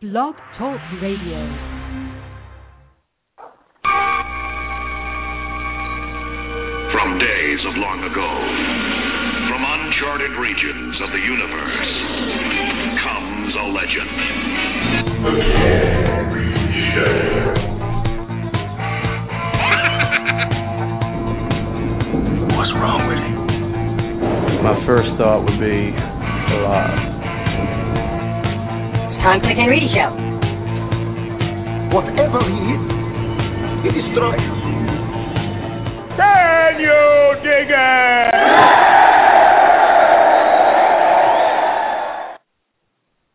Blog Talk Radio. From days of long ago, from uncharted regions of the universe, comes a legend. What's wrong with him? My first thought would be alive. Time for the Ken Reedy Show. Whatever he is, he destroys. Can you dig it?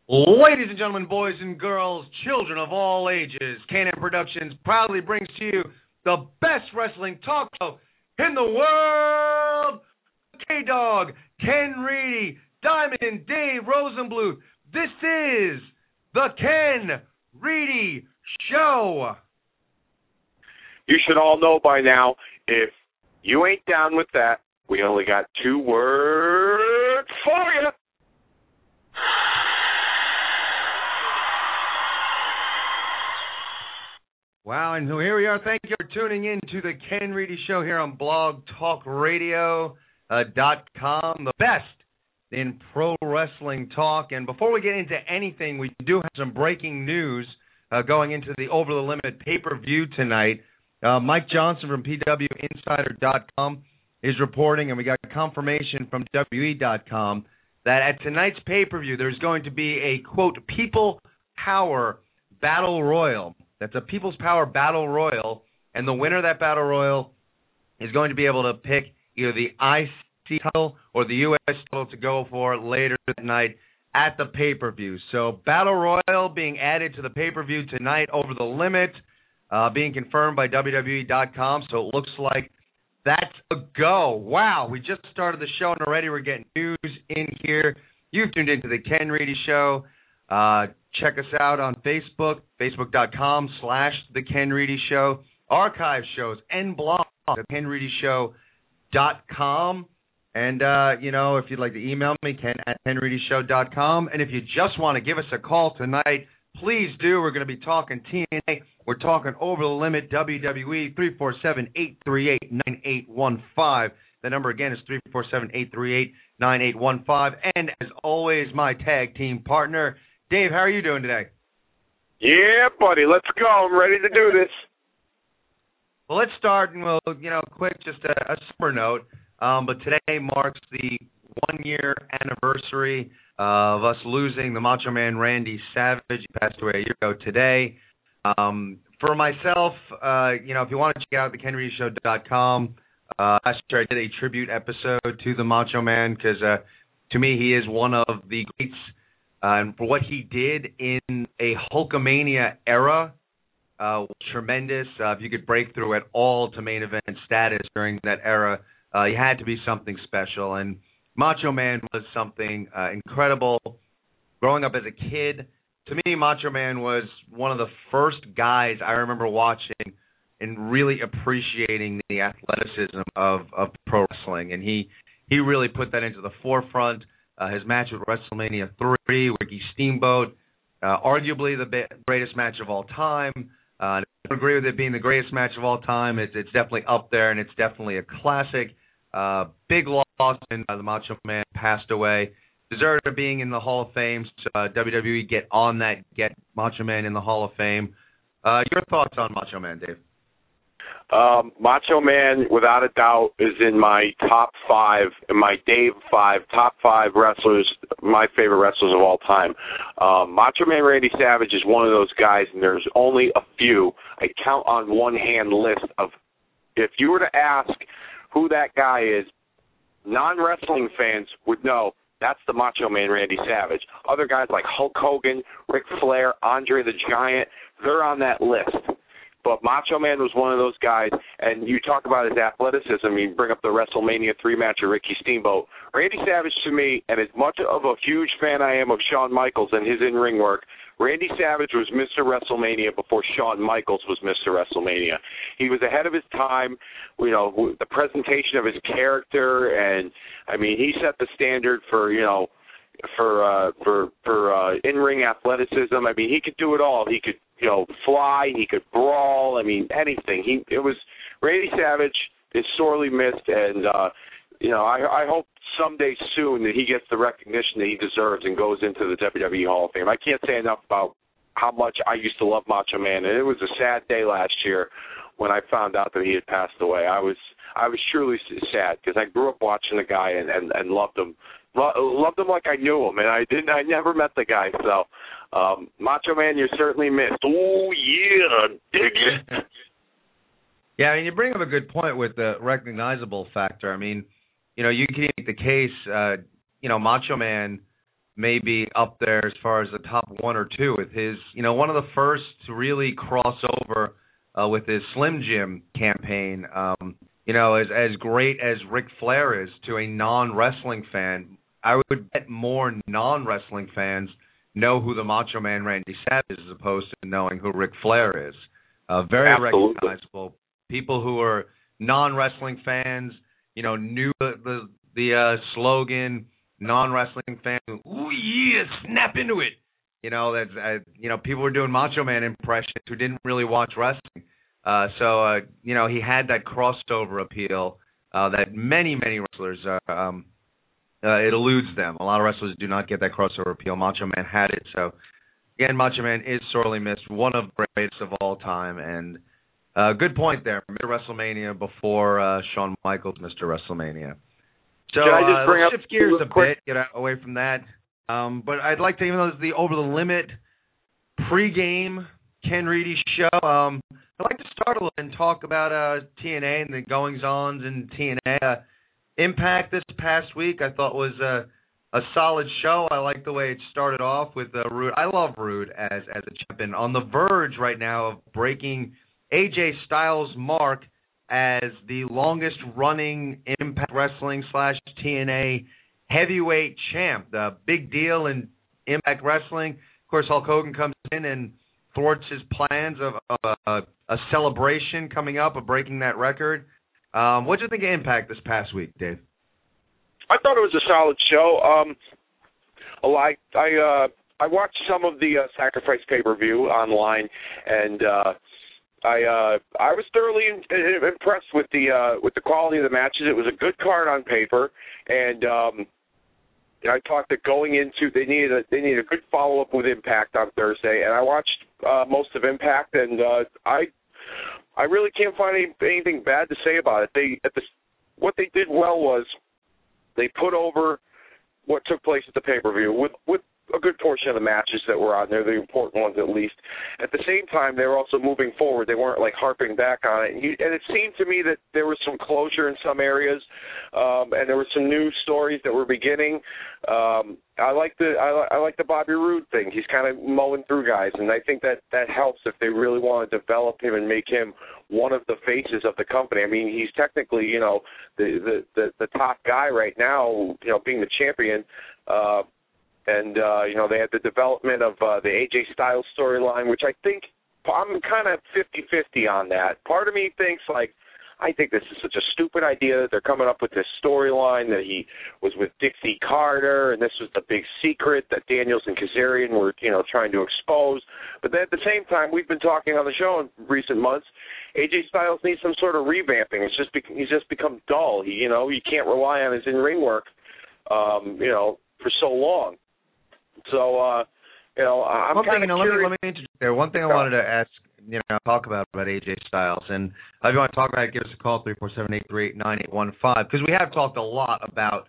Ladies and gentlemen, boys and girls, children of all ages, K&M Productions proudly brings to you the best wrestling talk show in the world. K-Dog, Ken Reedy, Diamond Dave Rosenbluth. This is the Ken Reedy Show. You should all know by now, if you ain't down with that, we only got two words for you. Wow, and so here we are. Thank you for tuning in to the Ken Reedy Show here on Blog Talk Radio uh, the best in pro wrestling talk. And before we get into anything, we do have some breaking news uh, going into the Over the Limit pay per view tonight. Uh, Mike Johnson from PWInsider.com is reporting, and we got confirmation from WWE.com that at tonight's pay per view, there's going to be a quote People Power Battle Royal. That's a People's Power Battle Royal, and the winner of that Battle Royal is going to be able to pick either the IC title or the US title to go for later that night at the pay per view. So Battle Royal being added to the pay per view tonight over the limit, uh, being confirmed by WWE.com. So it looks like that's a go. Wow, we just started the show and already we're getting news in here. You've tuned into the Ken Reedy Show. Uh, check us out on Facebook, facebook.com slash The Ken Reedy Show. Archive shows and blogs at kenreedyshow.com. And, uh, you know, if you'd like to email me, ken at kenreedyshow.com. And if you just want to give us a call tonight, please do. We're going to be talking TNA. We're talking Over the Limit, WWE, 347-838-9815. The number again is 347-838-9815. And as always, my tag team partner, Dave, how are you doing today? Yeah, buddy, let's go. I'm ready to do this. Well, let's start and we'll, you know, quick, just a, a super note. Um, but today marks the one year anniversary of us losing the Macho Man Randy Savage. He passed away a year ago today. Um, for myself, uh, you know, if you want to check out the KenReedyShow.com, uh, last year I did a tribute episode to the Macho Man because uh, to me he is one of the greats. Uh, and for what he did in a Hulkamania era, uh, tremendous. Uh, if you could break through at all to main event status during that era, uh, you had to be something special. And Macho Man was something uh, incredible. Growing up as a kid, to me, Macho Man was one of the first guys I remember watching and really appreciating the athleticism of of pro wrestling. And he he really put that into the forefront. Uh, his match with WrestleMania three, Ricky Steamboat, uh, arguably the greatest match of all time. Uh, I don't agree with it being the greatest match of all time. It's it's definitely up there, and it's definitely a classic. Uh, big loss, and uh, the Macho Man passed away. Deserved of being in the Hall of Fame. So, uh, WWE get on that, get Macho Man in the Hall of Fame. Uh, your thoughts on Macho Man, Dave? Um, Macho Man, without a doubt, is in my top five, in my Dave five, top five wrestlers, my favorite wrestlers of all time. Um, Macho Man Randy Savage is one of those guys, and there's only a few. I count on one hand list of, if you were to ask who that guy is, non wrestling fans would know that's the Macho Man Randy Savage. Other guys like Hulk Hogan, Ric Flair, Andre the Giant, they're on that list. But Macho Man was one of those guys, and you talk about his athleticism. You bring up the WrestleMania three match of Ricky Steamboat. Randy Savage to me, and as much of a huge fan I am of Shawn Michaels and his in ring work, Randy Savage was Mr. WrestleMania before Shawn Michaels was Mr. WrestleMania. He was ahead of his time. You know, the presentation of his character, and I mean, he set the standard for you know for uh, for for uh, in ring athleticism. I mean, he could do it all. He could you know fly. He could brawl. I mean, anything. He it was Randy Savage is sorely missed, and uh, you know I I hope someday soon that he gets the recognition that he deserves and goes into the WWE Hall of Fame. I can't say enough about how much I used to love Macho Man, and it was a sad day last year when I found out that he had passed away. I was I was truly sad because I grew up watching the guy and and, and loved him, Lo- loved him like I knew him, and I didn't. I never met the guy, so um, Macho Man, you're certainly missed. Oh yeah, dig it. Yeah, I mean, you bring up a good point with the recognizable factor. I mean, you know, you can make the case, uh, you know, Macho Man may be up there as far as the top one or two with his, you know, one of the first to really cross over uh, with his Slim Jim campaign. Um, you know, as as great as Ric Flair is to a non wrestling fan, I would bet more non wrestling fans know who the Macho Man Randy Savage is, as opposed to knowing who Ric Flair is. Uh, very Absolutely. recognizable. People who are non wrestling fans, you know, knew the the, the uh, slogan. Non wrestling fans, ooh yeah, snap into it. You know that uh, you know people were doing Macho Man impressions who didn't really watch wrestling. Uh, so uh, you know he had that crossover appeal uh, that many many wrestlers uh, um, uh, it eludes them. A lot of wrestlers do not get that crossover appeal. Macho Man had it. So again, Macho Man is sorely missed. One of the greatest of all time. And uh, good point there. Mr. WrestleMania before uh, Shawn Michaels, Mr. WrestleMania. So I just uh, bring let's up shift gears a quick? bit, get away from that. Um, but I'd like to, even though it's the over the limit pregame Ken Reedy show, um, I'd like to start a little and talk about uh, TNA and the goings ons in TNA. Uh, Impact this past week I thought was a a solid show. I like the way it started off with uh, Roode. I love Roode as as a champion. On the verge right now of breaking AJ Styles' mark as the longest running Impact Wrestling slash TNA heavyweight champ. The big deal in Impact Wrestling. Of course, Hulk Hogan comes in and thwarts his plans of, of a, a celebration coming up of breaking that record. Um, what do you think of Impact this past week, Dave? I thought it was a solid show. Um, like I uh, I watched some of the uh, Sacrifice pay per view online, and uh, I uh, I was thoroughly in, impressed with the uh, with the quality of the matches. It was a good card on paper, and um, I thought that going into they needed a, they needed a good follow up with Impact on Thursday, and I watched uh, most of Impact, and uh, I I really can't find any, anything bad to say about it. They at the what they did well was they put over what took place at the pay per view with with a good portion of the matches that were on there, the important ones at least. At the same time, they were also moving forward. They weren't like harping back on it. And, you, and it seemed to me that there was some closure in some areas, um, and there were some new stories that were beginning. Um, I like the I, I like the Bobby Roode thing. He's kind of mowing through guys, and I think that that helps if they really want to develop him and make him one of the faces of the company. I mean, he's technically you know the the the, the top guy right now, you know, being the champion. Uh, and uh, you know they had the development of uh, the AJ Styles storyline, which I think I'm kind of 50-50 on that. Part of me thinks like I think this is such a stupid idea that they're coming up with this storyline that he was with Dixie Carter and this was the big secret that Daniels and Kazarian were you know trying to expose. But then at the same time, we've been talking on the show in recent months. AJ Styles needs some sort of revamping. It's just be- he's just become dull. He you know you can't rely on his in ring work. Um, you know for so long. So, uh, you know, I'm One kind you of know, let me curious. let me interject there. One thing I wanted to ask, you know, talk about about AJ Styles, and if you want to talk about it, give us a call three four seven eight three eight nine eight one five because we have talked a lot about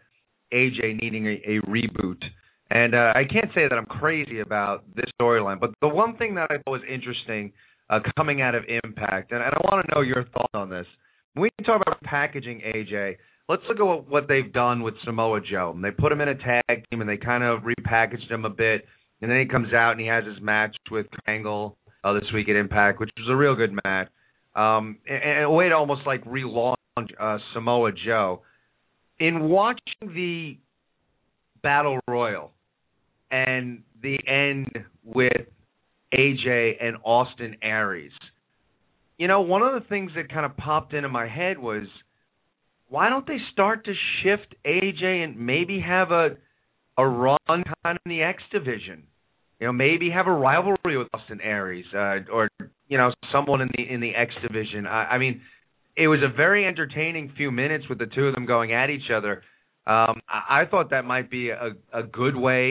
AJ needing a, a reboot, and uh, I can't say that I'm crazy about this storyline, but the one thing that I thought was interesting uh, coming out of Impact, and, and I want to know your thoughts on this. When we talk about packaging AJ, let's look at what, they've done with Samoa Joe. And They put him in a tag team and they kind of repackaged him a bit, and then he comes out and he has his match with Angle uh, this week at Impact, which was a real good match. Um, and, and a way to almost like relaunch uh, Samoa Joe. In watching the Battle Royal and the end with AJ and Austin Aries, you know, one of the things that kind of popped into my head was why don't they start to shift AJ and maybe have a a run kind of in the X division. You know, maybe have a rivalry with Austin Aries, uh, or you know, someone in the in the X division. I, I mean, it was a very entertaining few minutes with the two of them going at each other. Um, I, I thought that might be a, a good way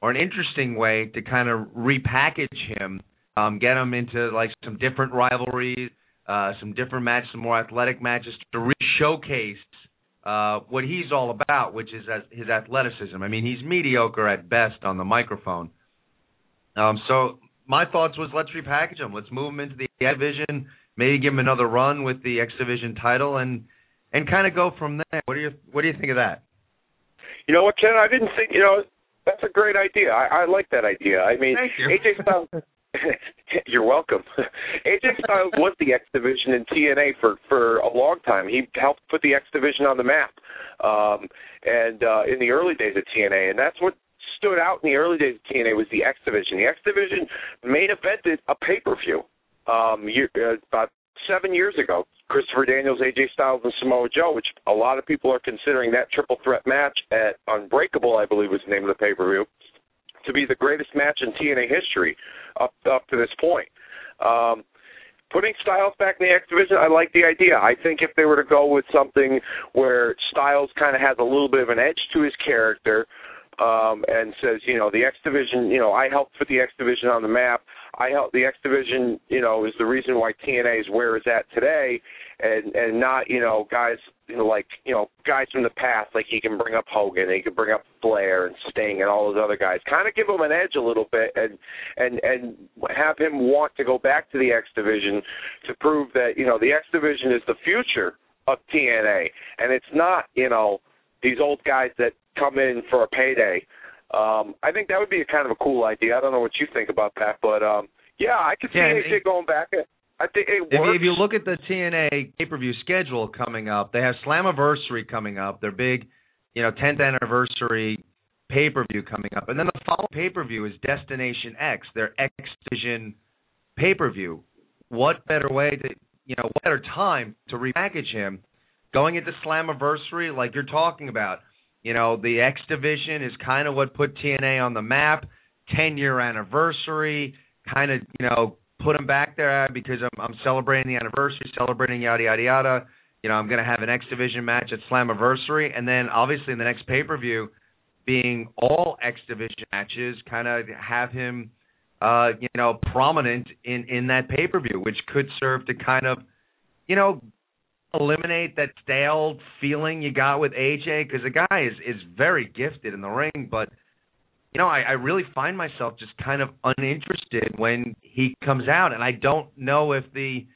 or an interesting way to kind of repackage him, um, get him into like some different rivalries, uh, some different matches, some more athletic matches to re-showcase uh, what he's all about, which is his athleticism. I mean, he's mediocre at best on the microphone. Um, so my thoughts was let's repackage him. Let's move him into the X division. Maybe give him another run with the X division title, and and kind of go from there. What do you What do you think of that? You know what, Ken? I didn't think. You know, that's a great idea. I, I like that idea. I mean, AJ Styles. You're welcome. AJ Styles was the X Division in TNA for for a long time. He helped put the X Division on the map, um, and uh, in the early days of TNA, and that's what stood out in the early days of TNA was the X Division. The X Division main evented a pay per view um, uh, about seven years ago. Christopher Daniels, AJ Styles, and Samoa Joe, which a lot of people are considering that triple threat match at Unbreakable, I believe was the name of the pay per view, to be the greatest match in TNA history up up to this point. Um, putting Styles back in the X division, I like the idea. I think if they were to go with something where Styles kind of has a little bit of an edge to his character, um, and says, you know, the X division, you know, I helped put the X division on the map. I help the X division, you know, is the reason why TNA is where it's at today, and and not, you know, guys, you know, like you know, guys from the past, like he can bring up Hogan, and he can bring up Flair and Sting and all those other guys. Kind of give him an edge a little bit, and and and have him want to go back to the X division to prove that you know the X division is the future of TNA, and it's not, you know, these old guys that come in for a payday. Um, I think that would be a kind of a cool idea. I don't know what you think about that, but um, yeah, I could see Yeah, AJ it- going back. I think it If, works. if you look at the TNA pay per view schedule coming up, they have Slammiversary coming up, their big, you know, 10th anniversary pay per view coming up, and then the following pay per view is Destination X, their X Division pay per view. What better way to, you know, what better time to repackage him going into Slammiversary like you're talking about? You know, the X Division is kind of what put TNA on the map. 10 year anniversary, kind of, you know, put him back there because I'm, I'm celebrating the anniversary, celebrating yada yada yada. You know, I'm going to have an X Division match at Slammiversary, and then obviously in the next pay per view, being all X Division matches, kind of have him, uh, you know, prominent in in that pay per view, which could serve to kind of, you know, eliminate that stale feeling you got with AJ because the guy is is very gifted in the ring, but you know, I, I really find myself just kind of uninterested when he comes out, and I don't know if the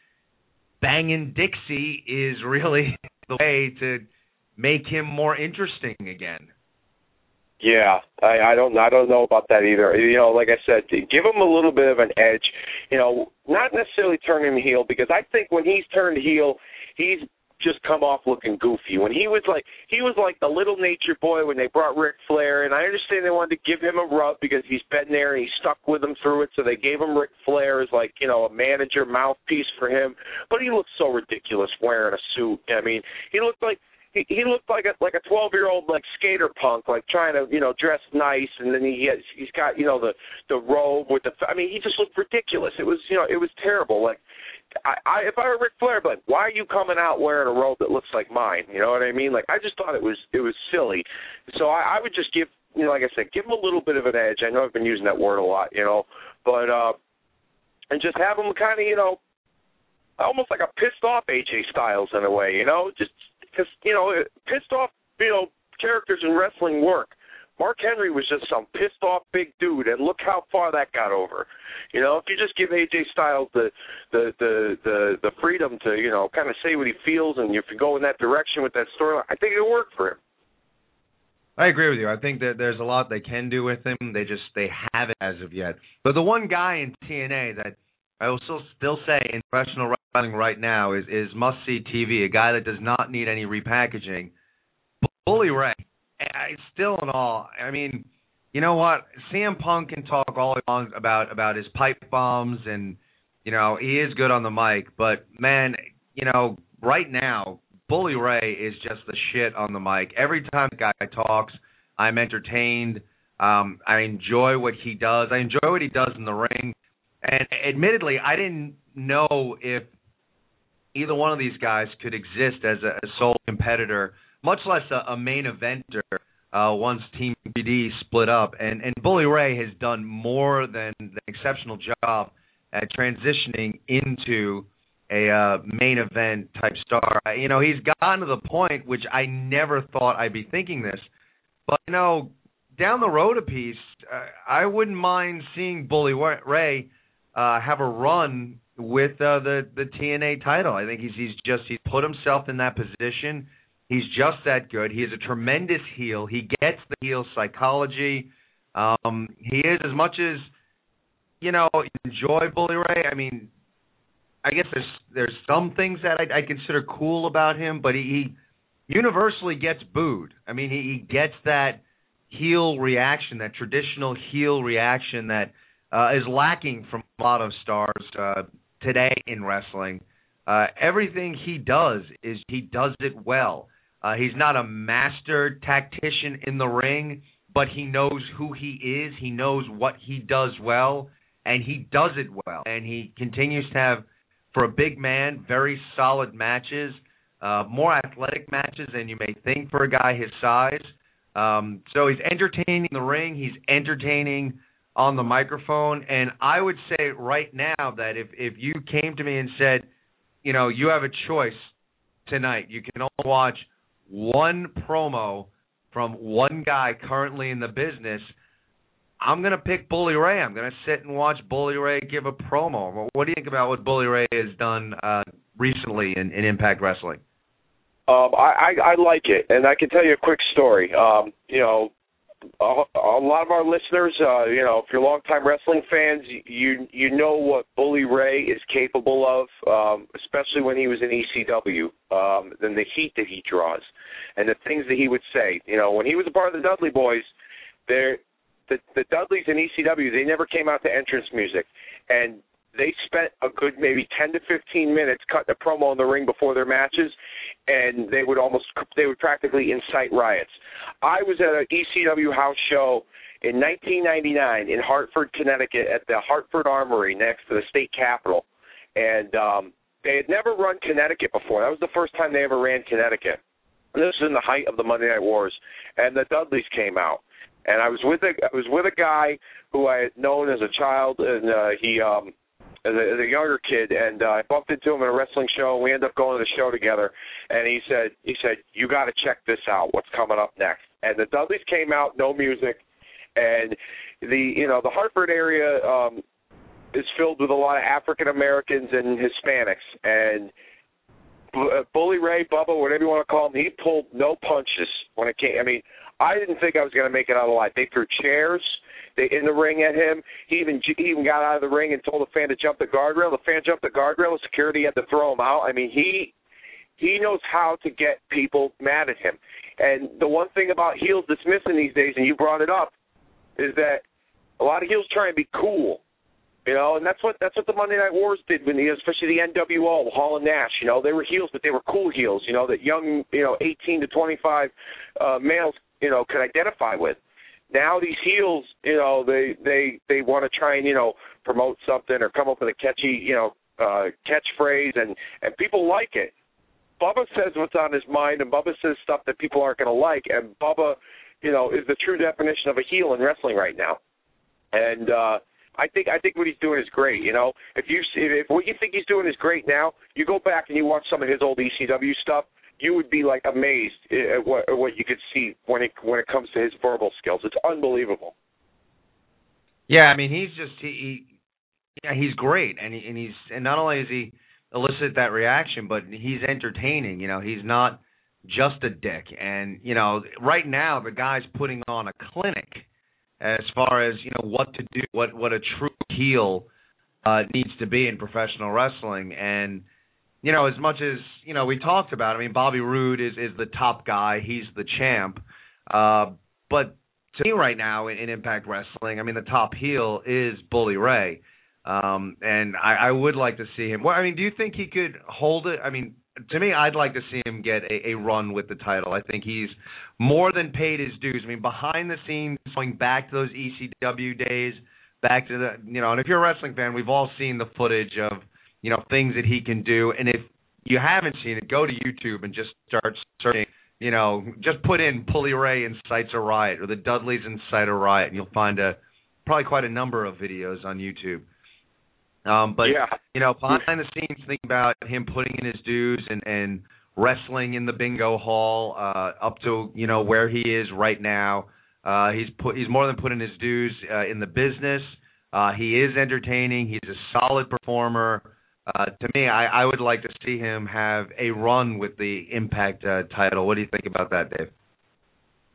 banging Dixie is really the way to make him more interesting again. Yeah, I, I don't I don't know about that either. You know, like I said, give him a little bit of an edge. You know, not necessarily turn him heel because I think when he's turned heel, he's just come off looking goofy. When he was like he was like the little nature boy when they brought Ric Flair, and I understand they wanted to give him a rub because he's been there and he stuck with them through it, so they gave him Ric Flair as like you know a manager mouthpiece for him. But he looked so ridiculous wearing a suit. I mean, he looked like he, he looked like a like a twelve year old like skater punk, like trying to you know dress nice, and then he has he's got you know the the robe with the. I mean, he just looked ridiculous. It was you know it was terrible. Like I, if I were Ric Flair, be like, why are you coming out wearing a robe that looks like mine? You know what I mean? Like I just thought it was it was silly. So I, I would just give you know like I said, give him a little bit of an edge. I know I've been using that word a lot, you know, but uh, and just have him kind of you know almost like a pissed off AJ Styles in a way, you know, just because you know pissed off you know characters in wrestling work. Mark Henry was just some pissed off big dude, and look how far that got over. You know, if you just give AJ Styles the the the the, the freedom to you know kind of say what he feels, and if you go in that direction with that storyline, I think it'll work for him. I agree with you. I think that there's a lot they can do with him. They just they haven't as of yet. But the one guy in TNA that I will still still say in professional wrestling right now is is must see TV. A guy that does not need any repackaging. Bully Ray. I, still in all. I mean, you know what? CM Punk can talk all along about about his pipe bombs and you know he is good on the mic. But man, you know right now Bully Ray is just the shit on the mic. Every time the guy talks, I'm entertained. Um, I enjoy what he does. I enjoy what he does in the ring. And admittedly, I didn't know if either one of these guys could exist as a, a sole competitor, much less a, a main eventer. Uh, once Team 3D split up, and and Bully Ray has done more than an exceptional job at transitioning into a uh, main event type star. You know, he's gotten to the point which I never thought I'd be thinking this, but you know, down the road a piece, uh, I wouldn't mind seeing Bully Ray uh, have a run with uh, the the TNA title. I think he's he's just he's put himself in that position. He's just that good. He is a tremendous heel. He gets the heel psychology. Um, he is as much as you know enjoy Bully Ray. I mean, I guess there's there's some things that I, I consider cool about him, but he, he universally gets booed. I mean, he, he gets that heel reaction, that traditional heel reaction that uh, is lacking from a lot of stars uh, today in wrestling. Uh, everything he does is he does it well. Uh, he's not a master tactician in the ring, but he knows who he is. He knows what he does well, and he does it well. And he continues to have, for a big man, very solid matches, uh, more athletic matches than you may think for a guy his size. Um, so he's entertaining in the ring. He's entertaining on the microphone. And I would say right now that if if you came to me and said, you know, you have a choice tonight, you can only watch one promo from one guy currently in the business. I'm gonna pick Bully Ray. I'm gonna sit and watch Bully Ray give a promo. What do you think about what Bully Ray has done uh, recently in, in Impact Wrestling? Um, I, I I like it, and I can tell you a quick story. Um, you know, a, a lot of our listeners, uh, you know, if you're longtime wrestling fans, you you know what Bully Ray is capable of, um, especially when he was in ECW, um, and the heat that he draws, and the things that he would say. You know, when he was a part of the Dudley Boys, there, the the Dudleys in ECW, they never came out to entrance music, and they spent a good maybe 10 to 15 minutes cutting a promo in the ring before their matches, and they would almost they would practically incite riots. I was at an ECW house show in 1999 in Hartford, Connecticut, at the Hartford Armory next to the state capitol, and um, they had never run Connecticut before. That was the first time they ever ran Connecticut. This was in the height of the Monday Night Wars, and the Dudleys came out and I was with a I was with a guy who I had known as a child, and uh, he um as a, as a younger kid, and uh, I bumped into him at a wrestling show, and we ended up going to the show together. And he said, he said, you got to check this out. What's coming up next? And the Dudleys came out, no music, and the you know the Hartford area um, is filled with a lot of African Americans and Hispanics, and Uh, Bully Ray, Bubba, whatever you want to call him, he pulled no punches when it came. I mean, I didn't think I was going to make it out alive. They threw chairs they in the ring at him. He even he even got out of the ring and told the fan to jump the guardrail. The fan jumped the guardrail. The security had to throw him out. I mean, he he knows how to get people mad at him. And the one thing about heels that's missing these days, and you brought it up, is that a lot of heels try and be cool. You know, and that's what that's what the Monday Night Wars did when the especially the NWO, Hall and Nash. You know, they were heels, but they were cool heels. You know, that young, you know, 18 to 25 uh, males, you know, could identify with now these heels, you know, they they they want to try and you know promote something or come up with a catchy you know uh, catchphrase, and and people like it. Bubba says what's on his mind, and Bubba says stuff that people aren't going to like, and Bubba, you know, is the true definition of a heel in wrestling right now. And uh, I think I think what he's doing is great. You know, if you if what you think he's doing is great now, you go back and you watch some of his old ECW stuff you would be like amazed at what at what you could see when it when it comes to his verbal skills. It's unbelievable. Yeah, I mean he's just he, he yeah he's great and he, and he's and not only is he elicit that reaction, but he's entertaining. You know, he's not just a dick. And you know, right now the guy's putting on a clinic as far as you know what to do, what what a true heel uh, needs to be in professional wrestling, and you know, as much as you know, we talked about. I mean, Bobby Roode is is the top guy. He's the champ. Uh, but to me, right now in, in Impact Wrestling, I mean, the top heel is Bully Ray. Um, and I, I would like to see him. Well, I mean, do you think he could hold it? I mean, to me, I'd like to see him get a, a run with the title. I think he's more than paid his dues. I mean, behind the scenes, going back to those ECW days, back to the you know, and if you're a wrestling fan, we've all seen the footage of you know things that he can do. And if you haven't seen it, go to YouTube and just start searching. You know, just put in Bully Ray incites a riot or the Dudleys incite a riot, and you'll find a probably quite a number of videos on YouTube. Um, but yeah. you know, behind the scenes, think about him putting in his dues and and wrestling in the bingo hall uh, up to you know where he is right now. Uh, he's put he's more than putting in his dues uh, in the business. Uh, he is entertaining. He's a solid performer. Uh, to me, I, I would like to see him have a run with the Impact uh, title. What do you think about that, Dave?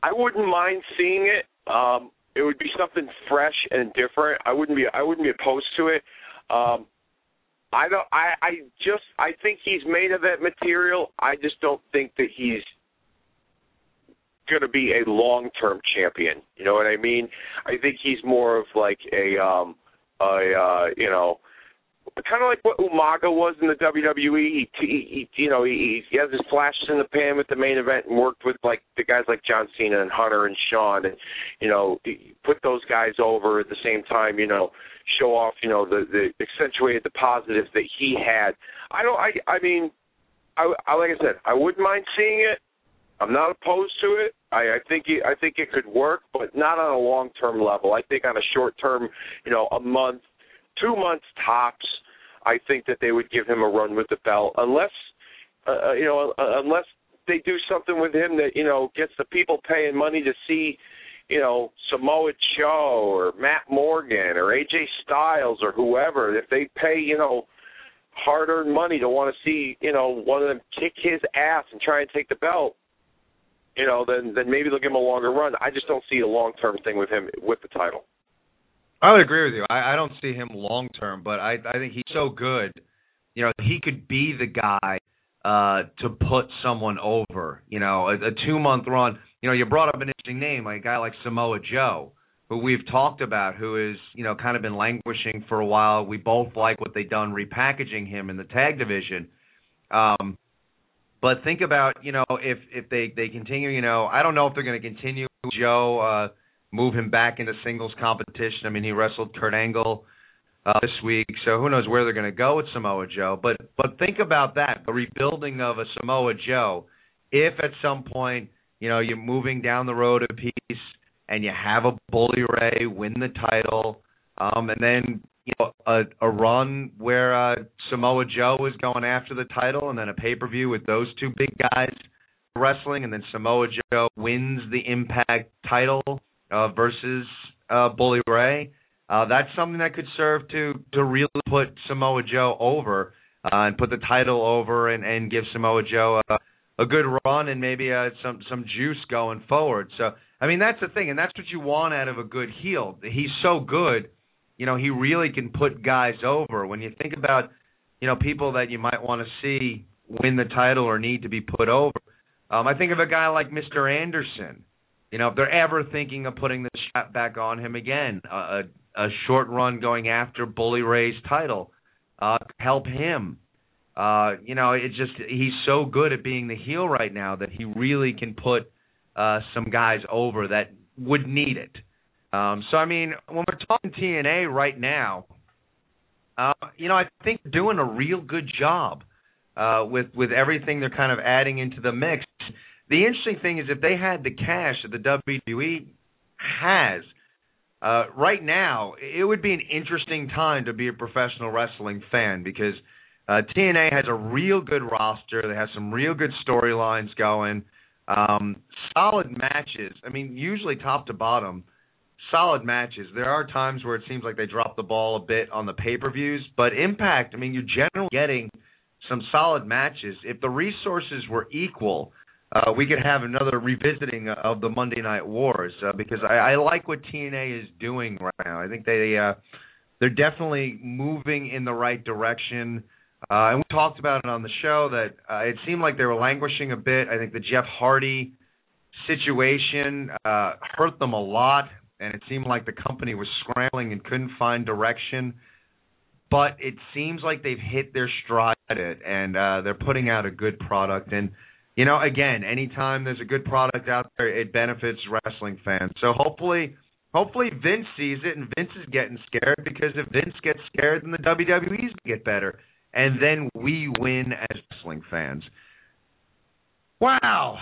I wouldn't mind seeing it. Um, it would be something fresh and different. I wouldn't be I wouldn't be opposed to it. Um, I don't. I I just I think he's made of that material. I just don't think that he's going to be a long-term champion. You know what I mean? I think he's more of like a um a uh, you know kind of like what Umaga was in the WWE. He, he, he you know, he, he has his flashes in the pan with the main event and worked with like the guys like John Cena and Hunter and Shawn, and you know, put those guys over at the same time. You know, show off, you know, the the accentuated the positives that he had. I don't. I I mean, I, I like I said, I wouldn't mind seeing it. I'm not opposed to it. I, I think it, I think it could work, but not on a long term level. I think on a short term, you know, a month, two months tops. I think that they would give him a run with the belt, unless, uh, uh, you know, uh, unless they do something with him that you know gets the people paying money to see, you know, Samoa Joe or Matt Morgan or AJ Styles or whoever. If they pay, you know, hard-earned money to want to see, you know, one of them kick his ass and try and take the belt, you know, then then maybe they'll give him a longer run. I just don't see a long-term thing with him with the title. I would agree with you. I, I don't see him long term, but I I think he's so good. You know, he could be the guy uh to put someone over. You know, a, a two month run. You know, you brought up an interesting name, like a guy like Samoa Joe, who we've talked about, who is you know kind of been languishing for a while. We both like what they've done repackaging him in the tag division. Um, but think about you know if if they they continue, you know, I don't know if they're going to continue Joe. uh move him back into singles competition. I mean, he wrestled Kurt Angle uh, this week, so who knows where they're going to go with Samoa Joe. But but think about that, the rebuilding of a Samoa Joe. If at some point you know you're moving down the road a piece and you have a Bully Ray win the title, um, and then you know a, a run where uh, Samoa Joe is going after the title, and then a pay per view with those two big guys wrestling, and then Samoa Joe wins the Impact title uh, versus uh, Bully Ray. Uh, that's something that could serve to to really put Samoa Joe over uh, and put the title over and, and give Samoa Joe a, a good run and maybe uh, some some juice going forward. So I mean that's the thing, and that's what you want out of a good heel. He's so good, you know, he really can put guys over. When you think about, you know, people that you might want to see win the title or need to be put over, um, I think of a guy like Mr. Anderson. You know, if they're ever thinking of putting the strap back on him again, a, a short run going after Bully Ray's title, uh, help him. Uh, you know, it just he's so good at being the heel right now that he really can put uh, some guys over that would need it. Um, so I mean, when we're talking TNA right now, uh, you know, I think they're doing a real good job uh, with with everything they're kind of adding into the mix. The interesting thing is if they had the cash that the WWE has uh, right now, it would be an interesting time to be a professional wrestling fan because uh, TNA has a real good roster. They have some real good storylines going. Um, solid matches. I mean, usually top to bottom, solid matches. There are times where it seems like they drop the ball a bit on the pay per views, but Impact, I mean, you're generally getting some solid matches. If the resources were equal, uh, we could have another revisiting of the Monday Night Wars uh, because I, I like what TNA is doing right now. I think they uh, they're definitely moving in the right direction. Uh, and we talked about it on the show that uh, it seemed like they were languishing a bit. I think the Jeff Hardy situation uh, hurt them a lot, and it seemed like the company was scrambling and couldn't find direction. But it seems like they've hit their stride at it, and uh, they're putting out a good product. And you know, again, anytime there's a good product out there, it benefits wrestling fans. So hopefully, hopefully Vince sees it, and Vince is getting scared because if Vince gets scared, then the WWE's get better, and then we win as wrestling fans. Wow.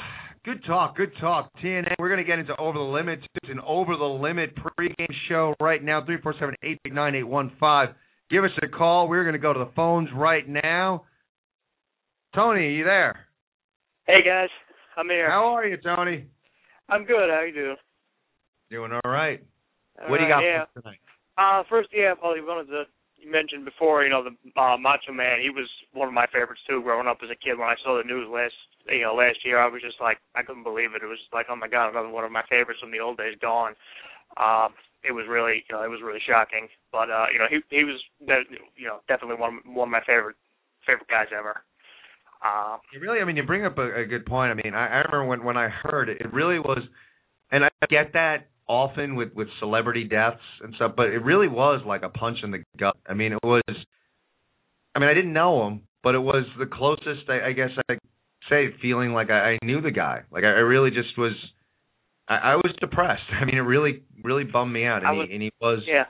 Good talk, good talk. TNA, we're going to get into Over the Limit. It's an Over the Limit pregame show right now, 347 889 815. Give us a call. We're going to go to the phones right now. Tony, are you there? Hey guys, I'm here. How are you, Tony? I'm good. How you doing? Doing all right. All what do you got yeah. for tonight? Uh, first, yeah, probably one of the you mentioned before. You know, the uh, Macho Man. He was one of my favorites too. Growing up as a kid, when I saw the news last, you know, last year, I was just like, I couldn't believe it. It was like, oh my god, another one of my favorites from the old days gone. Um, it was really, you know, it was really shocking. But uh, you know, he he was, you know, definitely one one of my favorite favorite guys ever. Uh, You really, I mean, you bring up a, a good point. I mean, I, I remember when when I heard it, it really was, and I get that often with with celebrity deaths and stuff, but it really was like a punch in the gut. I mean, it was. I mean, I didn't know him, but it was the closest I, I guess I could say feeling like I, I knew the guy. Like I, I really just was. I, I was depressed. I mean, it really really bummed me out, and was- he and he was. yeah,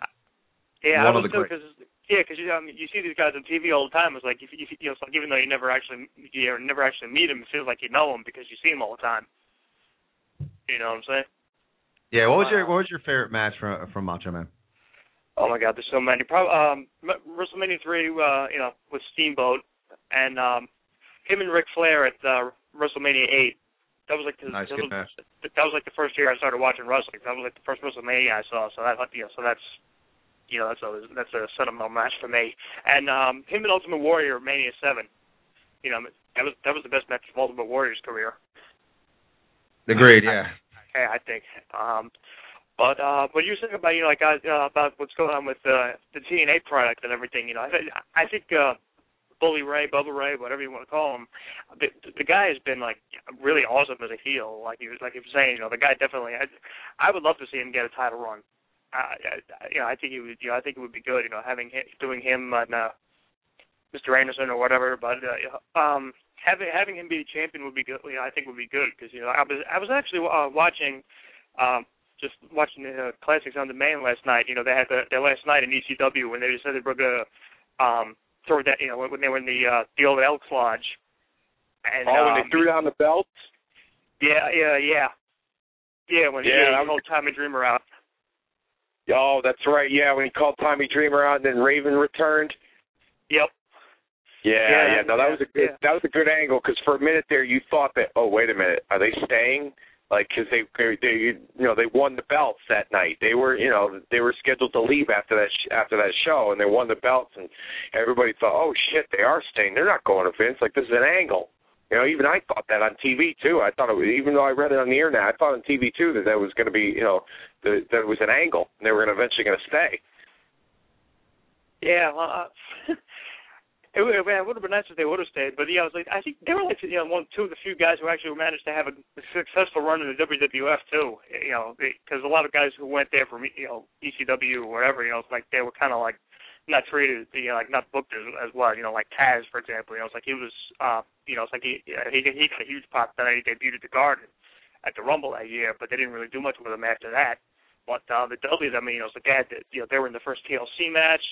yeah, One I of the too great- yeah, because you, mean, you see these guys on TV all the time. It's like if, if you know, it's like even though you never actually you never actually meet him, it feels like you know him because you see him all the time. You know what I'm saying? Yeah. What was your What was your favorite match from from Macho Man? Oh my God, there's so many. Probably um, WrestleMania three, uh, you know, with Steamboat, and um, him and Ric Flair at uh, WrestleMania eight. That was like the, Nice, that, was, match. that was like the first year I started watching wrestling. That was like the first WrestleMania I saw. So that you know, so that's you know that's a that's a sentimental match for me. And um, him and Ultimate Warrior Mania seven. You know, that was that was the best match of Ultimate Warrior's career. Agreed. Yeah. Hey, I think. Um, but uh, what you were saying about you know like uh, about what's going on with uh, the TNA product and everything, you know, I, I think uh, Bully Ray, Bubba Ray, whatever you want to call him, the, the guy has been like really awesome as a heel. Like he was like he was saying, you know, the guy definitely. I, I would love to see him get a title run. I, I- you know, I think he would. You know, I think it would be good. You know, having hi- doing him and uh, Mr. Anderson or whatever. But uh, um, having having him be the champion would be good. You know, I think would be good because you know I was I was actually uh, watching. Um, just watching the uh, classics on demand last night. You know, they had the, their last night in ECW when they decided they were gonna um, throw that. You know, when they were in the uh, the old Elks Lodge. And, oh, when um, they threw down the belts. Yeah, yeah, yeah, yeah. When he, Yeah, yeah, that he called Tommy Dreamer out. Oh, that's right. Yeah, when he called Tommy Dreamer out, and then Raven returned. Yep. Yeah, Yeah, yeah. No, that was a good. yeah. That was a good angle because for a minute there, you thought that. Oh, wait a minute. Are they staying? Like, because they, they, you know, they won the belts that night. They were, you know, they were scheduled to leave after that sh- after that show, and they won the belts, and everybody thought, oh shit, they are staying. They're not going to Vince. Like, this is an angle. You know, even I thought that on TV too. I thought it was, even though I read it on the internet, I thought on TV too that that was going to be, you know, that, that it was an angle. And they were going to eventually going to stay. Yeah, well, uh, it would, it would have been nice if they would have stayed. But yeah, I was like, I think they were like, you know, one, two of the few guys who actually managed to have a successful run in the WWF too. You know, because a lot of guys who went there from you know ECW or whatever, you know, it's like they were kind of like not treated, you know, like not booked as, as well. You know, like Taz, for example. You know, it's like he was, uh, you know, it's like he he he got a huge pop that he debuted at the Garden at the Rumble that year, but they didn't really do much with him after that. But uh, the Dudleys, I mean, you know, it's like they had, the, you know, they were in the first TLC match.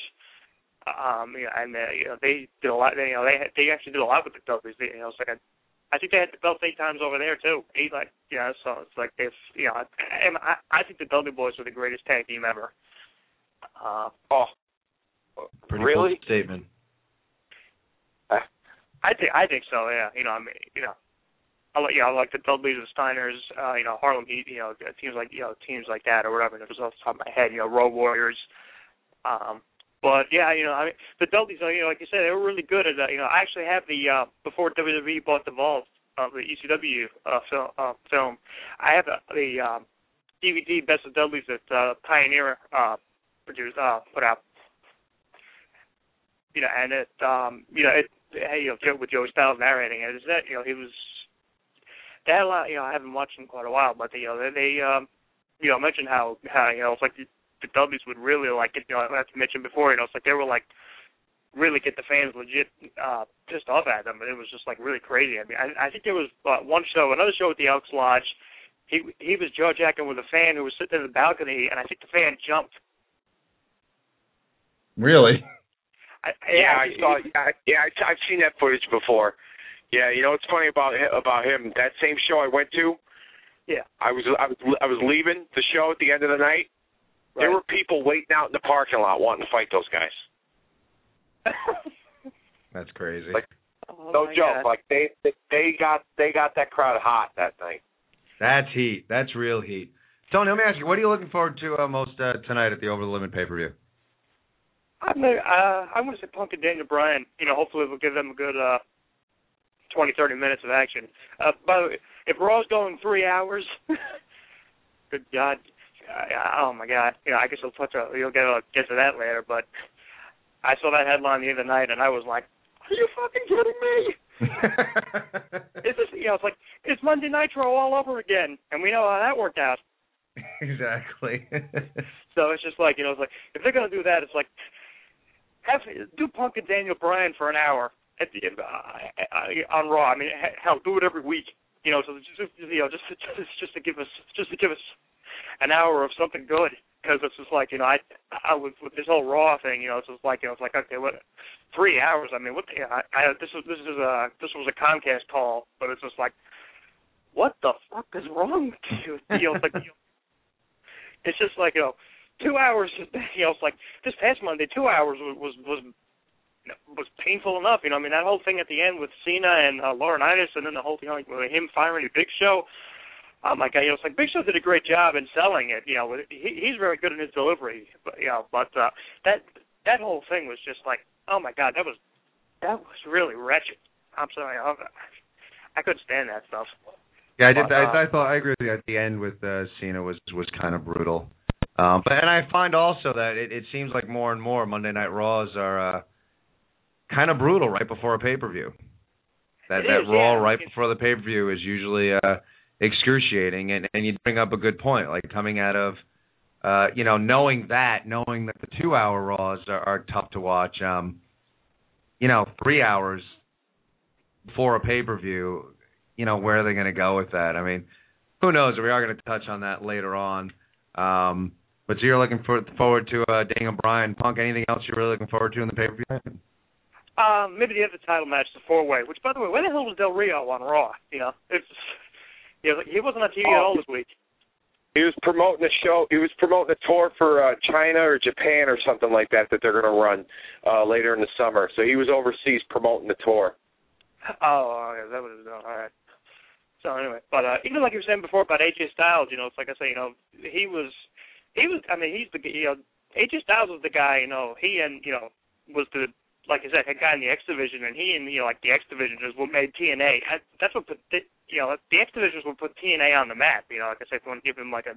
Um, you know, and uh, you know, they did a lot. They, you know, they they actually did a lot with the Dudleys. They, you know, it's like I think they had the belts eight times over there too. Eight, like, yeah. So it's like they've, you know, and I, I think the Dudley Boys were the greatest tag team ever. Uh, Oh, Pretty really? statement. I think I think so. Yeah, you know, I mean, you know, I like, you know, I like the Dudleys, the Steiners, uh, you know, Harlem Heat, you know, teams like you know, teams like that or whatever. And it was off the top of my head, you know, Road Warriors. Um, but yeah, you know, I mean, the Dudleys, you know, like you said, they were really good at that. You know, I actually have the uh, before WWE bought the Vault, uh, the ECW uh, film, uh, film. I have the, the um, DVD Best of Dudleys that uh, Pioneer uh, produced, uh, put out. You know, and it, um, you know, it, hey, you know, Joe- with Joey Styles narrating it, is that you know he was. Had a lot, you know, I haven't watched in quite a while, but you know, they, um, you know, mentioned how, how, you know, it's like the, the Dudleys would really like it, you know, as I mentioned before, you know, it's like they were like really get the fans legit uh pissed off at them. But it was just like really crazy. I mean, I, think there was uh, one show, another show at the Elks Lodge. He he was jaw jacking with a fan who was sitting in the balcony, and I think the fan jumped. Really? I, Yeah, I he- saw. Yeah, yeah, I, I've seen that footage before. Yeah, you know what's funny about about him? That same show I went to. Yeah. I was I was I was leaving the show at the end of the night. There were people waiting out in the parking lot wanting to fight those guys. That's crazy. Like- oh no joke. God. Like they they got they got that crowd hot that night. That's heat. That's real heat. Tony, let me ask you, what are you looking forward to uh, most uh, tonight at the Over the Limit pay per view? I'm gonna, uh, I'm going to say Punk and Daniel Bryan. You know, hopefully we'll give them a good uh, 20, 30 minutes of action. Uh, by the way, if Raw's going three hours, good God, uh, oh my God, you know, I guess we'll touch. Uh, you'll get uh, get to that later. But I saw that headline the other night, and I was like, Are you fucking kidding me? It's just, you know, it's like it's Monday Nitro all over again, and we know how that worked out. exactly. So it's just like you know, it's like if they're gonna do that, it's like have do Punk and Daniel Bryan for an hour at the uh, uh, on Raw. I mean, he- hell, do it every week. You know, so just you know, just just just to give us just to give us an hour of something good. Because it's just like you know, I I was with this whole Raw thing. You know, it's just like you know, it's like okay, what three hours? I mean, what? The, I, I this was this is a this was a Comcast call, but it's just like what the fuck is wrong with you? You know, it's like you know, it's just like you know two hours. You know, it's like this past Monday, two hours was was was, was painful enough. You know, I mean that whole thing at the end with Cena and uh, Laurinaitis, and then the whole thing like with him firing the Big Show. Oh my God! You know, it's like Big Show did a great job in selling it. You know, he, he's very good in his delivery. But you know, but uh, that that whole thing was just like, oh my God, that was that was really wretched. I'm sorry, I, I couldn't stand that stuff. Yeah, I did. But, uh, I, I thought I agree with you. At the end with uh, Cena was was kind of brutal. Um, but and I find also that it, it seems like more and more Monday Night Raws are uh, kind of brutal right before a pay per view. That It that is, Raw yeah. right before the pay per view is usually uh, excruciating, and and you bring up a good point, like coming out of. Uh, you know, knowing that, knowing that the two-hour Raws are, are tough to watch, um, you know, three hours for a pay-per-view, you know, where are they going to go with that? I mean, who knows? We are going to touch on that later on. Um, but so you're looking for, forward to uh, Daniel Bryan, Punk. Anything else you're really looking forward to in the pay per view? Um, maybe the other title match, the four way. Which, by the way, where the hell was Del Rio on Raw? You know, it's you know, he wasn't on TV at all this week. He was promoting a show. He was promoting a tour for uh, China or Japan or something like that that they're going to run uh, later in the summer. So he was overseas promoting the tour. Oh, okay, that was all right. So anyway, but uh, even like you were saying before about AJ Styles, you know, it's like I say, you know, he was, he was. I mean, he's the you know, AJ Styles was the guy. You know, he and you know was the like I said, a guy in the X division, and he and you know like the X division is what made TNA. I, that's what put the, you know the X division is put TNA on the map. You know, like I said, if you want to give him like a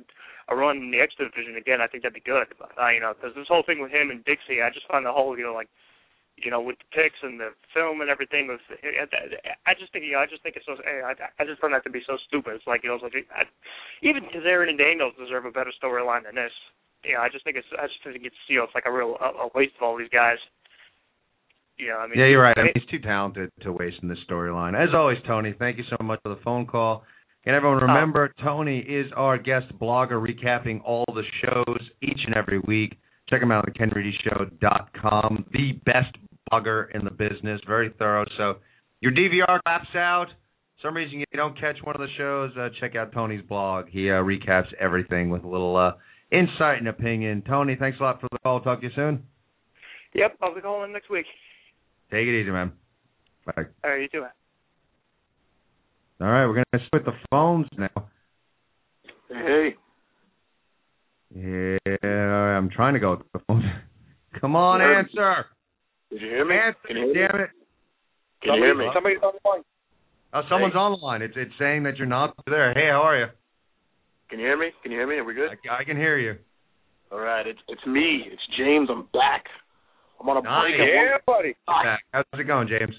a run in the X division again, I think that'd be good. But, uh, you know, because this whole thing with him and Dixie, I just find the whole you know like you know, with the pics and the film and everything. Was I just think, you know, I just think it's so. Eh, I, I just find that to be so stupid. It's like, you know, it's like I, even Kazarian and Daniels deserve a better storyline than this. You know, I just think it's. I just think it's, you know, it's like a real a, a waste of all these guys. You know, I mean, yeah, you're right. I mean, he's too talented to waste in this storyline. As always, Tony, thank you so much for the phone call. And everyone oh. remember, Tony is our guest blogger recapping all the shows each and every week. Check him out at kenreedyshow.com. The best blogger in the business. Very thorough. So your DVR laps out. some reason you don't catch one of the shows, uh, check out Tony's blog. He uh, recaps everything with a little uh, insight and opinion. Tony, thanks a lot for the call. Talk to you soon. Yep, I'll be calling next week. Take it easy, man. Bye. All right, you too. All right, we're gonna split the phones now. Hey, Yeah, I'm trying to go with the phone. Come on, Yeah. answer. Did you hear me? Answer, Can you hear me? damn it. Can you hear me? Somebody's on the line. Oh, someone's on the line. It's it's saying that you're not there. Hey, how are you? Can you hear me? Can you hear me? Are we good? I, I can hear you. All right, it's it's me. It's James. I'm back. I'm on a Nice. break. at Yeah, buddy. Back. How's it going, James?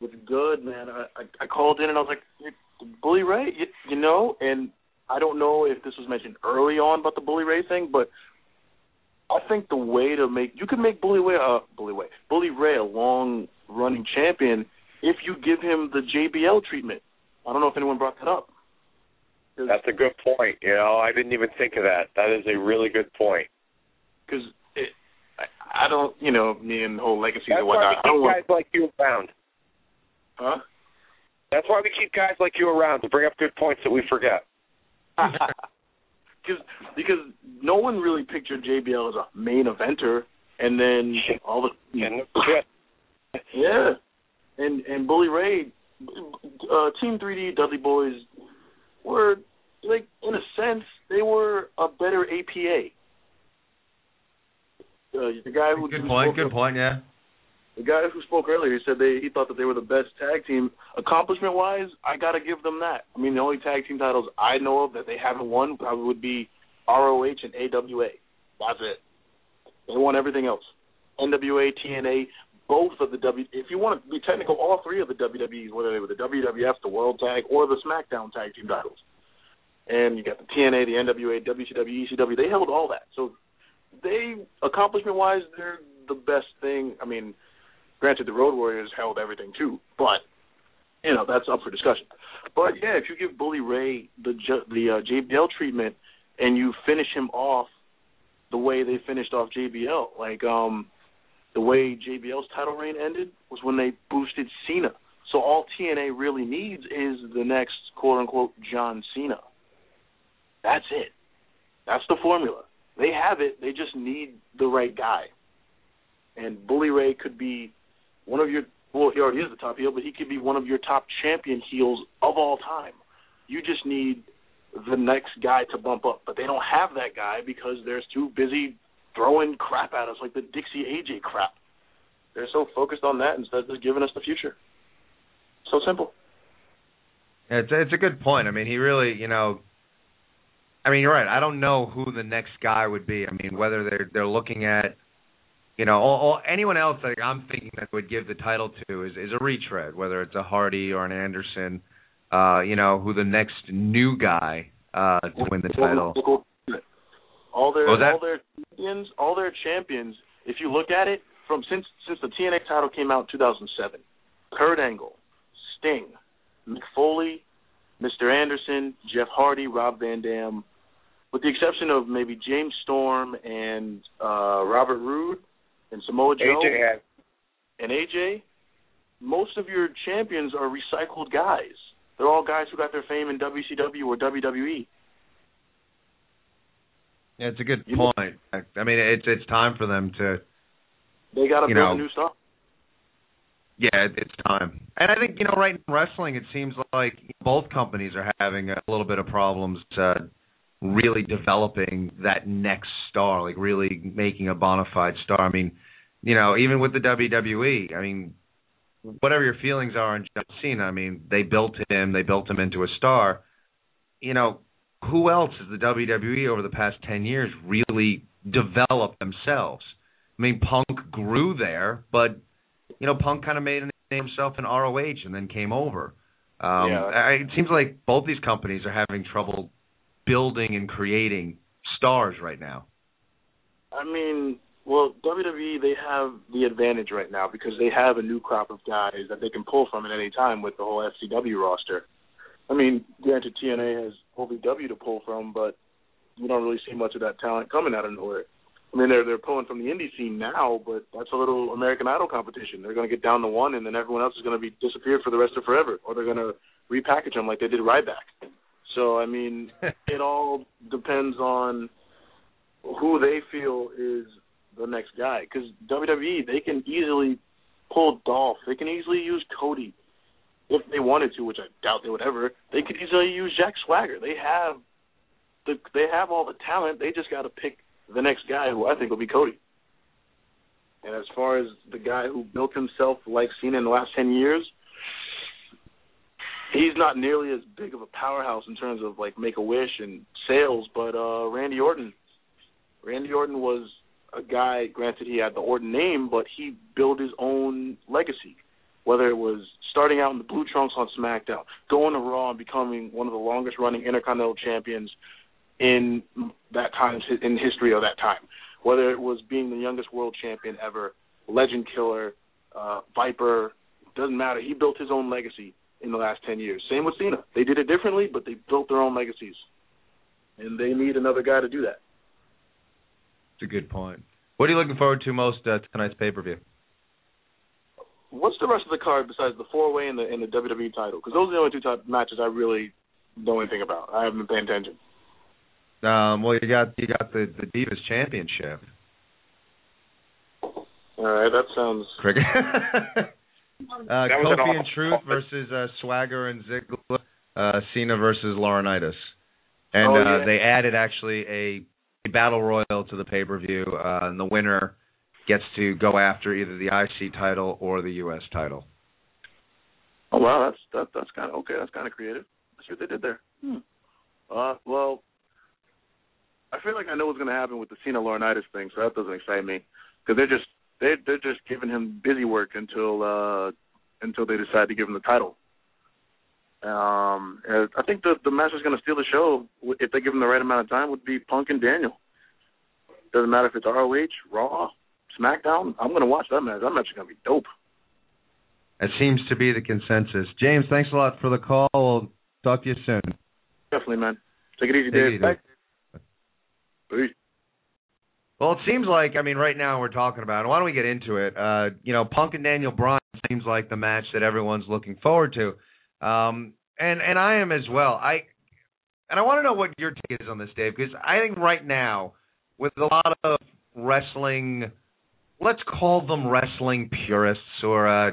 It's good, man. I, I I called in and I was like, Bully Ray, you, you know, and I don't know if this was mentioned early on about the Bully Ray thing, but I think the way to make you can make Bully Ray uh Bully Ray Bully Ray a long running champion if you give him the JBL treatment. I don't know if anyone brought that up. That's a good point. You know, I didn't even think of that. That is a really good point. Because I, I don't, you know, me and the whole legacy That's and why whatnot. we I don't keep want, guys like you around. huh? That's why we keep guys like you around to bring up good points that we forget. because because no one really pictured JBL as a main eventer, and then all the And yeah, and and Bully Ray, uh, Team 3D Dudley Boys were like in a sense they were a better APA. Uh, the guy who Good point. Good point. Yeah. The guy who spoke earlier, he said they he thought that they were the best tag team. Accomplishment wise, I gotta give them that. I mean, the only tag team titles I know of that they haven't won probably would be ROH and AWA. That's it. They won everything else. NWA, TNA, both of the W. If you want to be technical, all three of the WWEs, whether they were the WWF, the World Tag, or the SmackDown Tag Team titles. And you got the TNA, the NWA, WCW, ECW. They held all that. So they, accomplishment wise, they're the best thing. I mean, granted, the Road Warriors held everything too, but you know that's up for discussion. But yeah, if you give Bully Ray the the uh, JBL treatment and you finish him off the way they finished off JBL, like um the way JBL's title reign ended was when they boosted Cena. So all TNA really needs is the next quote unquote John Cena. That's it. That's the formula. They have it. They just need the right guy. And Bully Ray could be one of your well, he already is the top heel, but he could be one of your top champion heels of all time. You just need the next guy to bump up, but they don't have that guy because they're too busy throwing crap at us like the Dixie AJ crap. They're so focused on that instead of just giving us the future. So simple. It's it's a good point. I mean, he really, you know, I mean, you're right. I don't know who the next guy would be. I mean, whether they're they're looking at, you know, or, or anyone else that I'm thinking that would give the title to is is a retread, whether it's a Hardy or an Anderson. Uh, you know, who the next new guy uh to win the title. All their What was that? all their champions, all their champions. If you look at it from since since the TNA title came out in 2007, Kurt Angle, Sting, Mick Foley, Mr. Anderson, Jeff Hardy, Rob Van Dam, with the exception of maybe James Storm and uh Robert Roode and Samoa Joe AJ had and AJ. Most of your champions are recycled guys. They're all guys who got their fame in WCW or. WWE. Yeah, it's a good You know- point. I, I mean, it's it's time for them to They got to You build know, a new stuff. Yeah, it's time. And I think you know, right in wrestling, it seems like both companies are having a little bit of problems uh, really developing that next star, like really making a bona fide star. I mean, you know, even with the WWE, I mean, whatever your feelings are on John Cena, I mean, they built him, they built him into a star. You know, who else has the WWE over the past ten years really developed themselves? I mean, Punk grew there, but you know, Punk kind of made a name himself in ROH and then came over. Um, Yeah. I, it seems like both these companies are having trouble building and creating stars right now. I mean, well, WWE they have the advantage right now because they have a new crop of guys that they can pull from at any time with the whole FCW roster. I mean, granted TNA has OVW to pull from, but you don't really see much of that talent coming out of nowhere. I mean, they're they're pulling from the indie scene now, but that's a little American Idol competition. They're going to get down to one, and then everyone else is going to be disappeared for the rest of forever, or they're going to repackage them like they did Ryback. So I mean, it all depends on who they feel is the next guy. Because WWE, they can easily pull Dolph. They can easily use Cody if they wanted to, which I doubt they would ever. They could easily use Jack Swagger. They have the they have all the talent. They just got to pick the next guy, who I think will be Cody. And as far as the guy who built himself like Cena in the last ten years, he's not nearly as big of a powerhouse in terms of like Make a Wish and sales, but uh Randy Orton. Randy Orton was a guy. Granted, he had the Orton name, but he built his own legacy. Whether it was starting out in the blue trunks on SmackDown, going to Raw and becoming one of the longest running Intercontinental champions in that time in history of that time. whether it was being the youngest world champion ever, legend killer, uh, Viper, doesn't matter. He built his own legacy in the last 10 years. Same with Cena. They did it differently, but they built their own legacies. And they need another guy to do that. It's a good point. What are you looking forward to most uh, tonight's pay-per-view? What's the rest of the card besides the four-way and the and the WWE title? Because those are the only two type matches I really know anything about. I haven't been paying attention. Um, well, you got you got the the Divas Championship. All right, that sounds. Cricket. Uh, Kofi and Truth versus uh, Swagger and Ziggler. Uh, Cena versus Laurinaitis. And Oh, uh, they added actually a, a battle royal to the pay per view, uh, and the winner gets to go after either the IC title or the US title. Oh wow, that's that, that's kind of okay. That's kind of creative. See what they did there. Hmm. Uh, well, I feel like I know what's going to happen with the Cena Laurinaitis thing, so that doesn't excite me because they're just they they're just giving him busy work until uh until they decide to give him the title. Um, I think the the match that's going to steal the show if they give him the right amount of time would be Punk and Daniel. Doesn't matter if it's ROH, Raw, SmackDown. I'm going to watch that match. That match is going to be dope. That seems to be the consensus. James, thanks a lot for the call. We'll talk to you soon. Definitely, man. Take it easy, Take it easy. Bye. Peace. Well, it seems like I mean, right now we're talking about. Why don't we get into it? Uh, you know, Punk and Daniel Bryan seems like the match that everyone's looking forward to, um, and and I am as well. I and I want to know what your take is on this, Dave, because I think right now with a lot of wrestling, let's call them wrestling purists or uh,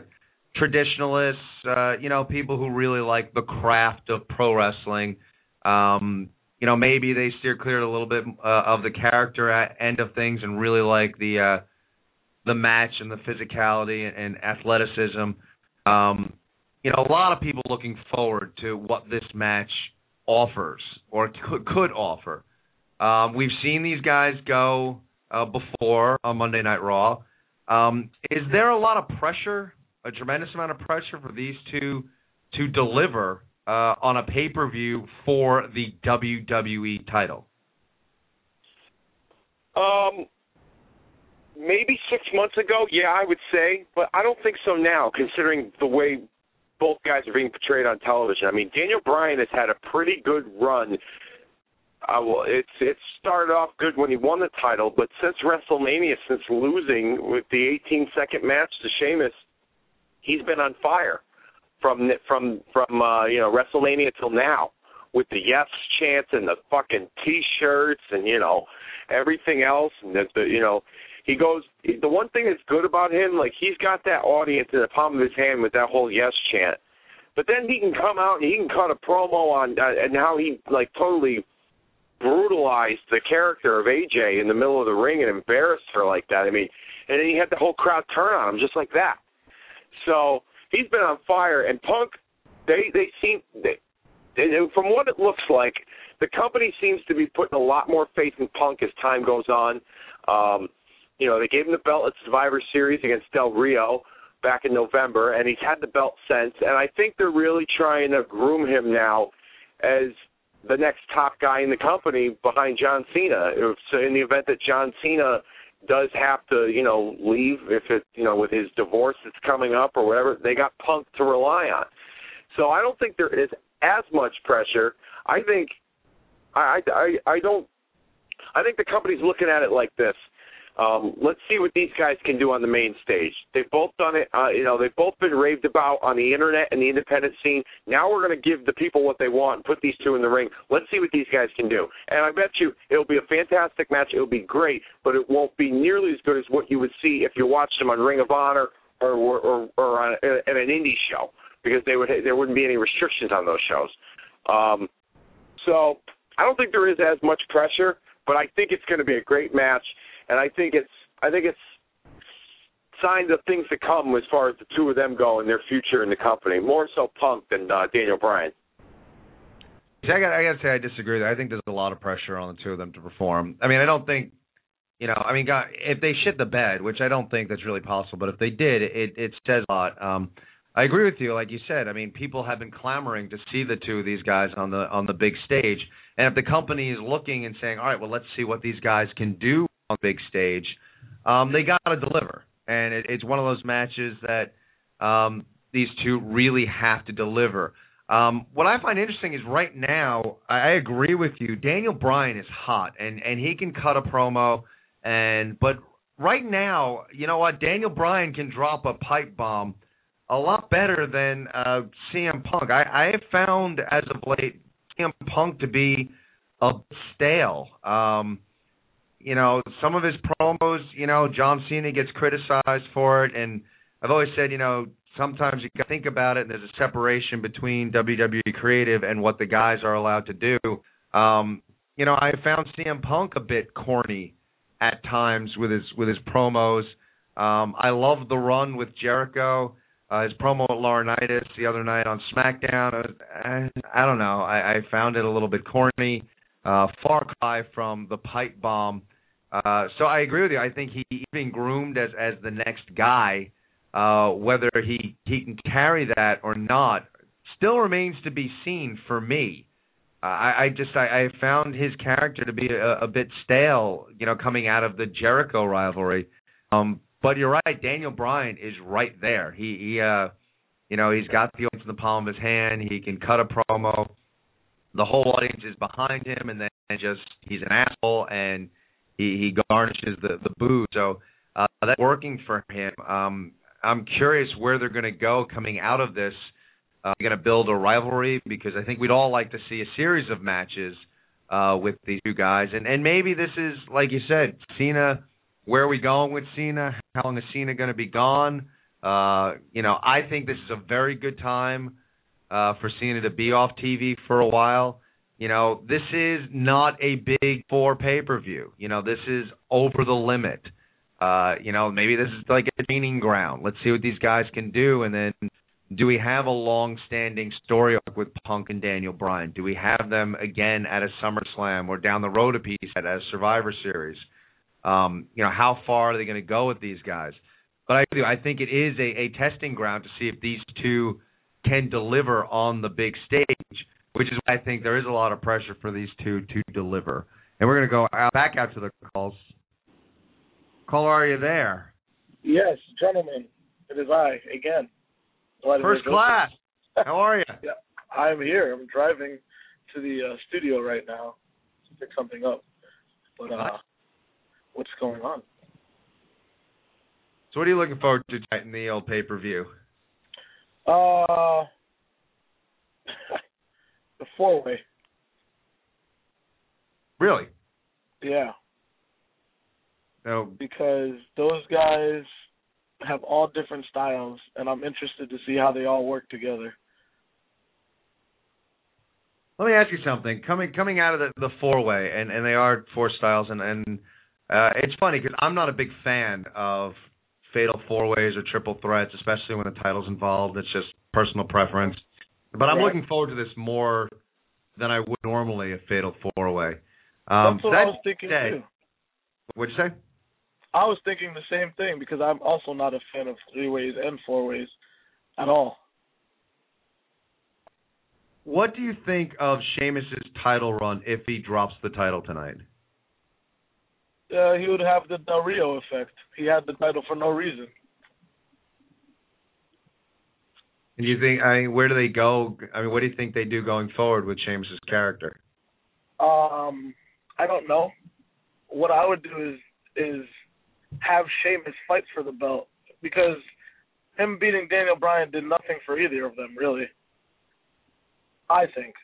traditionalists, uh, you know, people who really like the craft of pro wrestling. Um, you know, maybe they steer clear a little bit uh, of the character end of things and really like the uh, the match and the physicality and, and athleticism. Um, you know, a lot of people looking forward to what this match offers or could, could offer. Um, we've seen these guys go uh, before on Monday Night Raw. Um, is there a lot of pressure, a tremendous amount of pressure for these two to deliver uh, on a pay per view for the WWE title? Um, maybe six months ago, yeah, I would say, but I don't think so now, considering the way both guys are being portrayed on television. I mean, Daniel Bryan has had a pretty good run. Uh, well, it's it started off good when he won the title, but since WrestleMania, since losing with the 18 second match to Sheamus, he's been on fire from from from uh, you know WrestleMania till now with the yes chants and the fucking t-shirts and you know everything else. And the, the you know he goes the one thing that's good about him like he's got that audience in the palm of his hand with that whole yes chant. But then he can come out and he can cut a promo on uh, and how he like totally brutalized the character of AJ in the middle of the ring and embarrassed her like that. I mean and then he had the whole crowd turn on him just like that. So he's been on fire and Punk they they seem they, and from what it looks like, the company seems to be putting a lot more faith in Punk as time goes on. Um, you know, they gave him the belt at Survivor Series against Del Rio back in November, and he's had the belt since. And I think they're really trying to groom him now as the next top guy in the company behind John Cena. So in the event that John Cena does have to, you know, leave, if it, you know, with his divorce that's coming up or whatever, they got Punk to rely on. So I don't think there is as much pressure. I think I I I don't I think the company's looking at it like this. Um, let's see what these guys can do on the main stage. They've both done it. Uh, you know, they've both been raved about on the internet and the independent scene. Now we're going to give the people what they want and put these two in the ring. Let's see what these guys can do. And I bet you it'll be a fantastic match. It'll be great, but it won't be nearly as good as what you would see if you watched them on Ring of Honor or or, or, or on at an indie show because they would there wouldn't be any restrictions on those shows. Um, so I don't think there is as much pressure, but I think it's going to be a great match, and I think it's I think it's signs of things to come as far as the two of them go and their future in the company. More so Punk than uh, Daniel Bryan. See, I got I got to say I disagree. I think there's a lot of pressure on the two of them to perform. I mean, I don't think, you know, I mean, God, if they shit the bed, which I don't think that's really possible, but if they did, it it says a lot. Um, I agree with you, like you said. I mean, people have been clamoring to see the two of these guys on the on the big stage, and if the company is looking and saying, all right, well, let's see what these guys can do on big stage, um, they got to deliver, and it, it's one of those matches that um, these two really have to deliver. Um, what I find interesting is right now, I, I agree with you. Daniel Bryan is hot, and and he can cut a promo, and but right now, you know what? Daniel Bryan can drop a pipe bomb a lot better than uh, CM Punk. I, I have found as of late CM Punk to be a stale. Um, you know, some of his promos, you know, John Cena gets criticized for it, and I've always said, you know, sometimes you think about it. And there's a separation between WWE creative and what the guys are allowed to do. Um, you know, I found CM Punk a bit corny at times with his with his promos. Um, I love the run with Jericho. Uh, his promo at Laurinaitis the other night on SmackDown. I, I don't know. I, I found it a little bit corny. Uh, far cry from the pipe bomb. Uh, so I agree with you. I think he even groomed as as the next guy. Uh, whether he he can carry that or not still remains to be seen for me. Uh, I, I just I, I found his character to be a, a bit stale, you know, coming out of the Jericho rivalry. Um, but you're right, Daniel Bryan is right there. He he uh, you know, he's got the audience in the palm of his hand. He can cut a promo. The whole audience is behind him, and then just he's an asshole, and he he garnishes the the boo. So uh, that's working for him. Um, I'm curious where they're going to go coming out of this. Uh, going to build a rivalry because I think we'd all like to see a series of matches uh, with these two guys, and and maybe this is like you said, Cena. Where are we going with Cena? How long is Cena going to be gone? Uh, you know, I think this is a very good time uh, for Cena to be off TV for a while. You know, this is not a big four pay per view. You know, this is over the limit. Uh, you know, maybe this is like a training ground. Let's see what these guys can do, and then do we have a long-standing story arc with Punk and Daniel Bryan? Do we have them again at a SummerSlam or down the road a piece at a Survivor Series? Um, you know, how far are they going to go with these guys? But I do. I think it is a, a testing ground to see if these two can deliver on the big stage, which is why I think there is a lot of pressure for these two to deliver. And we're going to go out, back out to the calls. Caller, are you there? Yes, gentlemen, it is I again. Glad First class. How are you? yeah, I'm here. I'm driving to the uh, studio right now to pick something up. But uh, what's going on? So, what are you looking forward to tonight in the old pay per view? Uh, the four way. Really? Yeah. No. Because those guys have all different styles, and I'm interested to see how they all work together. Let me ask you something. Coming coming out of the, the four way, and and they are four styles, and and uh, it's funny because I'm not a big fan of fatal four ways or triple threats, especially when the title's involved. It's just personal preference. But I'm Right. looking forward to this more than I would normally a fatal four way. Um, That's what I was thinking too. What'd you say? I was thinking the same thing because I'm also not a fan of three ways and four ways at all. What do you think of Sheamus's title run if he drops the title tonight? Uh, he would have the Del Rio effect. He had the title for no reason. And do you think? I mean, where do they go? I mean, what do you think they do going forward with Sheamus's character? Um, I don't know. What I would do is is have Sheamus fight for the belt because him beating Daniel Bryan did nothing for either of them, really. I think.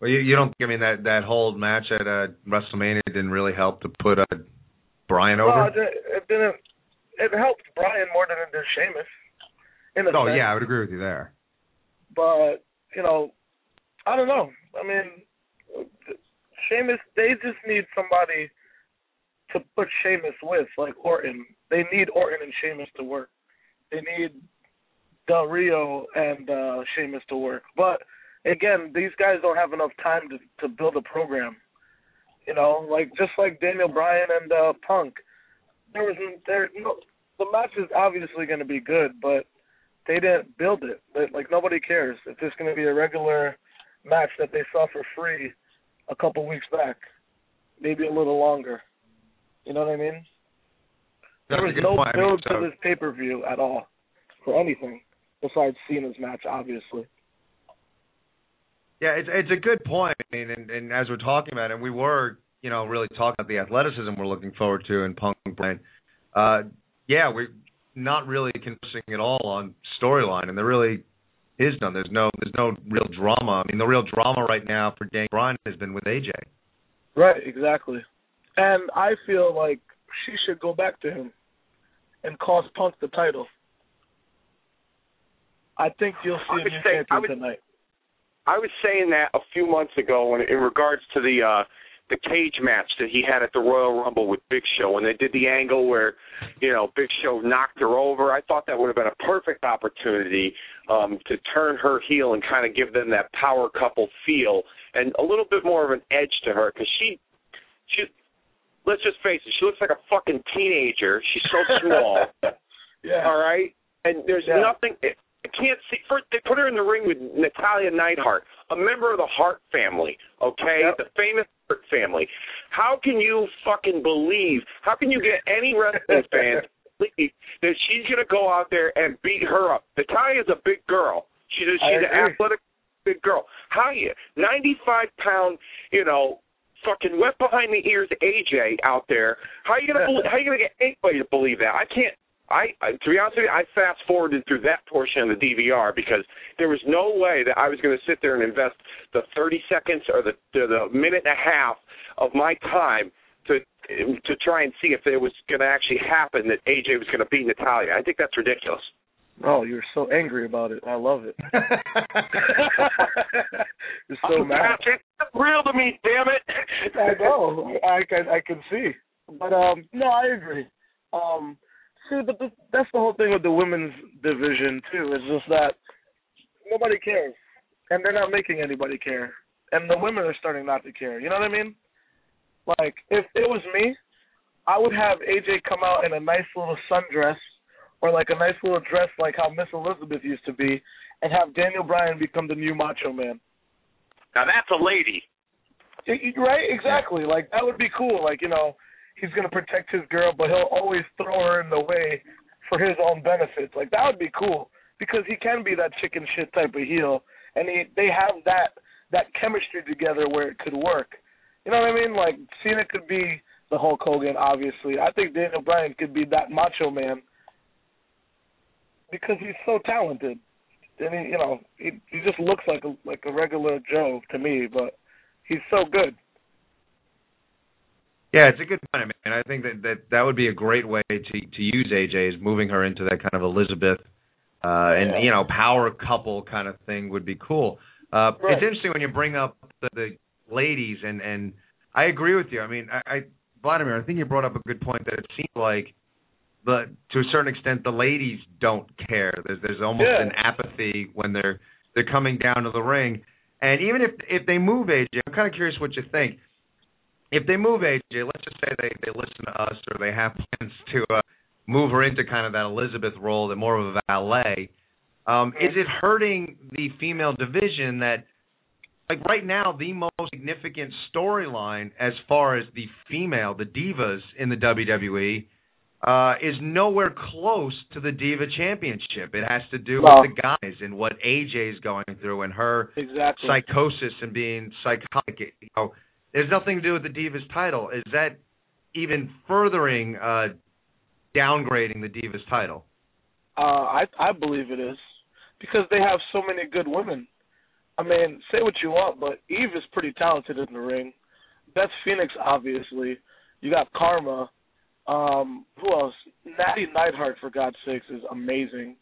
Well, you, you don't. I mean, that that whole match at uh, WrestleMania didn't really help to put uh, Bryan over. No, it it didn't. It helped Bryan more than it did Sheamus. In oh sense. yeah, I would agree with you there. but you know, I don't know. I mean, Sheamus, they just need somebody to put Sheamus with, like Orton. They need Orton and Sheamus to work. They need Del Rio and uh Sheamus to work. But again, these guys don't have enough time to to build a program. You know, like just like Daniel Bryan and uh Punk. There was there no the match is obviously going to be good, but they didn't build it. But, like nobody cares. if It's going to be a regular match that they saw for free a couple weeks back. maybe a little longer. You know what I mean? That's there was no point. I mean, build so- to this pay per view at all for anything besides Cena's match, obviously. Yeah, it's it's a good point. I mean, and, and as we're talking about it, we were, you know, really talking about the athleticism we're looking forward to in Punk Bryan. Uh, yeah, we're not really conversing at all on storyline, and there really is none. There's no there's no real drama. I mean, the real drama right now for Daniel Bryan has been with AJ. Right, exactly. And I feel like she should go back to him and cost Punk the title. I think you'll see a would new I champion would- tonight. I was saying that a few months ago when, in regards to the uh the cage match that he had at the Royal Rumble with Big Show when they did the angle where, you know, Big Show knocked her over. I thought that would have been a perfect opportunity um to turn her heel and kind of give them that power couple feel and a little bit more of an edge to her cuz she she let's just face it, she looks like a fucking teenager. She's so small. yeah. All right, and there's Yeah. nothing. I can't see. First, they put her in the ring with Natalya Neidhart, a member of the Hart family. Okay, Yep. the famous family. How can you fucking believe? How can you get any wrestling fan believe that she's gonna go out there and beat her up? Natalya's a big girl. She's a, she's an athletic big girl. How you? Ninety five pound, you know. Fucking wet behind the ears AJ out there. How you gonna believe, how you gonna get anybody to believe that? I can't I, I to be honest with you, I fast forwarded through that portion of the DVR because there was no way that I was going to sit there and invest the 30 seconds or the the, the minute and a half of my time to to try and see if it was going to actually happen that AJ was going to beat Natalya. I think that's ridiculous. Oh, you're so angry about it. I love it. you're so mad. It's real to me, damn it. I know. I can I can see. But um no, I agree. Um see but the, that's the whole thing with the women's division too. It's just that nobody cares. And they're not making anybody care. And the women are starting not to care. You know what I mean? Like if it was me, I would have AJ come out in a nice little sundress or like a nice little dress like how Miss Elizabeth used to be and have Daniel Bryan become the new Macho Man. Now that's a lady. Right, exactly. Like that would be cool. Like you know, he's gonna protect his girl, but he'll always throw her in the way for his own benefits. Like that would be cool because he can be that chicken shit type of heel, and he they have that that chemistry together where it could work. You know what I mean? Like Cena could be the Hulk Hogan, obviously. I think Daniel Bryan could be that Macho Man because he's so talented. And he, you know, he he just looks like a like a regular Joe to me, but he's so good. Yeah, it's a good point. I mean, I think that that that would be a great way to to use AJ is moving her into that kind of Elizabeth uh and Yeah. you know power couple kind of thing would be cool. Uh Right. it's interesting when you bring up the, the ladies and and I agree with you. I mean, I, I Vladimir, I think you brought up a good point that it seems like the to a certain extent the ladies don't care. There's there's almost Yeah. an apathy when they're they're coming down to the ring. And even if if they move AJ, I'm kind of curious what you think if they move AJ, let's just say they they listen to us or they have plans to uh, move her into kind of that Elizabeth role, that more of a valet. Um, is it hurting the female division that, like right now, the most significant storyline as far as the female, the divas in the WWE, uh, is nowhere close to the Diva Championship. It has to do No. with the guys and what AJ is going through and her Exactly. psychosis and being psychotic. You know, there's nothing to do with the Divas title. Is that even furthering uh, downgrading the Divas title? Uh, I I believe it is because they have so many good women. I mean, say what you want, but Eve is pretty talented in the ring. Beth Phoenix, obviously. You got Karma. Um, who else? Nattie Neidhart, for God's sakes, is amazing.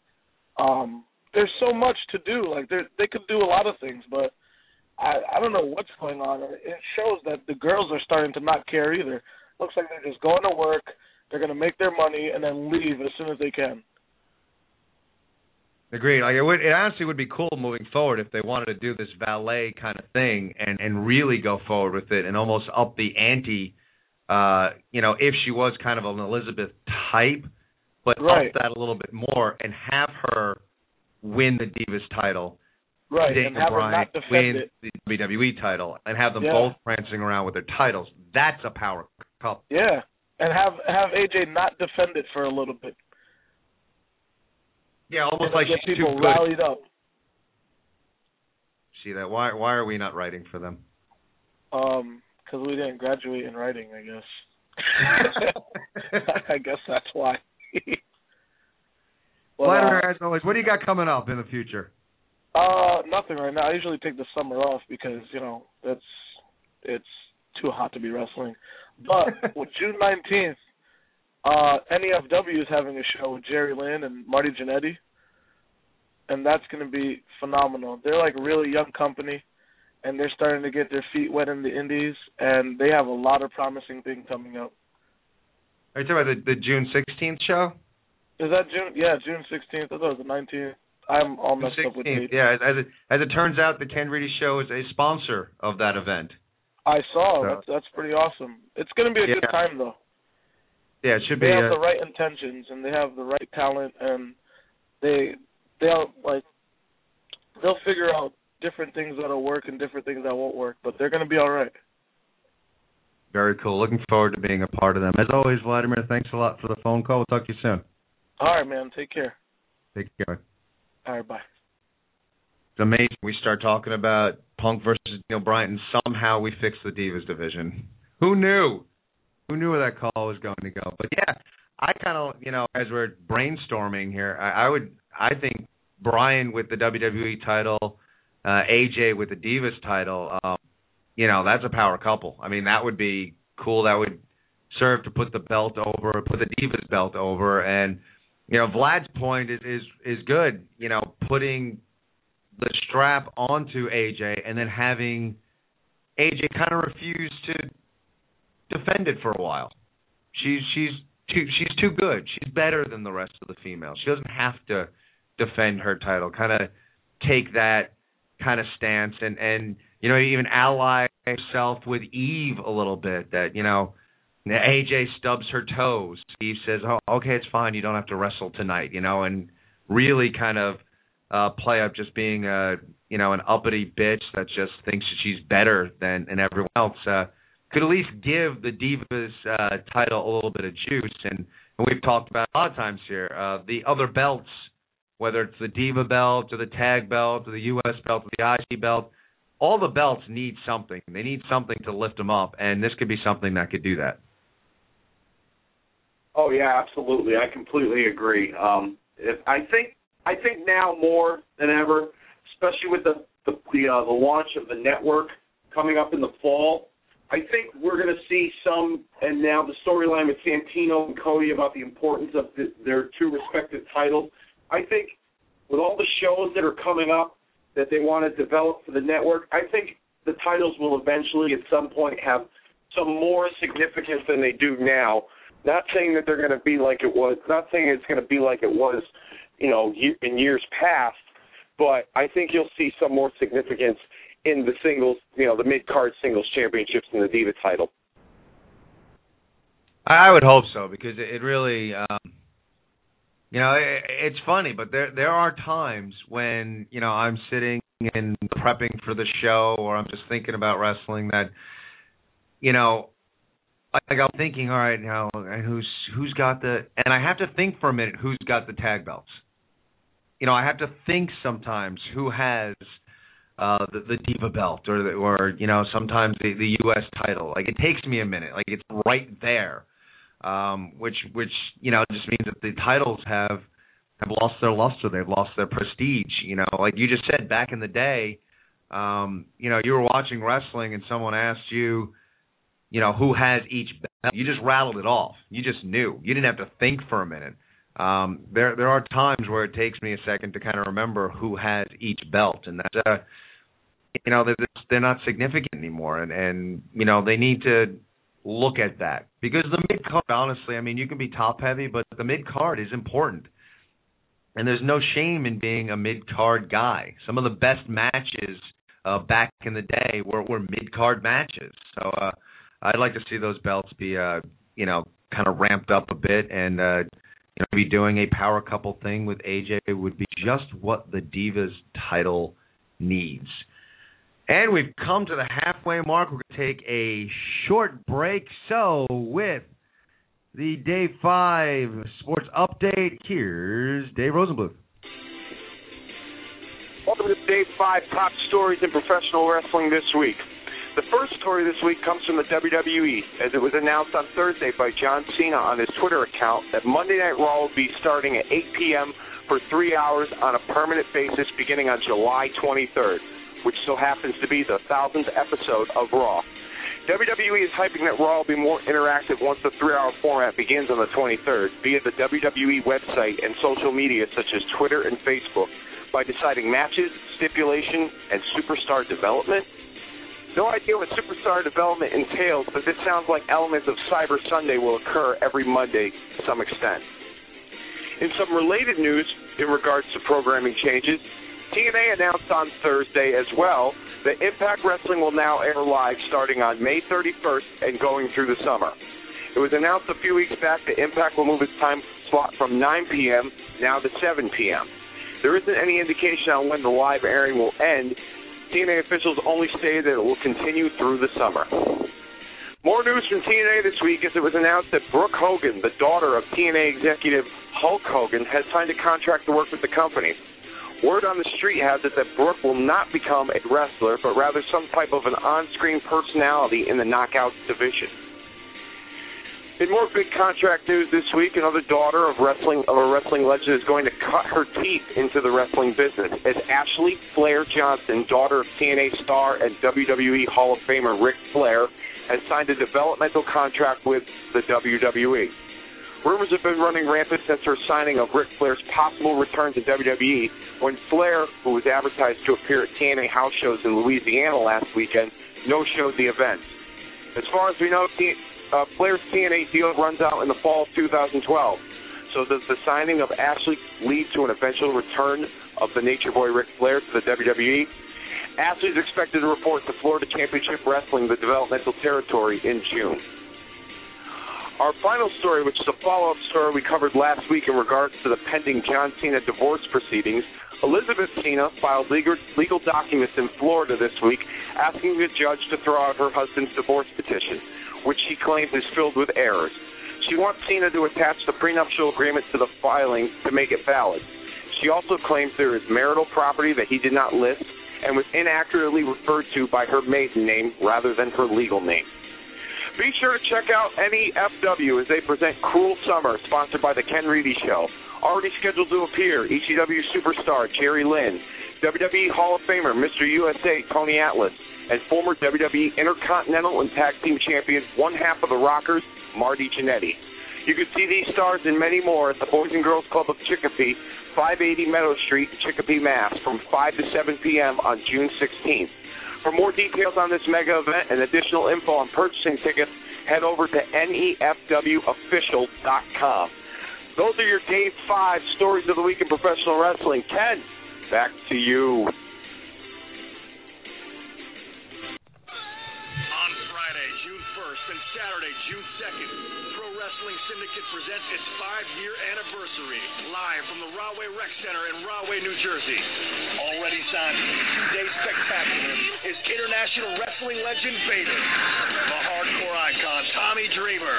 Um, there's so much to do. Like they they could do a lot of things, but I I don't know what's going on. It shows that the girls are starting to not care either. Looks like they're just going to work. They're going to make their money and then leave as soon as they can. Agreed. Like it would, it honestly would be cool moving forward if they wanted to do this valet kind of thing and and really go forward with it and almost up the ante. Uh, you know, if she was kind of an Elizabeth type, but Right. up that a little bit more and have her win the Divas title. Right, Daniel and Bryan her not defend win it. the WWE title and have them Yeah. both prancing around with their titles. That's a power couple. Yeah, and have have AJ not defend it for a little bit. Yeah, almost and like get she's too people good. rallied up. See that? Why why are we not writing for them? Um, because we didn't graduate in writing, I guess. I guess that's why. Well, Vladimir, as always, what do you got coming up in the future? Uh, nothing right now. I usually take the summer off because you know it's it's too hot to be wrestling. But with June nineteenth, uh, NEFW is having a show with Jerry Lynn and Marty Jannetty, and that's going to be phenomenal. They're like a really young company, and they're starting to get their feet wet in the Indies, and they have a lot of promising things coming up. Are you talking about the, the June 16th show? Is that June? Yeah, June sixteenth. I thought it was the nineteenth. I'm all messed up with 16th. dates. Yeah, as, as it as it turns out, the Ken Reedy Show is a sponsor of that event. I saw. So- That's that's pretty awesome. It's going to be a Yeah. good time though. Yeah, it should they be. They have uh, the right intentions and they have the right talent and they they'll like they'll figure out different things that'll work and different things that won't work, but they're going to be all right. very cool. Looking forward to being a part of them. As always, Vladimir, thanks a lot for the phone call. We'll talk to you soon. All right, man. Take care. Take care. All right, bye. It's amazing. We start talking about Punk versus Neil Bryant, and somehow we fix the Divas division. Who knew? Who knew where that call was going to go? But yeah, I kind of, you know, as we're brainstorming here, I, I would, I think Bryan with the WWE title, uh, AJ with the Divas title, um, you know, that's a power couple. I mean, that would be cool. That would serve to put the belt over, put the Divas belt over, and you know, Vlad's point is is is good. You know, putting the strap onto AJ and then having AJ kind of refuse to defend it for a while. She's she's too she's too good. She's better than the rest of the females. She doesn't have to defend her title. Kind of take that kind of stance and and you know even ally herself with Eve a little bit. That you know. AJ stubs her toes. Eve says, "Oh, okay, it's fine. You don't have to wrestle tonight," you know, and really kind of uh play up just being a you know an uppity bitch that just thinks that she's better than than everyone else. Uh could at least give the divas uh title a little bit of juice. And, and we've talked about a lot of times here uh the other belts whether it's the diva belt or the tag belt or the US belt or the IC belt all the belts need something. They need something to lift them up. And this could be something that could do that Oh yeah, absolutely. I completely agree. Um, if, I think I think now more than ever, especially with the the the, uh, the launch of the network coming up in the fall, I think we're going to see some. And now the storyline with Santino and Cody about the importance of the, their two respective titles. I think with all the shows that are coming up that they want to develop for the network, I think the titles will eventually at some point have some more significance than they do now. Not saying that they're going to be like it was. Not saying it's going to be like it was, you know, in years past. But I think you'll see some more significance in the singles, you know, the mid card singles championships and the Diva title. I would hope so because it really, um, you know, it, it's funny, but there there are times when you know I'm sitting and prepping for the show, or I'm just thinking about wrestling that, you know, like I'm thinking, all right, now who's who's got the, and I have to think for a minute who's got the tag belts. You know, I have to think sometimes who has uh the, the diva belt or the, or you know sometimes the the US title. Like it takes me a minute. Like it's right there um which which you know just means that the titles have have lost their luster. They've lost their prestige you know. Like you just said back in the day um you know you were watching wrestling and someone asked you you know who has each belt you just rattled it off. You just knew. You didn't have to think for a minute. Um there there are times where it takes me a second to kind of remember who has each belt and that's uh you know they're they're not significant anymore and and you know they need to look at that. Because the mid card honestly i mean you can be top heavy but the mid card is important. And there's no shame in being a mid card guy. Some of the best matches uh back in the day were were mid card matches. So uh i'd like to see those belts be uh you know kind of ramped up a bit and uh you know be doing a power couple thing with aj would be just what the divas title needs. And we've come to the halfway mark. We're going to take a short break. So, with the Day 5 Sports Update, here's Dave Rosenbluth. Welcome to Day 5 Top Stories in Professional Wrestling this week. The first story this week comes from the WWE, as it was announced on Thursday by John Cena on his Twitter account that Monday Night Raw will be starting at 8 p.m. for three hours on a permanent basis beginning on July 23rd, which so happens to be the thousandth episode of Raw. WWE is hyping that Raw will be more interactive once the three-hour format begins on the 23rd via the WWE website and social media such as Twitter and Facebook by deciding matches, stipulation, and superstar development? No idea what superstar development entails, but this sounds like elements of Cyber Sunday will occur every Monday to some extent. In some related news in regards to programming changes, TNA announced on Thursday as well that Impact Wrestling will now air live starting on May 31st and going through the summer. It was announced a few weeks back that Impact will move its time slot from 9 p.m. now to 7 p.m. There isn't any indication on when the live airing will end. TNA officials only say that it will continue through the summer. More news from TNA this week as it was announced that Brooke Hogan, the daughter of TNA executive Hulk Hogan, has signed a contract to work with the company. Word on the street has it that Brooke will not become a wrestler, but rather some type of an on screen personality in the Knockouts division. In more big contract news this week, another daughter of wrestling of a wrestling legend is going to cut her teeth into the wrestling business as Ashley Flair Johnson, daughter of TNA star and WWE Hall of Famer Ric Flair, has signed a developmental contract with the WWE. Rumors have been running rampant since her signing of Ric Flair's possible return to WWE when Flair, who was advertised to appear at TNA house shows in Louisiana last weekend, no-showed the event. As far as we know, uh, Flair's TNA deal runs out in the fall of 2012. So does the signing of Ashley lead to an eventual return of the Nature Boy Ric Flair to the WWE? Ashley is expected to report to Florida Championship Wrestling, the developmental territory, in June. Our final story, which is a follow-up story we covered last week in regards to the pending John Cena divorce proceedings, Elizabeth Cena filed legal, legal documents in Florida this week asking the judge to throw out her husband's divorce petition which she claims is filled with errors. She wants Cena to attach the prenuptial agreement to the filing to make it valid. She also claims there is marital property that he did not list and was inaccurately referred to by her maiden name rather than her legal name. Be sure to check out NEFW as they present Cruel Summer, sponsored by The Ken Reedy Show. Already scheduled to appear, ECW superstar Jerry Lynn, WWE Hall of Famer Mr. USA Tony Atlas, and former WWE Intercontinental and Tag Team Champions, one half of the Rockers, Marty Jannetty. You can see these stars and many more at the Boys and Girls Club of Chicopee, 580 Meadow Street, Chicopee, Mass, from 5 to 7 p.m. on June 16th. For more details on this mega event and additional info on purchasing tickets, head over to nefwofficial.com. Those are your Day 5 stories of the week in professional wrestling. Ken, back to you. Syndicate presents its five-year anniversary live from the Rahway Rec Center in Rahway, New Jersey. Already signed two-day spectacular is international wrestling legend Vader, the hardcore icon Tommy Dreamer,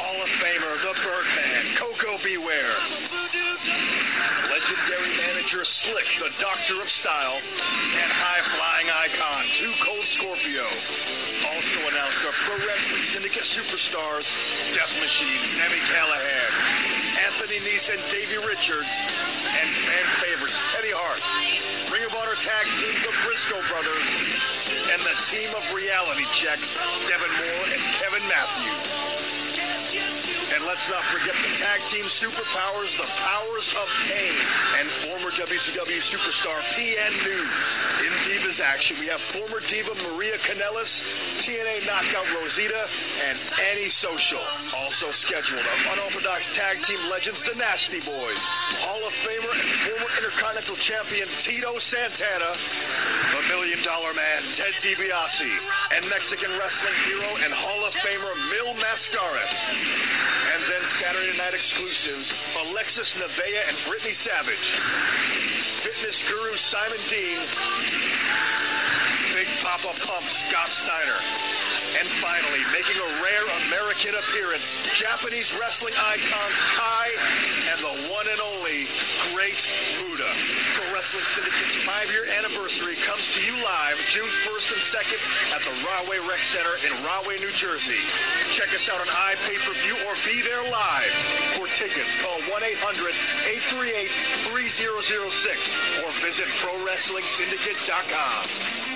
Hall of Famer the Birdman Coco Beware, legendary manager Slick, the Doctor of Style, and high-flying icon Two Cold Scorpio. Syndicate superstars Death Machine, Sami Callihan, Anthony Nese and Davey Richards, and fan favorites Teddy Hart, Ring of Honor tag team the Briscoe Brothers, and the team of reality check Devin Moore and Kevin Matthews. And let's not forget the tag team superpowers, the Powers of Pain, and former WCW superstar PN News. In Divas action, we have former Diva Maria Kanellis, TNA Knockout Rosita, and Annie Social. Also scheduled are unorthodox tag team legends, the Nasty Boys, Hall of Famer and former Intercontinental Champion Tito Santana, the Million Dollar Man Ted DiBiase, and Mexican wrestling hero and Hall of Famer Mil Mascaras. And then Saturday night exclusives, Alexis Nevaeh and Brittany Savage. Fitness guru Simon Dean, Big Papa Pump Scott Steiner. And finally, making a rare American appearance, Japanese wrestling icon Kai and the one and only Great Muta. Pro Wrestling Syndicate's five-year anniversary comes to you live June 1st and 2nd at the Rahway Rec Center in Rahway, New Jersey. Check us out on iPay-per-view or be there live. For tickets, call 1-800-838-3006 or visit ProWrestlingSyndicate.com.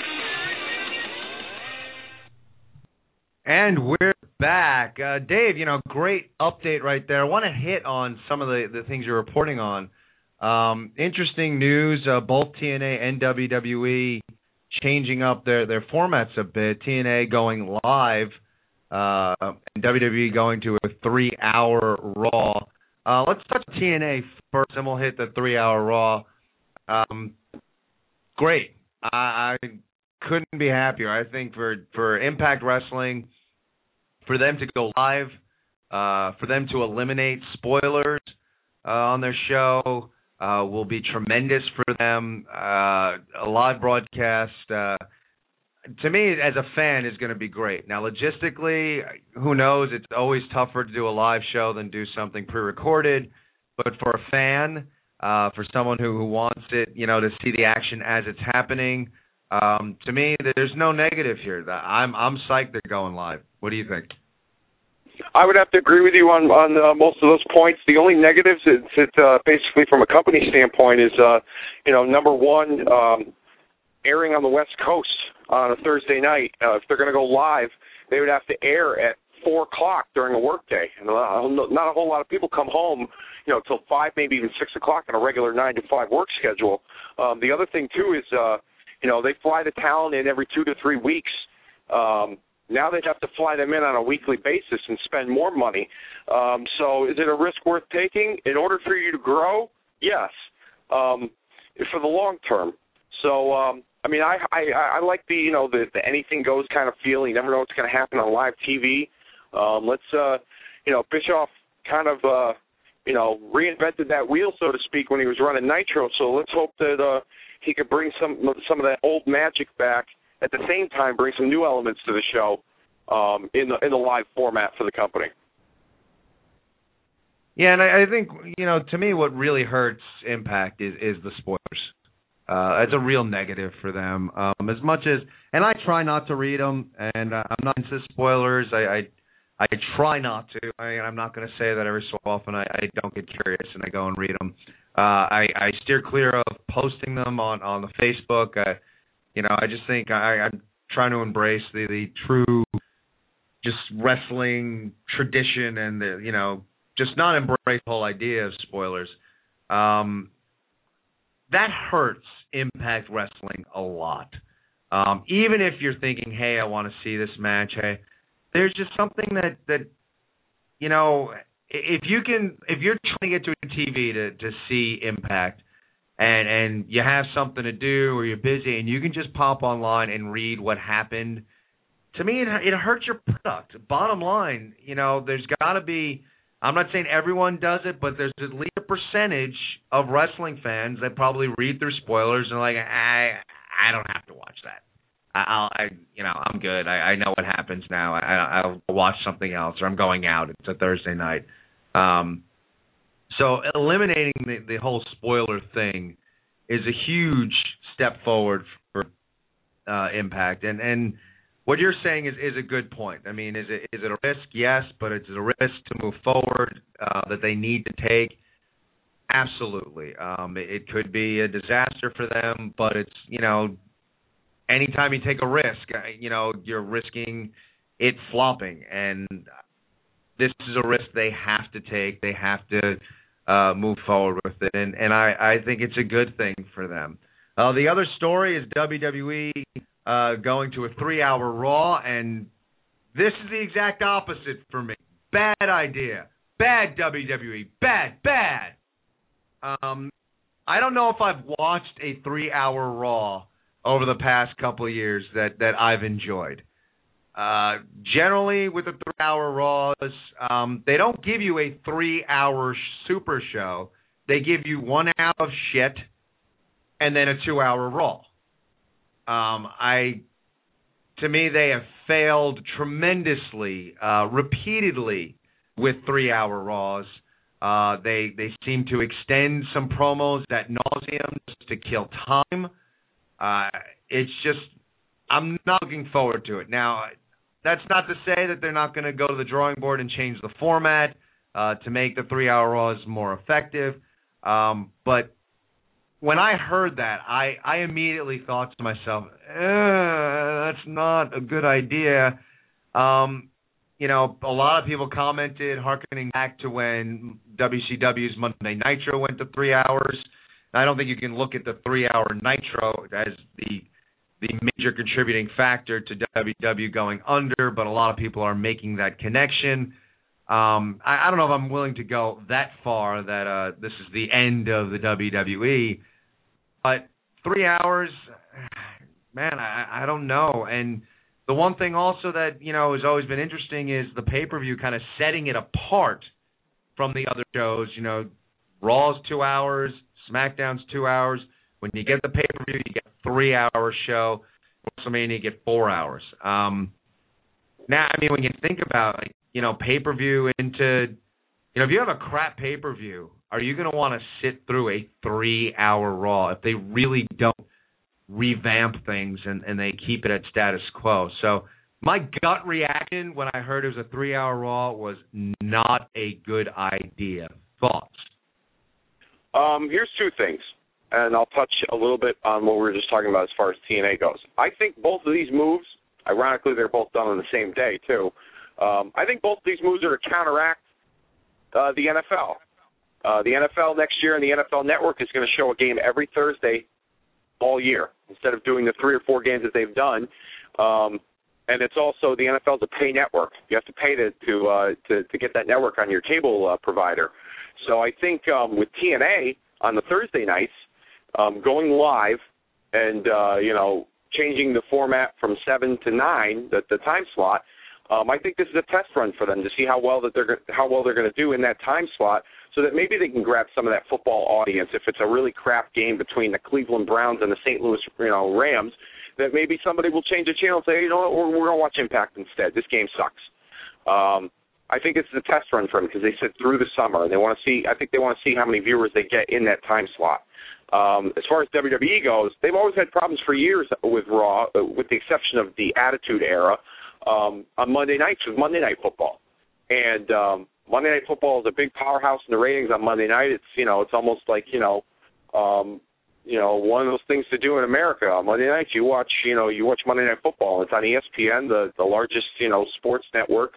And we're back. Uh, Dave, you know, great update right there. I want to hit on some of the, the things you're reporting on. Um, interesting news. Uh, both TNA and WWE changing up their, their formats a bit. TNA going live uh, and WWE going to a three hour Raw. Uh, let's touch TNA first, and we'll hit the three hour Raw. Um, great. I, I couldn't be happier. I think for for Impact Wrestling, for them to go live, uh, for them to eliminate spoilers uh, on their show uh, will be tremendous for them. Uh, a live broadcast, uh, to me, as a fan, is going to be great. Now, logistically, who knows? It's always tougher to do a live show than do something pre-recorded. But for a fan, uh, for someone who, who wants it, you know, to see the action as it's happening um, to me, there's no negative here. I'm I'm psyched they're going live. What do you think? I would have to agree with you on on uh, most of those points. The only negatives, it's it, uh, basically from a company standpoint, is uh, you know number one, um, airing on the West Coast on a Thursday night. Uh, if they're going to go live, they would have to air at four o'clock during a workday, and not a whole lot of people come home, you know, till five, maybe even six o'clock on a regular nine to five work schedule. Um, the other thing too is. uh you know, they fly the talent in every two to three weeks. Um, now they'd have to fly them in on a weekly basis and spend more money. Um, so is it a risk worth taking? In order for you to grow, yes, um, for the long term. So um, I mean, I, I I like the you know the, the anything goes kind of feel. You never know what's going to happen on live TV. Um, let's uh, you know Bischoff kind of uh, you know reinvented that wheel so to speak when he was running Nitro. So let's hope that uh, he could bring some some of that old magic back. At the same time, bring some new elements to the show um, in the in the live format for the company. Yeah, and I, I think you know to me what really hurts Impact is is the spoilers. Uh, it's a real negative for them. Um, as much as, and I try not to read them, and uh, I'm not into spoilers. I, I I try not to. I, I'm not going to say that every so often. I, I don't get curious and I go and read them. Uh, I, I steer clear of posting them on on the Facebook. Uh, you know, I just think I, I'm trying to embrace the the true, just wrestling tradition and the you know just not embrace the whole idea of spoilers. Um, that hurts Impact Wrestling a lot. Um, even if you're thinking, hey, I want to see this match, hey, there's just something that that you know if you can if you're trying to get to a TV to to see Impact and and you have something to do or you're busy and you can just pop online and read what happened to me it it hurts your product bottom line you know there's got to be I'm not saying everyone does it but there's at least a percentage of wrestling fans that probably read through spoilers and like I I don't have to watch that I'll, I, you know, I'm good. I, I know what happens now. I, I'll watch something else, or I'm going out. It's a Thursday night. Um, so eliminating the, the whole spoiler thing is a huge step forward for uh, Impact. And and what you're saying is is a good point. I mean, is it is it a risk? Yes, but it's a risk to move forward uh, that they need to take. Absolutely. Um, it, it could be a disaster for them, but it's you know anytime you take a risk, uh, you know, you're risking it flopping. And this is a risk they have to take. They have to uh, move forward with it. And, and I, I think it's a good thing for them. Uh, the other story is WWE uh, going to a three hour Raw. And this is the exact opposite for me. Bad idea. Bad WWE. Bad, bad. Um, I don't know if I've watched a three hour Raw over the past couple years that that I've enjoyed. Uh, generally, with the three-hour Raws, um, they don't give you a three-hour Super Show. They give you one hour of shit, and then a two-hour Raw. Um, I, to me, they have failed tremendously, uh, repeatedly with three-hour Raws. Uh, they they seem to extend some promos at nauseum just to kill time. Uh, it's just I'm not looking forward to it. Now, that's not to say that they're not going to go to the drawing board and change the format uh, to make the three-hour Raws more effective. Um, but when I heard that, I I immediately thought to myself, that's not a good idea. Um, you know, a lot of people commented, harkening back to when WCW's Monday Nitro went to three hours. I don't think you can look at the three-hour Nitro as the the major contributing factor to WW going under, but a lot of people are making that connection. Um, I, I don't know if I'm willing to go that far that uh, this is the end of the WWE, but three hours, man, I, I don't know. And the one thing also that you know has always been interesting is the pay per view kind of setting it apart from the other shows. You know, Raw's two hours, SmackDown's two hours. When you get the pay per view, you get a three hour show. WrestleMania, you get four hours. Um, now, I mean, when you think about like you know pay per view into, you know, if you have a crap pay per view, are you going to want to sit through a three hour Raw if they really don't revamp things and and they keep it at status quo? So my gut reaction when I heard it was a three hour Raw was not a good idea. Thoughts? Um, here's two things, and I'll touch a little bit on what we were just talking about as far as TNA goes. I think both of these moves, ironically, they're both done on the same day too. Um, I think both of these moves are to counteract uh, the NFL. Uh, the NFL next year and the NFL Network is going to show a game every Thursday all year instead of doing the three or four games that they've done. Um, and it's also the NFL's a pay network. You have to pay to to uh, to, to get that network on your cable uh, provider. So I think um, with TNA on the Thursday nights, um, going live and uh, you know changing the format from seven to nine, the, the time slot. Um, I think this is a test run for them to see how well that they're how well they're going to do in that time slot, so that maybe they can grab some of that football audience. If it's a really crap game between the Cleveland Browns and the St. Louis you know Rams, that maybe somebody will change the channel and say, you know what, we're, we're going to watch Impact instead. This game sucks. Um, I think it's a test run for them because they said through the summer they want to see. I think they want to see how many viewers they get in that time slot. Um, as far as WWE goes, they've always had problems for years with Raw, uh, with the exception of the Attitude Era um, on Monday nights with Monday Night Football. And um, Monday Night Football is a big powerhouse in the ratings on Monday night. It's you know it's almost like you know um, you know one of those things to do in America on Monday nights. You watch you know you watch Monday Night Football. It's on ESPN, the the largest you know sports network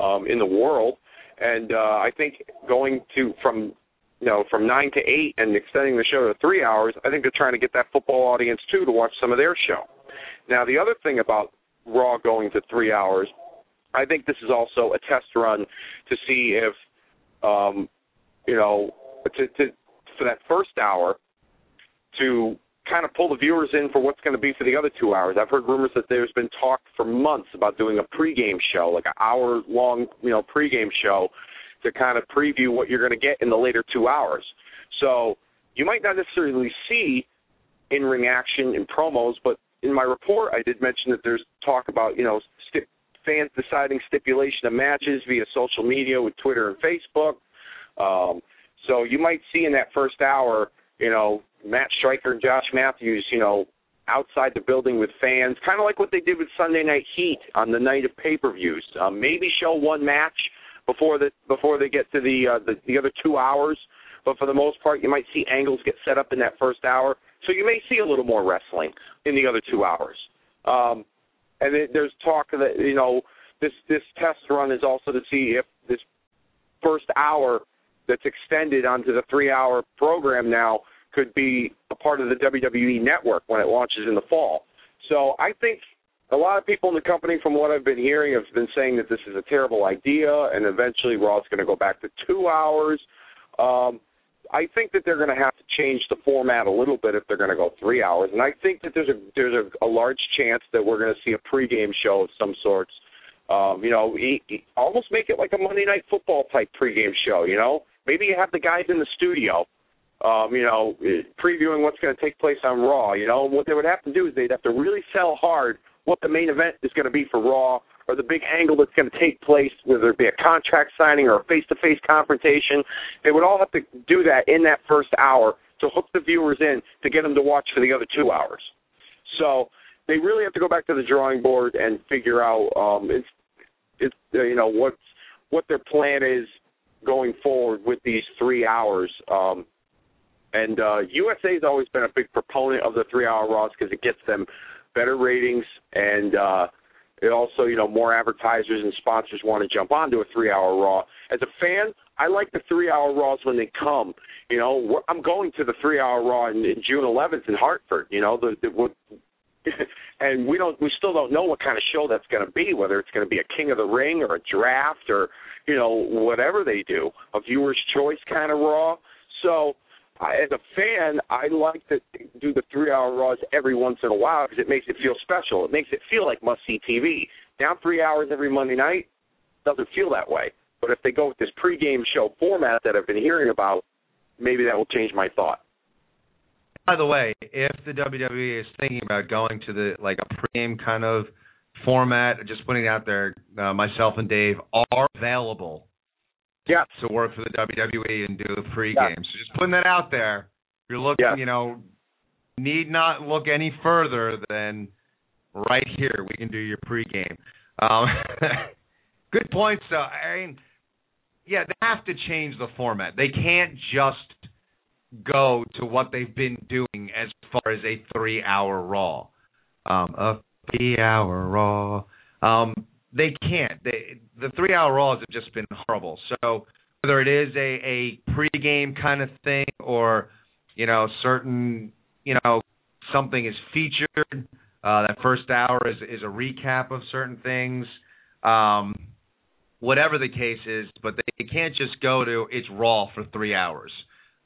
um, in the world. And uh, I think going to from you know from nine to eight and extending the show to three hours, I think they're trying to get that football audience too to watch some of their show. Now the other thing about Raw going to three hours, I think this is also a test run to see if um, you know to, to for that first hour to kind of pull the viewers in for what's going to be for the other two hours. I've heard rumors that there's been talk for months about doing a pregame show, like an hour long, you know, pregame show to kind of preview what you're going to get in the later two hours. So you might not necessarily see in ring action and promos, but in my report I did mention that there's talk about, you know, fans deciding stipulation of matches via social media with Twitter and Facebook. Um, so you might see in that first hour, you know, Matt Striker and Josh Matthews, you know, outside the building with fans, kind of like what they did with Sunday Night Heat on the night of pay-per-views. Um, maybe show one match before the before they get to the, uh, the the other two hours, but for the most part, you might see angles get set up in that first hour. So you may see a little more wrestling in the other two hours. Um, and it, there's talk that you know this this test run is also to see if this first hour that's extended onto the three-hour program now could be a part of the WWE network when it launches in the fall. So I think a lot of people in the company, from what I've been hearing, have been saying that this is a terrible idea, and eventually Raw is going to go back to two hours. Um, I think that they're going to have to change the format a little bit if they're going to go three hours, and I think that there's a there's a, a large chance that we're going to see a pregame show of some sorts. Um, you know, he, he, almost make it like a Monday Night Football type pregame show. You know, maybe you have the guys in the studio um, you know, previewing what's going to take place on Raw. You know, what they would have to do is they'd have to really sell hard what the main event is going to be for Raw or the big angle that's going to take place, whether it be a contract signing or a face-to-face confrontation. They would all have to do that in that first hour to hook the viewers in to get them to watch for the other two hours. So they really have to go back to the drawing board and figure out um, it's it's uh, you know what's what their plan is going forward with these three hours. Um, and uh, USA has always been a big proponent of the three-hour Raws because it gets them better ratings and uh, it also you know more advertisers and sponsors want to jump onto a three-hour Raw. As a fan, I like the three-hour Raws when they come. You know, I'm going to the three-hour Raw in, in June 11th in Hartford. You know, the, the and we don't we still don't know what kind of show that's going to be whether it's going to be a king of the ring or a draft or you know whatever they do a viewer's choice kind of raw so I, as a fan i like to do the three hour raws every once in a while because it makes it feel special. It makes it feel like must see tv now three hours every monday night doesn't feel that way. But if they go with this pregame show format that i've been hearing about maybe that will change my thought. By the way, if the WWE is thinking about going to the like a pregame kind of format, just putting it out there, uh, myself and Dave are available. Yeah. To work for the WWE and do the pregame. Yeah. So just putting that out there. You're looking, yeah. you know, need not look any further than right here. We can do your pregame. Um, good points, though. I mean, yeah, they have to change the format. They can't just go to what they've been doing as far as a three hour Raw. Um, a three hour Raw. Um, they can't. They, the three hour Raws have just been horrible. So whether it is a, a pregame kind of thing or, you know, certain, you know, something is featured, uh, that first hour is, is a recap of certain things. Um, whatever the case is, but they can't just go to it's Raw for three hours.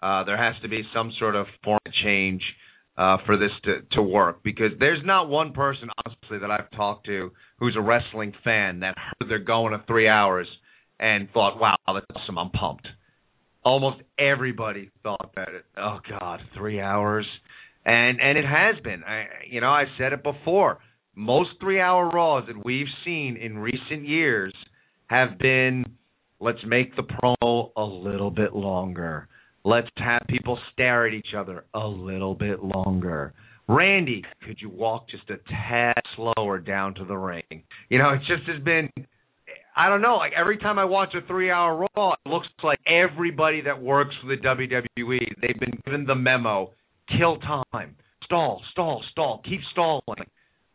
Uh, there has to be some sort of format change uh, Uh, for this to, to work because there's not one person, honestly, that I've talked to who's a wrestling fan that heard they're going to three hours and thought, "Wow, that's awesome! I'm pumped." Almost everybody thought that. Oh God, three hours, and and it has been. I, you know, I said it before. Most three-hour Raws that we've seen in recent years have been, let's make the promo a little bit longer Let's have people stare at each other a little bit longer. Randy, could you walk just a tad slower down to the ring? You know, it just has been I don't know, like every time I watch a 3-hour Raw, it looks like everybody that works for the WWE, they've been given the memo, kill time, stall, stall, stall, keep stalling.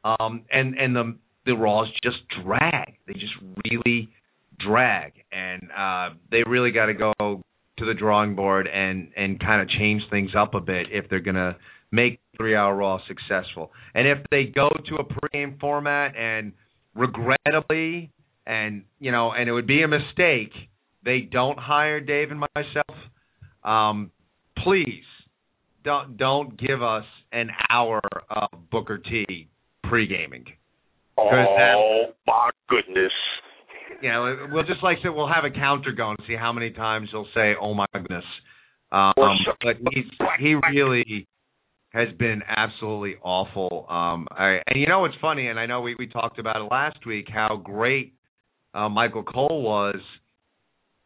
Um and and the the Raws just drag. They just really drag and uh they really got to go to the drawing board and and kind of change things up a bit if they're going to make three hour raw successful. And if they go to a pregame format and regrettably and you know and it would be a mistake they don't hire Dave and myself, um, please don't don't give us an hour of Booker T pre-gaming. Oh that, my goodness! You know, we'll just like say we'll have a counter going to see how many times he'll say, "Oh my goodness." Um, but he's he really has been absolutely awful. Um, I, and you know what's funny, and I know we we talked about it last week how great uh, Michael Cole was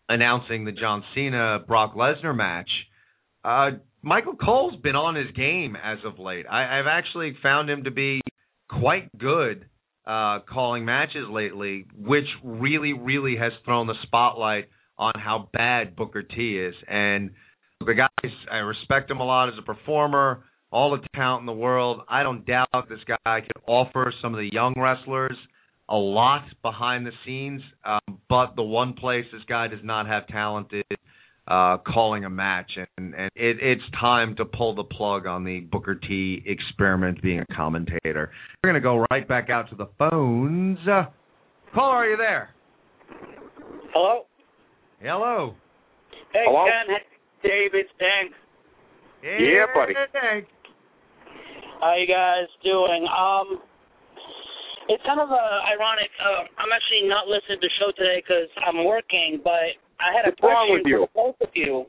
announcing the John Cena Brock Lesnar match. Uh, Michael Cole's been on his game as of late. I, I've actually found him to be quite good uh, calling matches lately, which really, really has thrown the spotlight on how bad Booker T is. And the guys, I respect him a lot as a performer, all the talent in the world. I don't doubt this guy could offer some of the young wrestlers a lot behind the scenes. Um, but the one place this guy does not have talented uh, calling a match, and, and it, it's time to pull the plug on the Booker T experiment being a commentator. We're going to go right back out to the phones. Uh, caller, are you there? Hello. Hello. Hey, Hello? Ken. David. Thanks. Yeah, buddy. How you guys doing? Um, it's kind of uh, ironic. Uh, I'm actually not listening to the show today because I'm working, but I had What's a question with you? for both of you.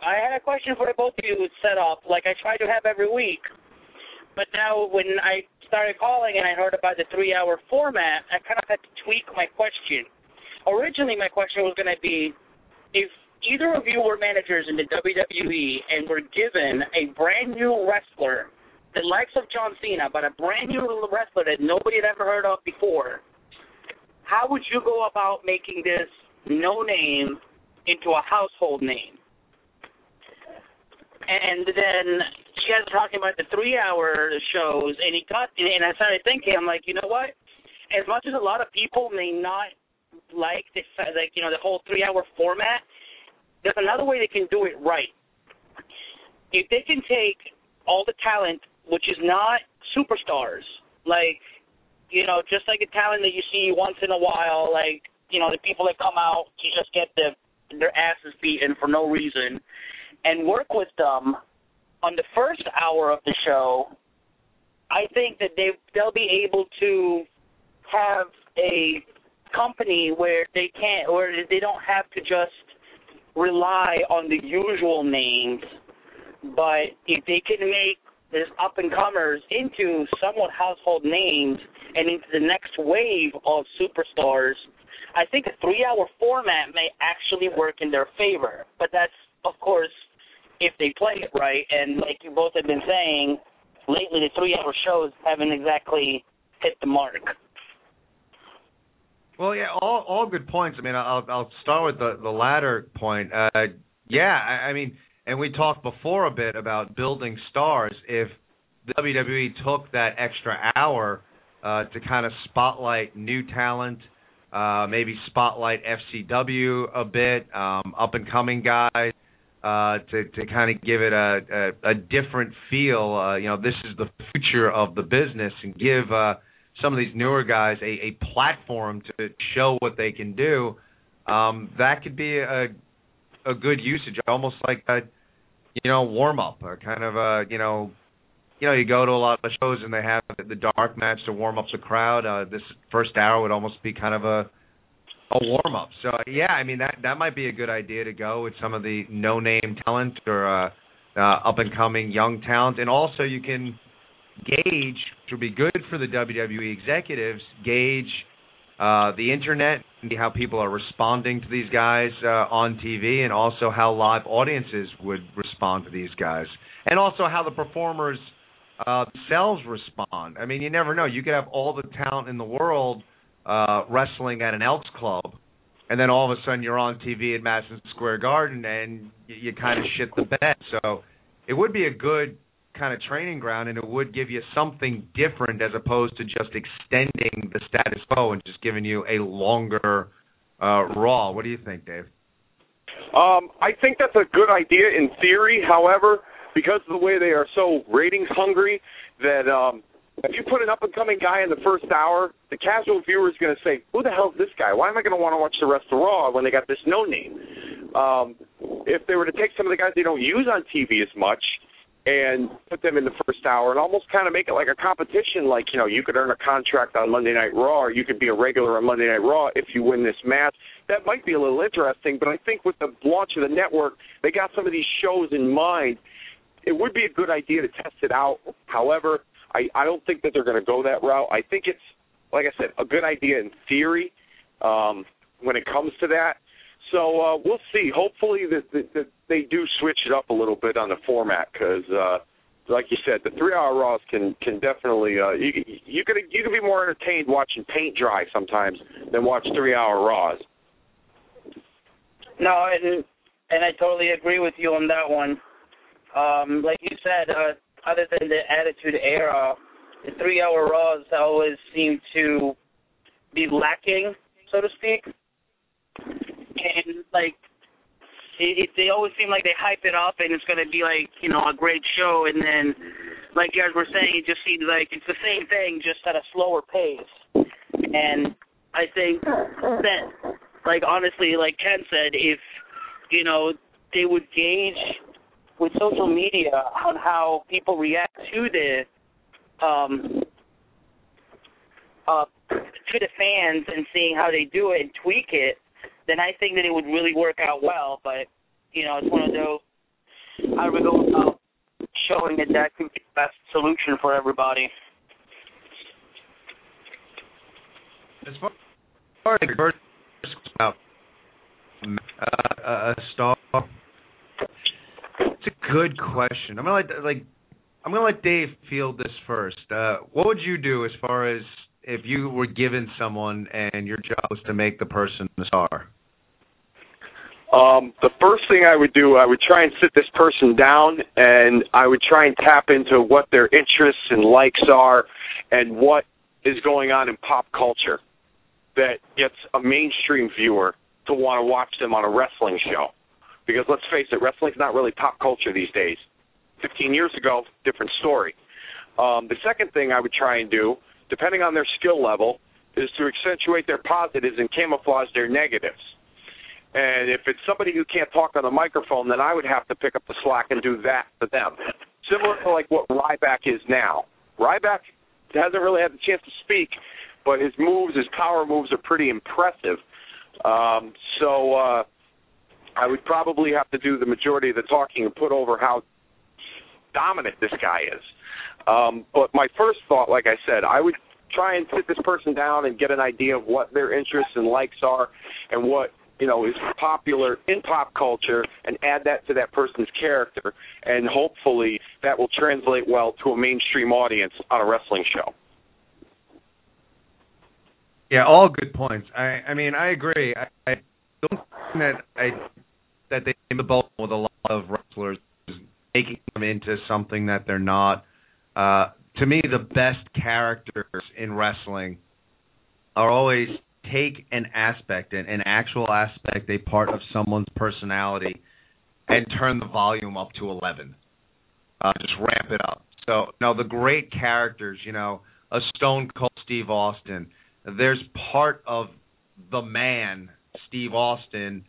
I had a question for the both of you set up, like I try to have every week. But now when I started calling and I heard about the three hour format, I kind of had to tweak my question. Originally, my question was going to be if either of you were managers in the WWE and were given a brand new wrestler, the likes of John Cena, but a brand new wrestler that nobody had ever heard of before, how would you go about making this no name into a household name? And then she guys talking about the three hour shows and he got and I started thinking, I'm like, you know what? As much as a lot of people may not like this like, you know, the whole three hour format, there's another way they can do it right. If they can take all the talent which is not superstars, like you know, just like a talent that you see once in a while, like you know, the people that come out to just get the their asses beaten for no reason, and work with them on the first hour of the show. I think that they they'll be able to have a company where they can't, or they don't have to just rely on the usual names, but if they can make this up and comers into somewhat household names and into the next wave of superstars, I think a three hour format may actually work in their favor. But that's of course if they play it right and like you both have been saying, lately the three hour shows haven't exactly hit the mark. Well, yeah, all all good points. I mean, I'll I'll start with the the latter point. Uh, yeah, I, I mean, and we talked before a bit about building stars. If WWE took that extra hour uh, to kind of spotlight new talent, uh, maybe spotlight FCW a bit, um, up and coming guys, uh, to to kind of give it a, a a different feel. Uh, you know, this is the future of the business, and give. Uh, some of these newer guys a, a platform to show what they can do, um, that could be a a good usage, almost like a you know warm up or kind of a you know you know you go to a lot of shows and they have the dark match to warm up the crowd. Uh, this first hour would almost be kind of a a warm up. So yeah, I mean that that might be a good idea to go with some of the no name talent or uh, uh, up and coming young talent, and also you can gauge, which would be good for the WWE executives, gauge uh, the internet and how people are responding to these guys uh, on TV, and also how live audiences would respond to these guys, and also how the performers uh, themselves respond. I mean, you never know. You could have all the talent in the world uh, wrestling at an Elks Club, and then all of a sudden you're on TV at Madison Square Garden, and you, you kind of shit the bed. So it would be a good kind of training ground, and it would give you something different as opposed to just extending the status quo and just giving you a longer uh, Raw. What do you think, Dave? Um, I think that's a good idea in theory. However, because of the way they are so ratings hungry, that um, if you put an up and coming guy in the first hour, the casual viewer is going to say, "Who the hell is this guy? Why am I going to want to watch the rest of Raw when they got this no name?" Um, if they were to take some of the guys they don't use on TV as much and put them in the first hour and almost kind of make it like a competition like you know you could earn a contract on Monday Night Raw or you could be a regular on Monday Night Raw if you win this match that might be a little interesting but I think with the launch of the network they got some of these shows in mind it would be a good idea to test it out however I I don't think that they're going to go that route I think it's like I said a good idea in theory um when it comes to that so uh, we'll see. Hopefully that, that, that they do switch it up a little bit on the format because, uh, like you said, the three-hour Raws can can definitely uh, you you can you can be more entertained watching paint dry sometimes than watch three-hour Raws. No, and and I totally agree with you on that one. Um, like you said, uh, other than the Attitude Era, the three-hour Raws always seem to be lacking, so to speak and like it, it, they always seem like they hype it up and it's going to be like you know a great show, and then like you guys were saying, it just seems like it's the same thing just at a slower pace. And I think that like honestly, like Ken said, if you know they would gauge with social media on how people react to the um uh to the fans and seeing how they do it and tweak it then I think that it would really work out well. But you know, it's one of those do we go about showing that that could be the best solution for everybody? As far as first about uh, a star, it's a good question. I'm gonna let like I'm gonna let Dave field this first. Uh, what would you do as far as if you were given someone and your job was to make the person a star? Um, the first thing I would do, I would try and sit this person down, and I would try and tap into what their interests and likes are, and what is going on in pop culture that gets a mainstream viewer to want to watch them on a wrestling show. Because let's face it, wrestling's not really pop culture these days. 15 years ago, different story. Um, the second thing I would try and do, depending on their skill level, is to accentuate their positives and camouflage their negatives. And if it's somebody who can't talk on the microphone, then I would have to pick up the slack and do that for them. Similar to like what Ryback is now. Ryback hasn't really had the chance to speak, but his moves, his power moves, are pretty impressive. Um, so uh, I would probably have to do the majority of the talking and put over how dominant this guy is. Um, but my first thought, like I said, I would try and sit this person down and get an idea of what their interests and likes are and what you know is popular in pop culture and add that to that person's character and hopefully that will translate well to a mainstream audience on a wrestling show. Yeah, all good points. I I mean I agree. I, I don't think that I that they aim the ball with a lot of wrestlers making them into something that they're not. Uh to me the best characters in wrestling are always take an aspect, an, an actual aspect, a part of someone's personality, and turn the volume up to 11. Uh, just ramp it up. So, now the great characters, you know, a Stone Cold Steve Austin, there's part of the man, Steve Austin,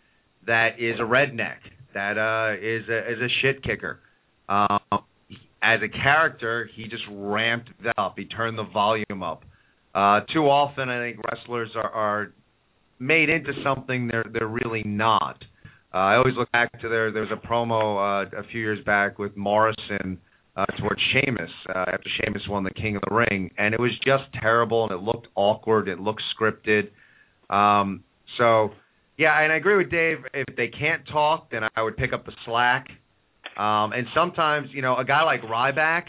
that is a redneck, that uh, is a, is a shit kicker. Um, as a character, he just ramped that up. He turned the volume up. Uh, too often, I think wrestlers are, are made into something they're they're really not. Uh, I always look back to there. There was a promo uh, a few years back with Morrison uh, towards Sheamus uh, after Sheamus won the King of the Ring, and it was just terrible and it looked awkward. It looked scripted. Um, so yeah, and I agree with Dave. If they can't talk, then I would pick up the slack. Um, and sometimes, you know, a guy like Ryback,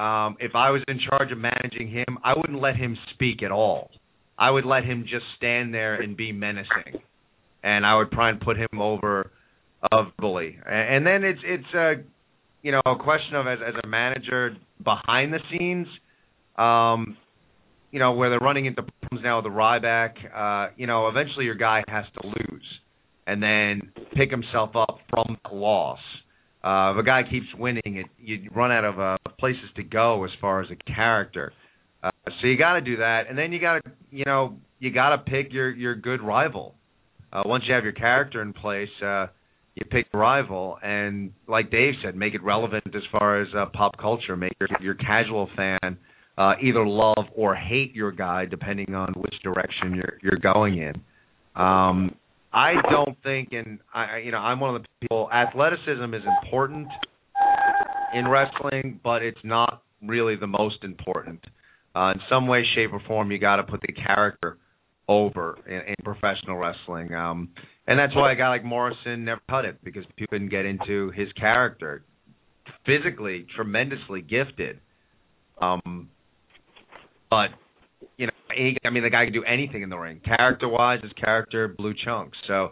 um, if I was in charge of managing him, I wouldn't let him speak at all. I would let him just stand there and be menacing, and I would try and put him over of bully. And then it's it's a you know a question of as as a manager behind the scenes, um, you know where they're running into problems now with the Ryback. Uh, you know, eventually your guy has to lose, and then pick himself up from that loss. Uh, if a guy keeps winning, it you run out of uh, places to go as far as a character. Uh, so you got to do that, and then you got to, you know, you got to pick your your good rival. Uh, once you have your character in place, uh, you pick a rival, and like Dave said, make it relevant as far as uh, pop culture. Make your your casual fan uh, either love or hate your guy, depending on which direction you're you're going in. Um, I don't think, and I, you know, I'm one of the people. Athleticism is important in wrestling, but it's not really the most important. Uh, in some way, shape, or form, you got to put the character over in, in professional wrestling, um, and that's why a guy like Morrison never cut it because people couldn't get into his character. Physically, tremendously gifted, um, but you know, he, I mean, the guy can do anything in the ring. Character-wise, his character blew chunks. So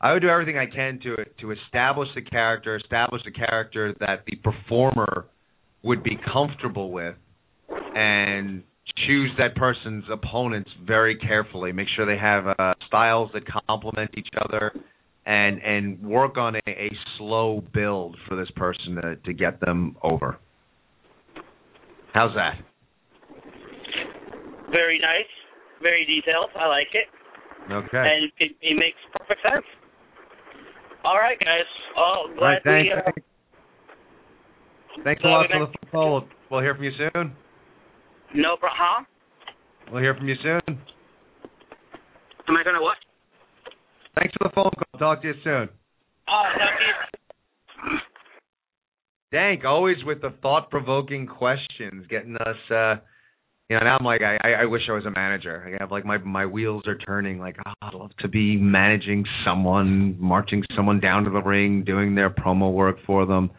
I would do everything I can to to establish the character, establish a character that the performer would be comfortable with, and choose that person's opponents very carefully. Make sure they have uh, styles that complement each other, and and work on a, a slow build for this person to to get them over. How's that? Very nice, very detailed. I like it. Okay. And it, it makes perfect sense. All right, guys. Oh, glad All right, thanks. we. Uh, Thanks a lot for the phone call. We'll, hear from you soon. No problem. Huh? We'll hear from you soon. Am I gonna what? Thanks for the phone call. Talk to you soon. Oh, you Dank, always with the thought-provoking questions, getting us. uh you know, now I'm like, I, I wish I was a manager. I have like my my wheels are turning. Like, oh, I'd love to be managing someone, marching someone down to the ring, doing their promo work for them.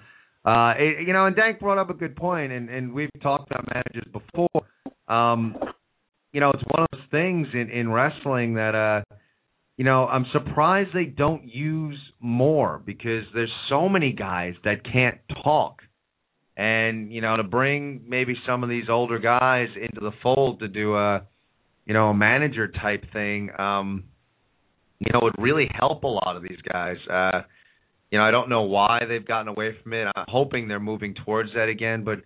Uh, it, you know, and Dank brought up a good point, and and we've talked about managers before. Um, you know, it's one of those things in in wrestling that uh, you know, I'm surprised they don't use more because there's so many guys that can't talk and you know to bring maybe some of these older guys into the fold to do a you know a manager type thing um you know would really help a lot of these guys. Uh you know I don't know why they've gotten away from it. I'm hoping they're moving towards that again but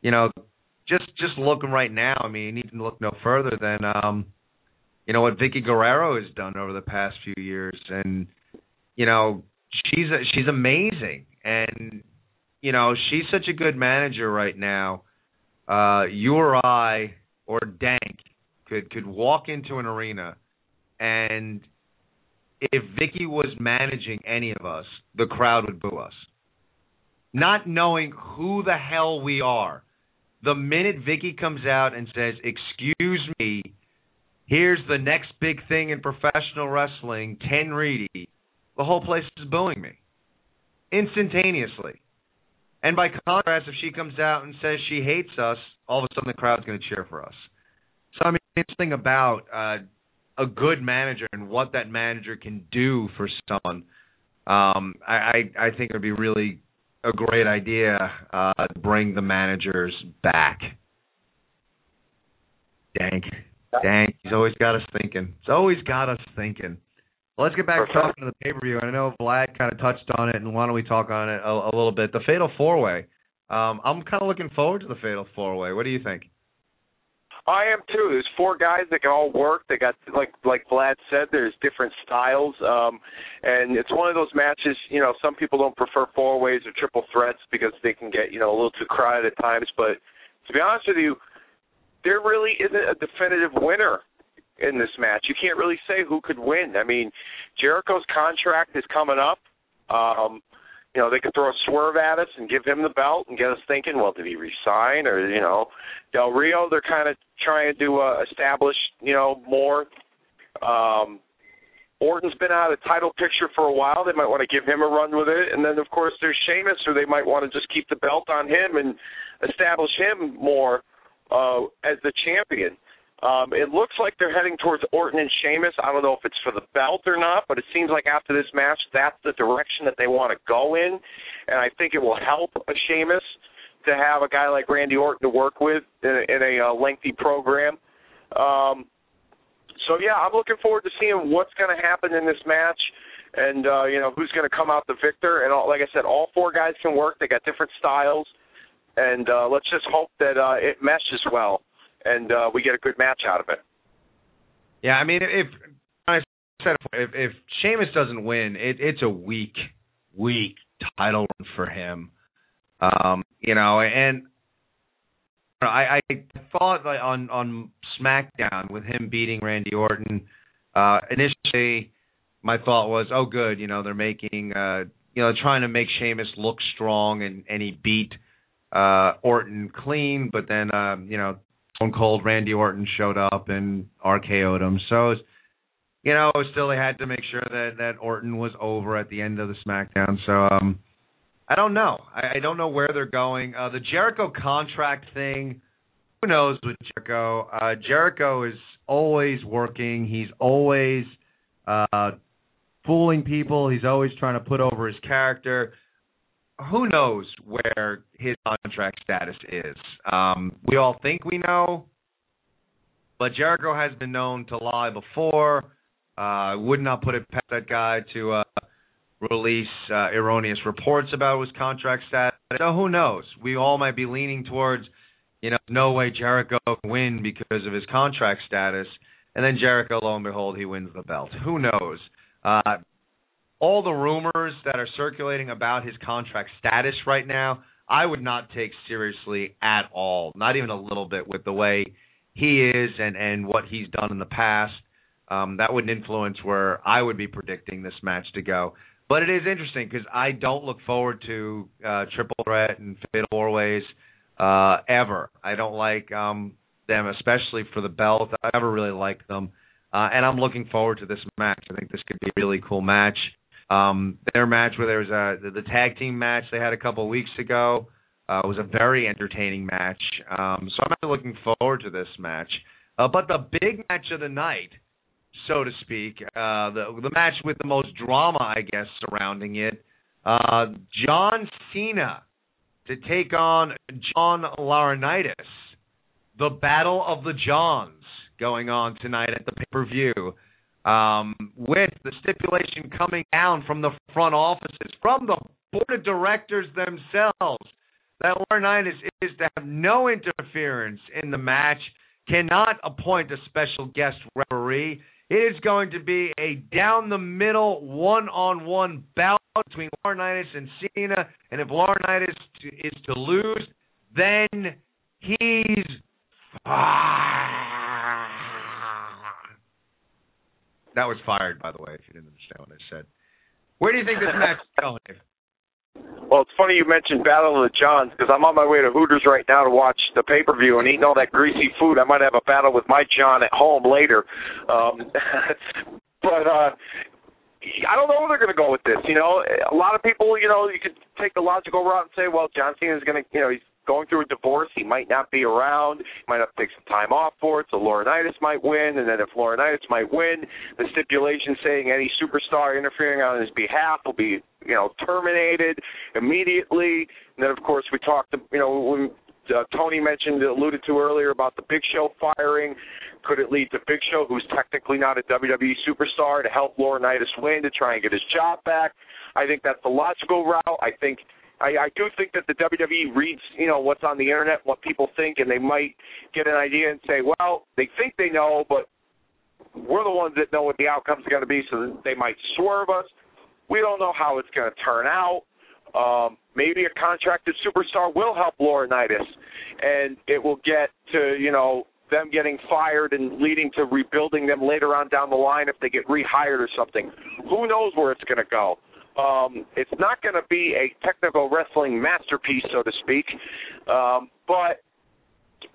you know just just looking right now I mean you need to look no further than um you know what Vickie Guerrero has done over the past few years. And you know she's a, she's amazing. And you know, she's such a good manager right now. Uh, you or I or Dank could could walk into an arena and if Vickie was managing any of us, the crowd would boo us. Not knowing who the hell we are. The minute Vickie comes out and says, "Excuse me, here's the next big thing in professional wrestling, Ken Reedy," the whole place is booing me instantaneously. And by contrast, if she comes out and says she hates us, all of a sudden the crowd's going to cheer for us. So I mean, it's thing about uh, a good manager and what that manager can do for someone. Um, I, I I think it would be really a great idea uh, to bring the managers back. Dank, dank. He's always got us thinking. He's always got us thinking. Well, let's get back to talking to the pay per view. I know Vlad kind of touched on it, and why don't we talk on it a, a little bit? The Fatal Four Way. Um, I'm kind of looking forward to the Fatal Four Way. What do you think? I am too. There's four guys that can all work. They got like like Vlad said. There's different styles, um, and it's one of those matches. You know, some people don't prefer four ways or triple threats because they can get you know a little too crowded at times. But to be honest with you, there really isn't a definitive winner in this match. You can't really say who could win. I mean, Jericho's contract is coming up. Um, you know, they could throw a swerve at us and give him the belt and get us thinking, well, did he resign? Or, you know, Del Rio, they're kind of trying to uh, establish, you know, more. Um, Orton's been out of the title picture for a while. They might want to give him a run with it. And then, of course, there's Sheamus, who they might want to just keep the belt on him and establish him more uh, as the champion. Um, it looks like they're heading towards Orton and Sheamus. I don't know if it's for the belt or not, but it seems like after this match, that's the direction that they want to go in, and I think it will help a Sheamus to have a guy like Randy Orton to work with in a, in a uh, lengthy program. Um, so yeah, I'm looking forward to seeing what's going to happen in this match, and uh, you know who's going to come out the victor. And all, like I said, all four guys can work. They got different styles, and uh, let's just hope that uh, it meshes well and uh, we get a good match out of it. Yeah, I mean, if I said if if Sheamus doesn't win, it, it's a weak, weak title run for him. Um, you know, and I, I thought like on on SmackDown with him beating Randy Orton. Uh, initially, my thought was, oh, good, you know, they're making, uh, you know, trying to make Sheamus look strong, and and he beat uh Orton clean, but then, um, you know, Stone Cold Randy Orton showed up and RKO'd him. So, you know, still they had to make sure that that Orton was over at the end of the SmackDown. So, um, I don't know. I, I don't know where they're going. Uh, the Jericho contract thing. Who knows with Jericho? Uh, Jericho is always working. He's always uh, fooling people. He's always trying to put over his character who knows where his contract status is? Um, we all think we know, but Jericho has been known to lie before. I uh, would not put it past that guy to uh, release uh, erroneous reports about his contract status. So who knows? We all might be leaning towards, you know, no way Jericho can win because of his contract status, and then Jericho, lo and behold, he wins the belt. Who knows? Uh, all the rumors that are circulating about his contract status right now, I would not take seriously at all, not even a little bit, with the way he is and and what he's done in the past. Um, that wouldn't influence where I would be predicting this match to go. But it is interesting because I don't look forward to uh, triple threat and fatal four ways uh, ever. I don't like um, them, especially for the belt. I never really liked them, uh, and I'm looking forward to this match. I think this could be a really cool match. Um, their match where there was a the, the tag team match they had a couple weeks ago uh, was a very entertaining match. Um, so I'm looking forward to this match. Uh, but the big match of the night, so to speak, uh, the the match with the most drama, I guess, surrounding it, uh, John Cena to take on John Laurinaitis. The Battle of the Johns going on tonight at the pay per view um, with the stipulation coming down from the front offices, from the board of directors themselves, that Laurinaitis is to have no interference in the match, cannot appoint a special guest referee. It is going to be a down the middle, one on one bout between Laurinaitis and Cena. And if Laurinaitis is to lose, then he's that was fired, by the way, if you didn't understand what I said. Where do you think this match is going? Well, it's funny you mentioned Battle of the Johns because I'm on my way to Hooters right now to watch the pay per view and eating all that greasy food. I might have a battle with my John at home later. Um, but uh, I don't know where they're going to go with this. You know, a lot of people, you know, you could take the logical route and say, well, John is going to, you know, he's going through a divorce. He might not be around. He might have to take some time off for it. So Laurinaitis might win, and then if Laurinaitis might win, the stipulation saying any superstar interfering on his behalf will be, you know, terminated immediately. And then of course we talked, you know, when uh, Tony mentioned, alluded to earlier about the Big Show firing. Could it lead to Big Show, who's technically not a WWE superstar, to help Laurinaitis win to try and get his job back? I think that's the logical route. I think I, I do think that the WWE reads, you know, what's on the internet, what people think, and they might get an idea and say, well, they think they know, but we're the ones that know what the outcome's going to be, so they might swerve us. We don't know how it's going to turn out. Um, maybe a contracted superstar will help Laurinaitis, and it will get to, you know, them getting fired and leading to rebuilding them later on down the line if they get rehired or something. Who knows where it's going to go? Um, it's not going to be a technical wrestling masterpiece, so to speak, um, but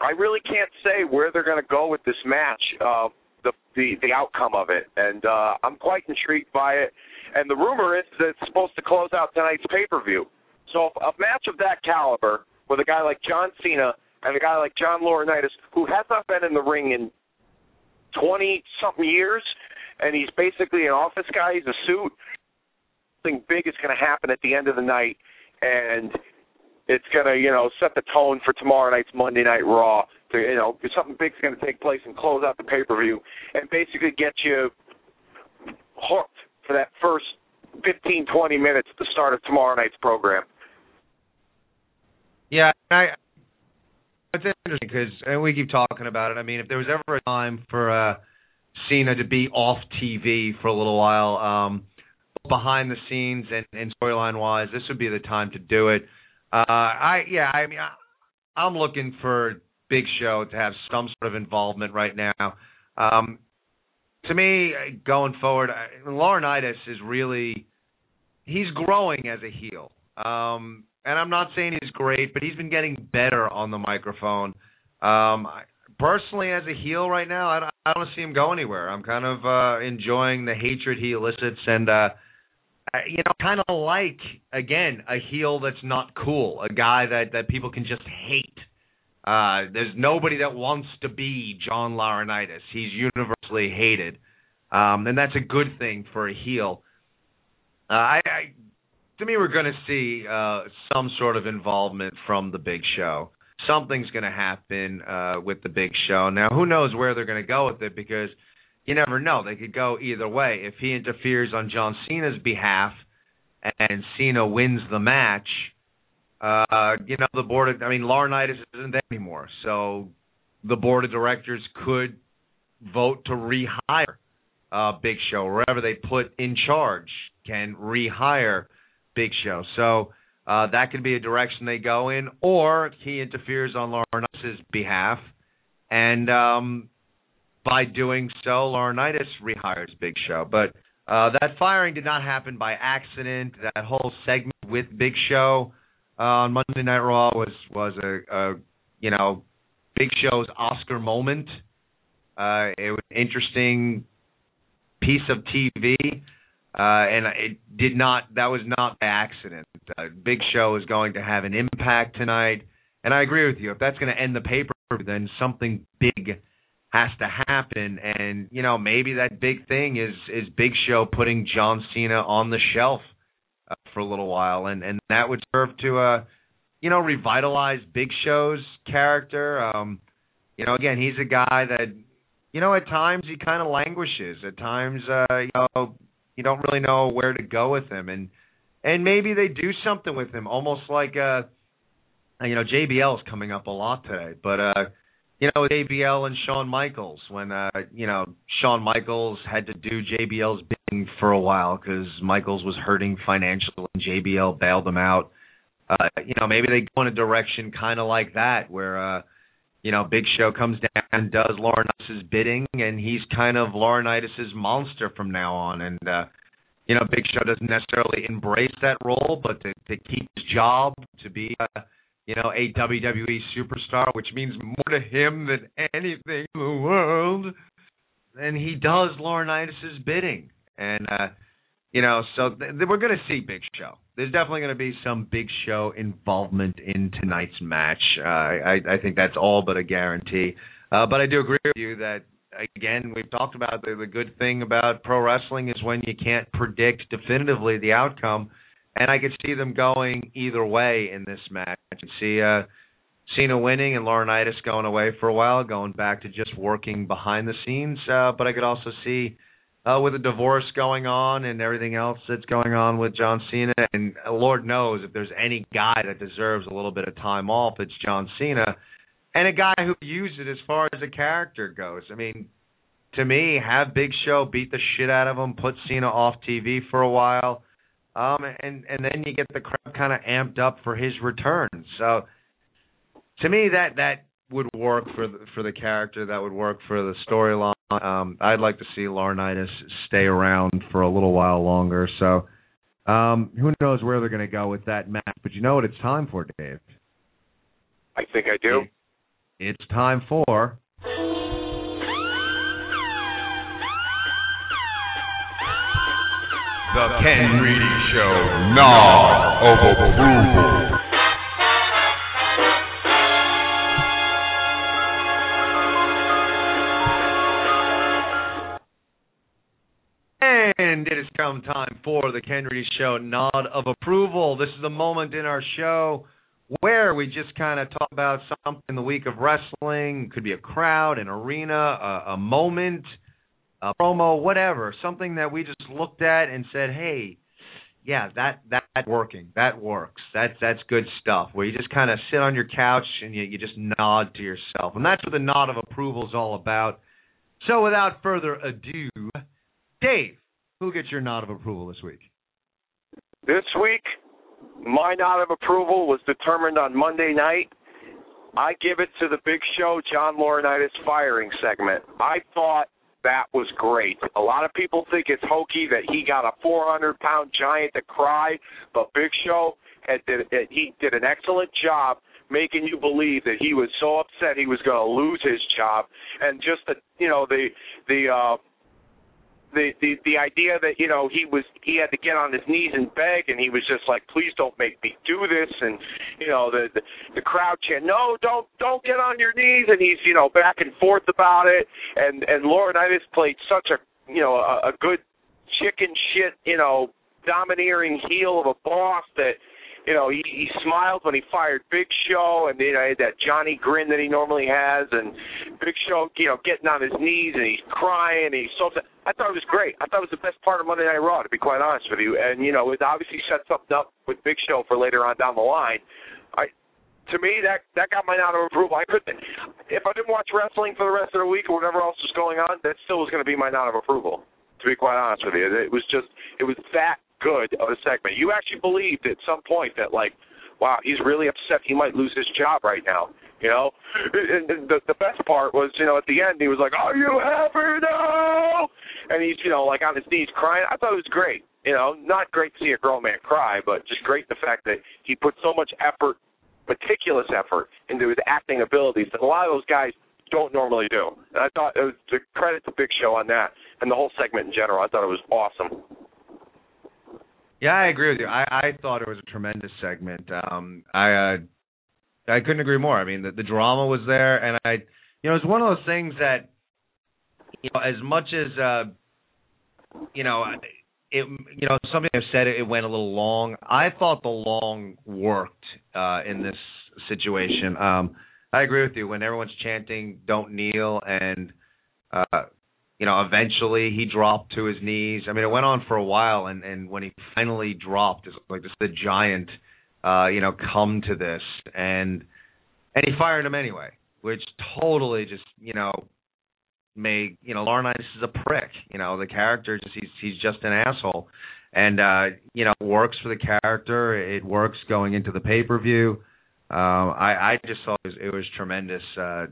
I really can't say where they're going to go with this match. Uh, the the the outcome of it, and uh, I'm quite intrigued by it. And the rumor is that it's supposed to close out tonight's pay per view. So a match of that caliber with a guy like John Cena and a guy like John Laurinaitis, who has not been in the ring in 20 something years, and he's basically an office guy. He's a suit something big is going to happen at the end of the night, and it's going to, you know, set the tone for tomorrow night's Monday Night Raw. To, you know, something big's going to take place and close out the pay per view, and basically get you hooked for that first 15, 20 minutes at the start of tomorrow night's program. Yeah, I. It's interesting because, and we keep talking about it. I mean, if there was ever a time for uh, Cena to be off TV for a little while, um, behind the scenes and, and storyline wise, this would be the time to do it. Uh, I yeah, I mean, I, I'm looking for Big Show to have some sort of involvement right now. Um, to me, going forward, Laurinaitis is really he's growing as a heel. Um, and I'm not saying he's great, but he's been getting better on the microphone. Um, personally, as a heel right now, I don't, I don't see him go anywhere. I'm kind of uh, enjoying the hatred he elicits, and uh, you know, kind of like again a heel that's not cool, a guy that that people can just hate. Uh, there's nobody that wants to be John Laurinaitis. He's universally hated, um, and that's a good thing for a heel. Uh, I, I, to me, we're going to see uh, some sort of involvement from the Big Show. Something's going to happen uh, with the Big Show. Now, who knows where they're going to go with it because you never know. They could go either way. If he interferes on John Cena's behalf and Cena wins the match, uh, you know, the board of, I mean, Laurinaitis isn't there anymore. So the board of directors could vote to rehire uh, Big Show. Wherever they put in charge can rehire Big Show. So uh, that could be a direction they go in, or he interferes on Laurinaitis' behalf, and um, by doing so, Laurinaitis rehires Big Show. But Uh, that firing did not happen by accident. That whole segment with Big Show uh, on Monday Night Raw was was a, a you know Big Show's Oscar moment. Uh, it was an interesting piece of TV, uh, and it did not. That was not by accident. Uh, Big Show is going to have an impact tonight, and I agree with you. If that's going to end the paper, then something big has to happen. And you know, maybe that big thing is is Big Show putting John Cena on the shelf uh, for a little while, and and that would serve to uh, you know, revitalize Big Show's character. Um, you know, again, he's a guy that you know, at times he kind of languishes. At times, uh, you know, you don't really know where to go with him, and and maybe they do something with him, almost like uh, you know, JBL is coming up a lot today, but uh, you know, with JBL and Shawn Michaels, when uh, you know, Shawn Michaels had to do JBL's bidding for a while because Michaels was hurting financially, and JBL bailed him out. Uh, you know, maybe they go in a direction kind of like that, where uh you know, Big Show comes down and does Laurinaitis' bidding, and he's kind of Laurinaitis' monster from now on. And uh, you know, Big Show doesn't necessarily embrace that role, but to, to keep his job, to be, uh, you know, a WWE superstar, which means more to him than anything in the world, And he does Laurinaitis' bidding. And uh, you know, so th- we're going to see Big Show. There's definitely going to be some Big Show involvement in tonight's match. Uh, I, I think that's all but a guarantee. Uh, but I do agree with you that again we've talked about the, the good thing about pro wrestling is when you can't predict definitively the outcome, and I could see them going either way in this match. I could see uh, Cena winning and Laurinaitis going away for a while, going back to just working behind the scenes. Uh, but I could also see uh, with a divorce going on and everything else that's going on with John Cena. And Lord knows if there's any guy that deserves a little bit of time off, it's John Cena, and a guy who used it as far as a character goes. I mean, to me, have Big Show beat the shit out of him, put Cena off TV for a while, um, and and then you get the crowd kind of amped up for his return. So, to me, that that would work for the, for the character. That would work for the storyline. Um, I'd like to see Laurinaitis stay around for a little while longer. So, um, who knows where they're going to go with that match? But you know what it's time for, Dave? I think I do. It's time for. The Ken Reedy Show, Nod of Approval. And it has come time for the Ken Reedy Show nod of approval. This is the moment in our show where we just kind of talk about something in the week of wrestling. Could be a crowd, an arena, a, a moment, a promo, whatever. Something that we just looked at and said, "Hey, yeah, that that's working. That works. That's that's good stuff." Where you just kind of sit on your couch and you you just nod to yourself, and that's what the nod of approval is all about. So, without further ado, Dave, who gets your nod of approval this week? This week, my nod of approval was determined on Monday night. I give it to the Big Show John Laurinaitis firing segment. I thought that was great. A lot of people think it's hokey that he got a 400 pound giant to cry, but Big Show had did, he did an excellent job making you believe that he was so upset he was going to lose his job, and just the you know the the uh, the the the idea that you know he was he had to get on his knees and beg and he was just like please don't make me do this and you know the the, the crowd chant no don't don't get on your knees and he's you know back and forth about it and and Laurinaitis played such a you know a, a good chicken shit you know domineering heel of a boss that you know, he, he smiled when he fired Big Show, and you know, he had that Johnny grin that he normally has, and Big Show, you know, getting on his knees and he's crying, and he's so. I thought it was great. I thought it was the best part of Monday Night Raw, to be quite honest with you. And you know, it obviously sets something up with Big Show for later on down the line. I, to me, that that got my nod of approval. I couldn't, if I didn't watch wrestling for the rest of the week or whatever else was going on, that still was going to be my nod of approval. To be quite honest with you, it was just, it was that good of a segment. You actually believed at some point that like, wow, he's really upset. He might lose his job right now. You know, and the the best part was, you know, at the end he was like, "Are you happy now?" and he's you know like on his knees crying. I thought it was great. You know, not great to see a grown man cry, but just great the fact that he put so much effort, meticulous effort, into his acting abilities that a lot of those guys don't normally do. And I thought it was the credit to Big Show on that and the whole segment in general. I thought it was awesome. Yeah, I agree with you. I, I thought it was a tremendous segment. Um, I uh, I couldn't agree more. I mean, the, the drama was there, and I, you know, it's one of those things that, you know, as much as, uh, you know, it, you know, somebody said it, it went a little long. I thought the long worked uh, in this situation. Um, I agree with you. When everyone's chanting "Don't kneel" and uh, you know, eventually he dropped to his knees. I mean, it went on for a while, and and when he finally dropped, it's like this the giant, uh, you know, come to this, and and he fired him anyway, which totally just you know made you know Laurinaitis is a prick. You know, the character just he's he's just an asshole, and uh, you know, works for the character. It works going into the pay per view. Um, I, I just thought it was, it was tremendous uh,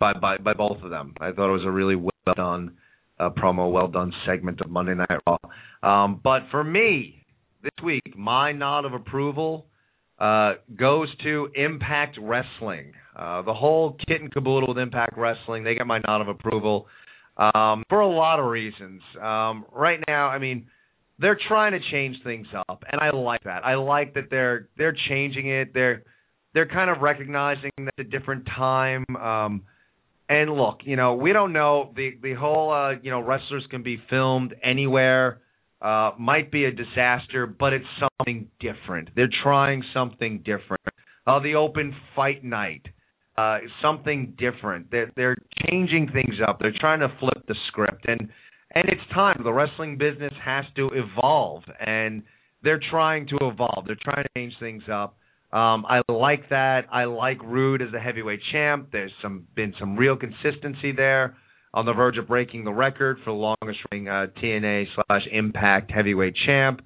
by, by by both of them. I thought it was a really well done uh, promo, well done segment of Monday Night Raw. Um, but for me, this week, my nod of approval uh, goes to Impact Wrestling. Uh, the whole kit and caboodle with Impact Wrestling, they get my nod of approval um, for a lot of reasons. Um, right now, I mean they're trying to change things up, and I like that. I like that they're they're changing it. They're they're kind of recognizing that it's a different time. Um, and look, you know, we don't know the the whole uh, you know wrestlers can be filmed anywhere. Uh, might be a disaster, but it's something different. They're trying something different. Uh, the open fight night, uh, something different. They're they're changing things up. They're trying to flip the script, and and it's time. The wrestling business has to evolve, and they're trying to evolve. They're trying to change things up. Um, I like that. I like Roode as a heavyweight champ. There's some been some real consistency there. On the verge of breaking the record for the longest reigning uh, TNA slash Impact heavyweight champ.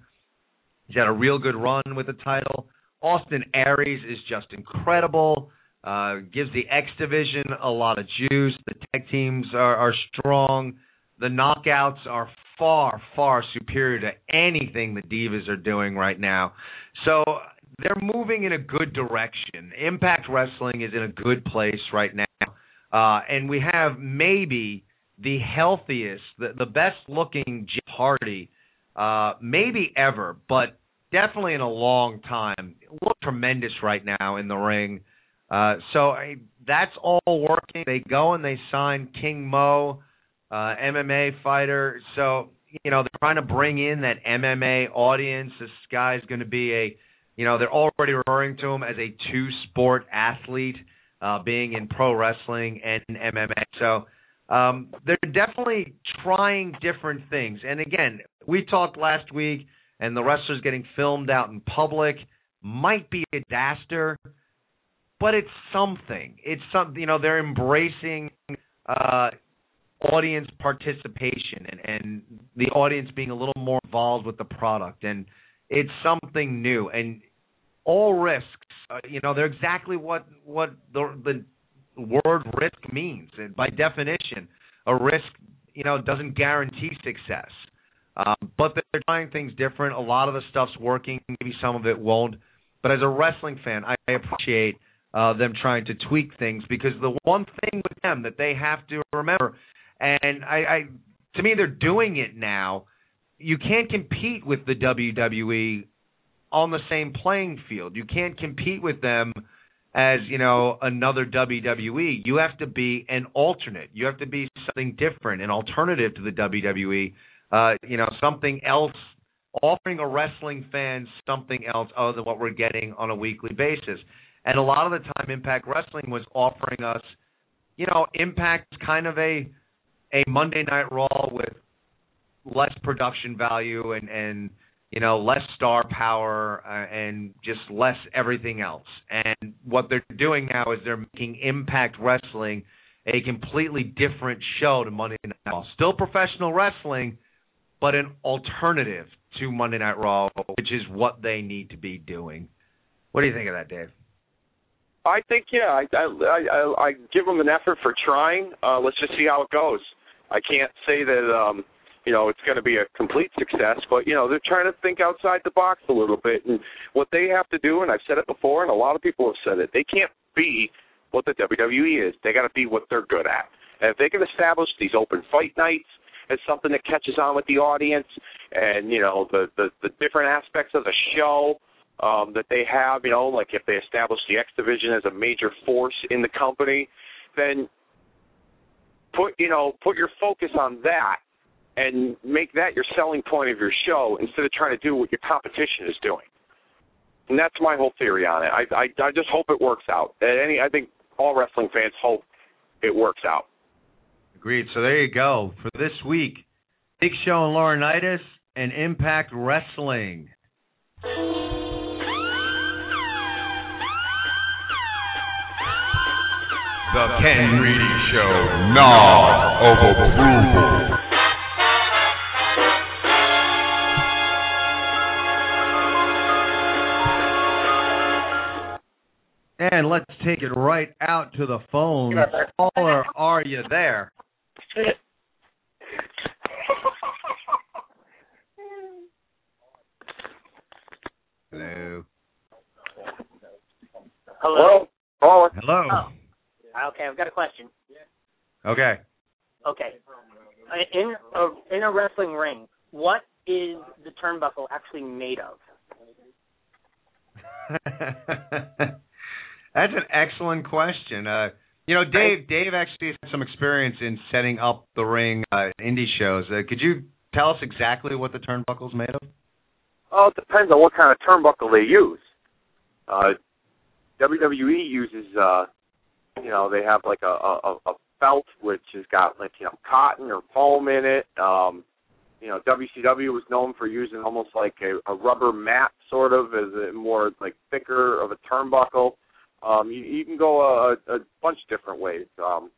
He's had a real good run with the title. Austin Aries is just incredible. Uh, gives the X division a lot of juice. The tag teams are, are strong. The knockouts are far, far superior to anything the Divas are doing right now. So they're moving in a good direction. Impact Wrestling is in a good place right now. Uh, and we have maybe the healthiest, the, the best looking Jeff Hardy, uh, maybe ever, but definitely in a long time. Look tremendous right now in the ring. Uh, so I, that's all working. They go and they sign King Mo uh, MMA fighter. So you know they're trying to bring in that MMA audience. This guy's going to be a, you know, they're already referring to him as a two-sport athlete, uh, being in pro wrestling and MMA. So um, they're definitely trying different things. And again, we talked last week, and the wrestlers getting filmed out in public might be a disaster, but it's something. It's something. You know, they're embracing. Uh, audience participation and, and the audience being a little more involved with the product and it's something new. And all risks uh, you know they're exactly what what the the word risk means. And by definition a risk you know doesn't guarantee success. Um, but they're trying things different. A lot of the stuff's working. Maybe some of it won't. But as a wrestling fan i appreciate uh, them trying to tweak things because the one thing with them that they have to remember and I, I to me they're doing it now. You can't compete with the WWE on the same playing field. You can't compete with them as you know another WWE. You have to be an alternate. You have to be something different, an alternative to the WWE. Uh, you know, something else, offering a wrestling fan something else other than what we're getting on a weekly basis. And a lot of the time, Impact Wrestling was offering us, you know, Impact kind of a a Monday Night Raw with less production value and and you know less star power uh, and just less everything else. And what they're doing now is they're making Impact Wrestling a completely different show to Monday Night Raw. Still professional wrestling, but an alternative to Monday Night Raw, which is what they need to be doing. What do you think of that, Dave? I think yeah, I I I, I give them an effort for trying. Uh, let's just see how it goes. I can't say that um, you know it's going to be a complete success, but you know they're trying to think outside the box a little bit. And what they have to do, and I've said it before, and a lot of people have said it, they can't be what the WWE is. They got to be what they're good at. And if they can establish these open fight nights as something that catches on with the audience, and you know the the, the different aspects of the show um, that they have, you know, like if they establish the X division as a major force in the company, then put you know put your focus on that and make that your selling point of your show instead of trying to do what your competition is doing. And that's my whole theory on it. I I, I just hope it works out. And any I think all wrestling fans hope it works out. Agreed. So there you go for this week. Big Show and Laurinaitis and Impact Wrestling. The Ken Reedy Show, Nah of And let's take it right out to the phone. Caller, are you there? Hello. Hello. Hello. Hello. Oh. Okay, I've got a question. Okay. Okay. Uh, In a, in a wrestling ring, what is the turnbuckle actually made of? That's an excellent question. Uh, you know, Dave. Dave actually has some experience in setting up the ring uh, indie shows. Uh, could you tell us exactly what the turnbuckle's made of? Oh, it depends on what kind of turnbuckle they use. Uh, WWE uses, uh, you know, they have like a, a, a felt which has got like you know cotton or foam in it. Um, you know, WCW was known for using almost like a, a rubber mat, sort of, as a more like thicker of a turnbuckle. Um, you, you can go a, a bunch of different ways um,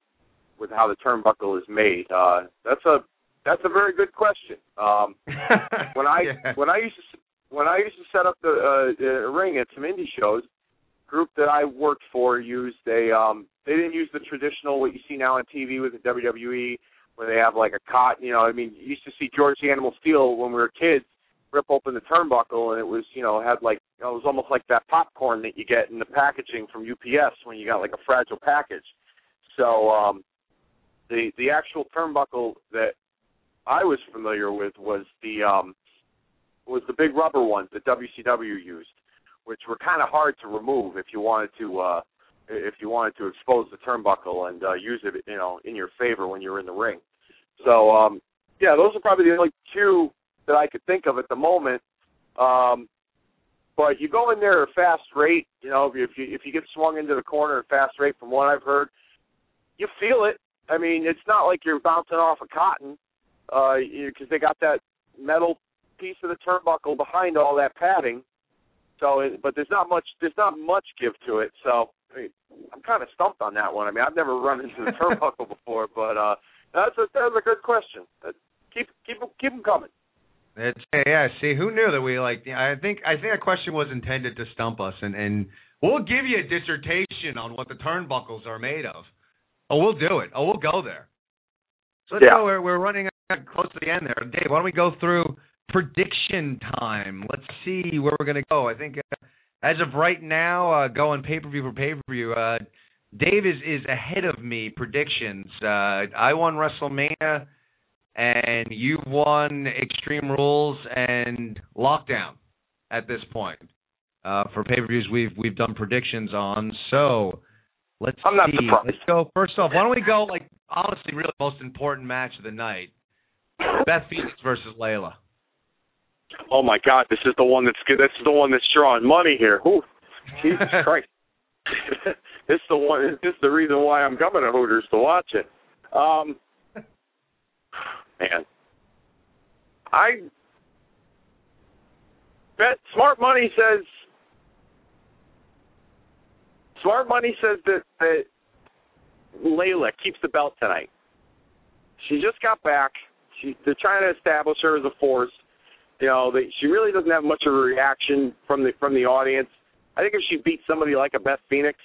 with how the turnbuckle is made. Uh, that's a that's a very good question. Um, when I Yeah. when I used to when I used to set up the uh, the ring at some indie shows, group that I worked for used a um they didn't use the traditional what you see now on TV with the WWE where they have like a cotton, you know, I mean, you used to see George the Animal Steele when we were kids rip open the turnbuckle and it was, you know, had like you know, it was almost like that popcorn that you get in the packaging from UPS when you got like a fragile package. So um the the actual turnbuckle that I was familiar with was the um was the big rubber ones that WCW used, which were kind of hard to remove if you wanted to uh if you wanted to expose the turnbuckle and uh use it, you know, in your favor when you're in the ring. So um yeah, those are probably the only two that I could think of at the moment. Um but you go in there at a fast rate, you know, if you if you get swung into the corner at a fast rate from what I've heard, you feel it. I mean, it's not like you're bouncing off a cotton, uh, because they got that metal piece of the turnbuckle behind all that padding. So, it, but there's not much there's not much give to it. So, I mean, I'm kind of stumped on that one. I mean, I've never run into the turnbuckle before, but uh, that's a that's a good question. Keep keep keep them coming. It's yeah. See, who knew that we like? I think I think that question was intended to stump us, and and we'll give you a dissertation on what the turnbuckles are made of. Oh, we'll do it. Oh, we'll go there. So Yeah. We're we're running close to the end there. Dave, why don't we go through prediction time? Let's see where we're gonna go. I think uh, as of right now, uh, going pay per view for pay per view. Uh, Dave is is ahead of me predictions. Uh, I won WrestleMania and you've won Extreme Rules and Lockdown at this point. Uh, for pay per views we've we've done predictions on. So let's I'm not see. surprised. Let's go first off. Why don't we go like honestly, really most important match of the night? Beth Phoenix versus Layla. Oh my God, this is the one that's good. This is the one that's drawing money here. Ooh, Jesus Christ. this is the one. This is the reason why I'm coming to Hooters to watch it. Um, man, I bet smart money says. Smart money says that that Layla keeps the belt tonight. She just got back. She they're trying to establish her as a force. You know, they, she really doesn't have much of a reaction from the from the audience. I think if she beats somebody like a Beth Phoenix,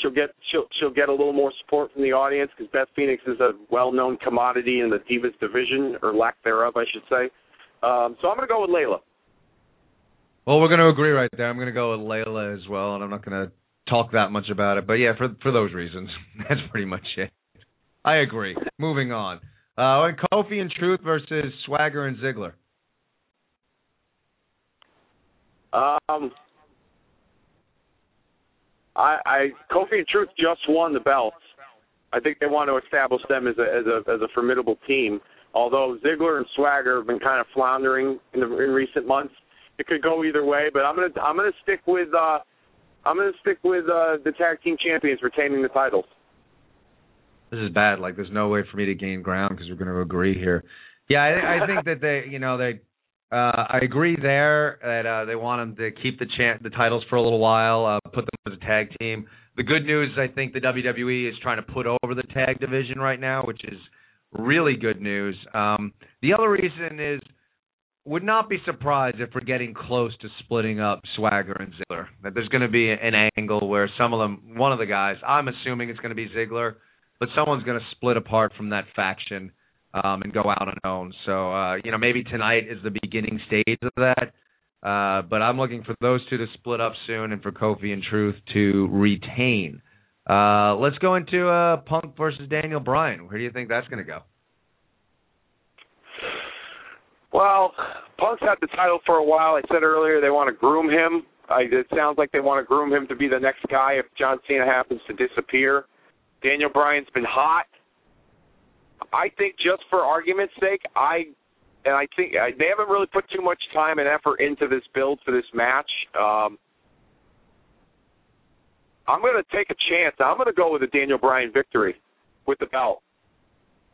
she'll get she'll she'll get a little more support from the audience because Beth Phoenix is a well-known commodity in the Divas division, or lack thereof, I should say. Um, so I'm going to go with Layla. Well, we're going to agree right there. I'm going to go with Layla as well, and I'm not going to talk that much about it. But yeah, for for those reasons, that's pretty much it. I agree. Moving on. Uh, Kofi and Truth versus Swagger and Ziggler. Um, I, I Kofi and Truth just won the belts. I think they want to establish them as a as a as a formidable team. Although Ziggler and Swagger have been kind of floundering in the in recent months, it could go either way. But I'm gonna I'm gonna stick with uh I'm gonna stick with uh the tag team champions retaining the titles. This is bad. Like, there's no way for me to gain ground because we're to agree here. Yeah, I, I think that they, you know, they uh, I agree there that uh, they want them to keep the champ, the titles for a little while, uh, put them as a tag team. The good news I think the WWE is trying to put over the tag division right now, which is really good news. Um, the other reason is would not be surprised if we're getting close to splitting up Swagger and Ziggler. That there's going to be an angle where some of them, one of the guys, I'm assuming it's going to be Ziggler, but someone's going to split apart from that faction um, and go out on own. So uh, you know maybe tonight is the beginning stage of that. Uh, but I'm looking for those two to split up soon and for Kofi and Truth to retain. Uh, let's go into uh, Punk versus Daniel Bryan. Where do you think that's going to go? Well, Punk's had the title for a while. I said earlier they want to groom him. I, it sounds like they want to groom him to be the next guy if John Cena happens to disappear. Daniel Bryan's been hot. I think just for argument's sake, I and I think I, they haven't really put too much time and effort into this build for this match. Um, I'm going to take a chance. I'm going to go with a Daniel Bryan victory with the belt.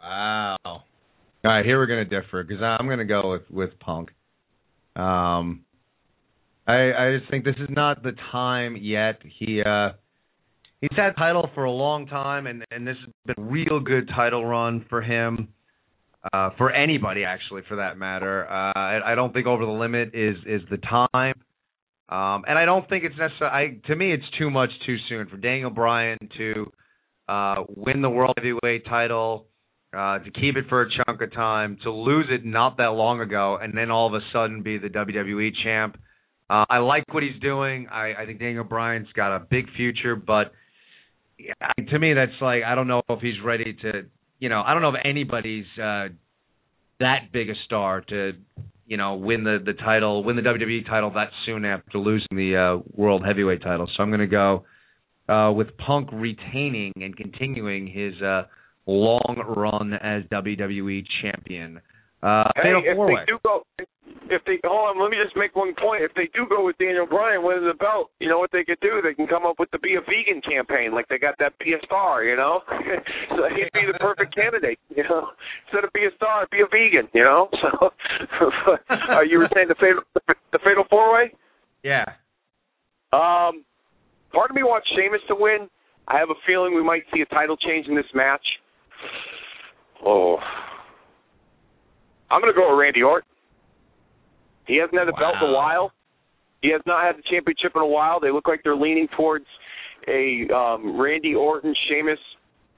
Wow. All right, here we're going to differ because I'm going to go with with Punk. Um, I I just think this is not the time yet. He uh he's had title for a long time, and and this has been a real good title run for him. Uh, for anybody, actually, for that matter, uh, I, I don't think over the limit is is the time, um, and I don't think it's necessary. To me, it's too much too soon for Daniel Bryan to uh, win the world heavyweight title, uh, to keep it for a chunk of time, to lose it not that long ago, and then all of a sudden be the WWE champ. Uh, I like what he's doing. I, I think Daniel Bryan's got a big future, but to me, that's like I don't know if he's ready to. You know, I don't know if anybody's uh, that big a star to, you know, win the the title, win the WWE title that soon after losing the uh, World Heavyweight title. So I'm going to go uh, with Punk retaining and continuing his uh, long run as WWE champion. Uh, hey, if they do go, if they hold on, let me just make one point. If they do go with Daniel Bryan winning the belt, you know what they could do? They can come up with the Be a Vegan campaign, like they got that Be a Star, you know. so he'd be the perfect candidate, you know. Instead of Be a Star, be a vegan, you know. So, uh, you were saying the fatal, the fatal four way? Yeah. Um, part of me wants Sheamus to win. I have a feeling we might see a title change in this match. Oh, I'm going to go with Randy Orton. He hasn't had the belt in a while. He has not had the championship in a while. They look like they're leaning towards a um, Randy Orton Sheamus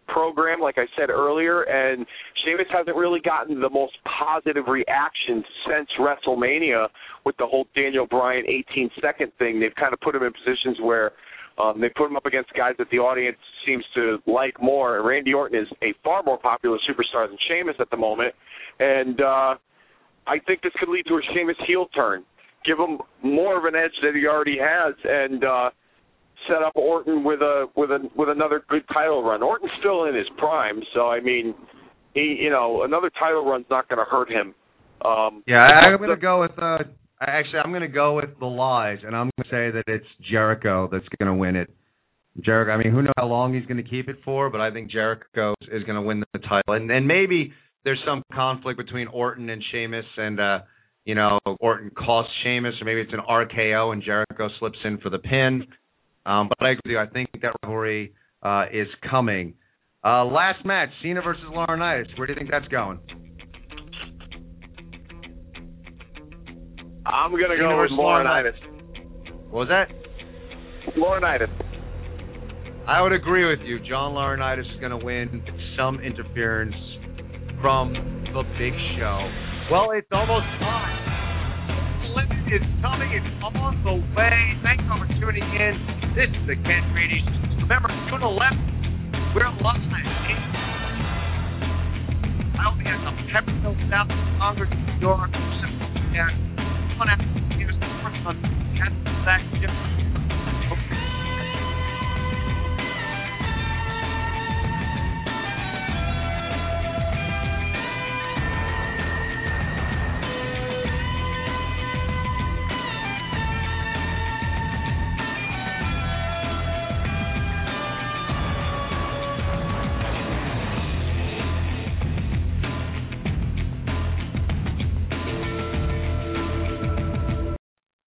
program, like I said earlier, and Sheamus hasn't really gotten the most positive reactions since WrestleMania with the whole Daniel Bryan 18 second thing. They've kind of put him in positions where um, they put him up against guys that the audience seems to like more. Randy Orton is a far more popular superstar than Sheamus at the moment, and uh, I think this could lead to a Sheamus heel turn, give him more of an edge that he already has, and uh, set up Orton with a with a with another good title run. Orton's still in his prime, so I mean, he you know another title run's not going to hurt him. Um, Yeah, I'm going to go with. Uh, actually, I'm going to go with the lies, and I'm going to say that it's Jericho that's going to win it. Jericho. I mean, who knows how long he's going to keep it for, but I think Jericho is going to win the title, and maybe there's some conflict between Orton and Sheamus, and uh, you know, Orton costs Sheamus, or maybe it's an RKO and Jericho slips in for the pin. Um, but I agree with you. I think that rivalry uh, is coming. Uh, last match, Cena versus Laurinaitis. Where do you think that's going? I'm going to go with Laurinaitis. What was that? Laurinaitis. I would agree with you. John Laurinaitis is going to win some interference from the Big Show. Well, it's almost time. Is coming. It's on the way. Thanks for tuning in. This is the Ken Reedy. Show. Remember, June 11th, we're live. I'll be at the Peppermill South Congress, New York. And one after years, on Cat Sack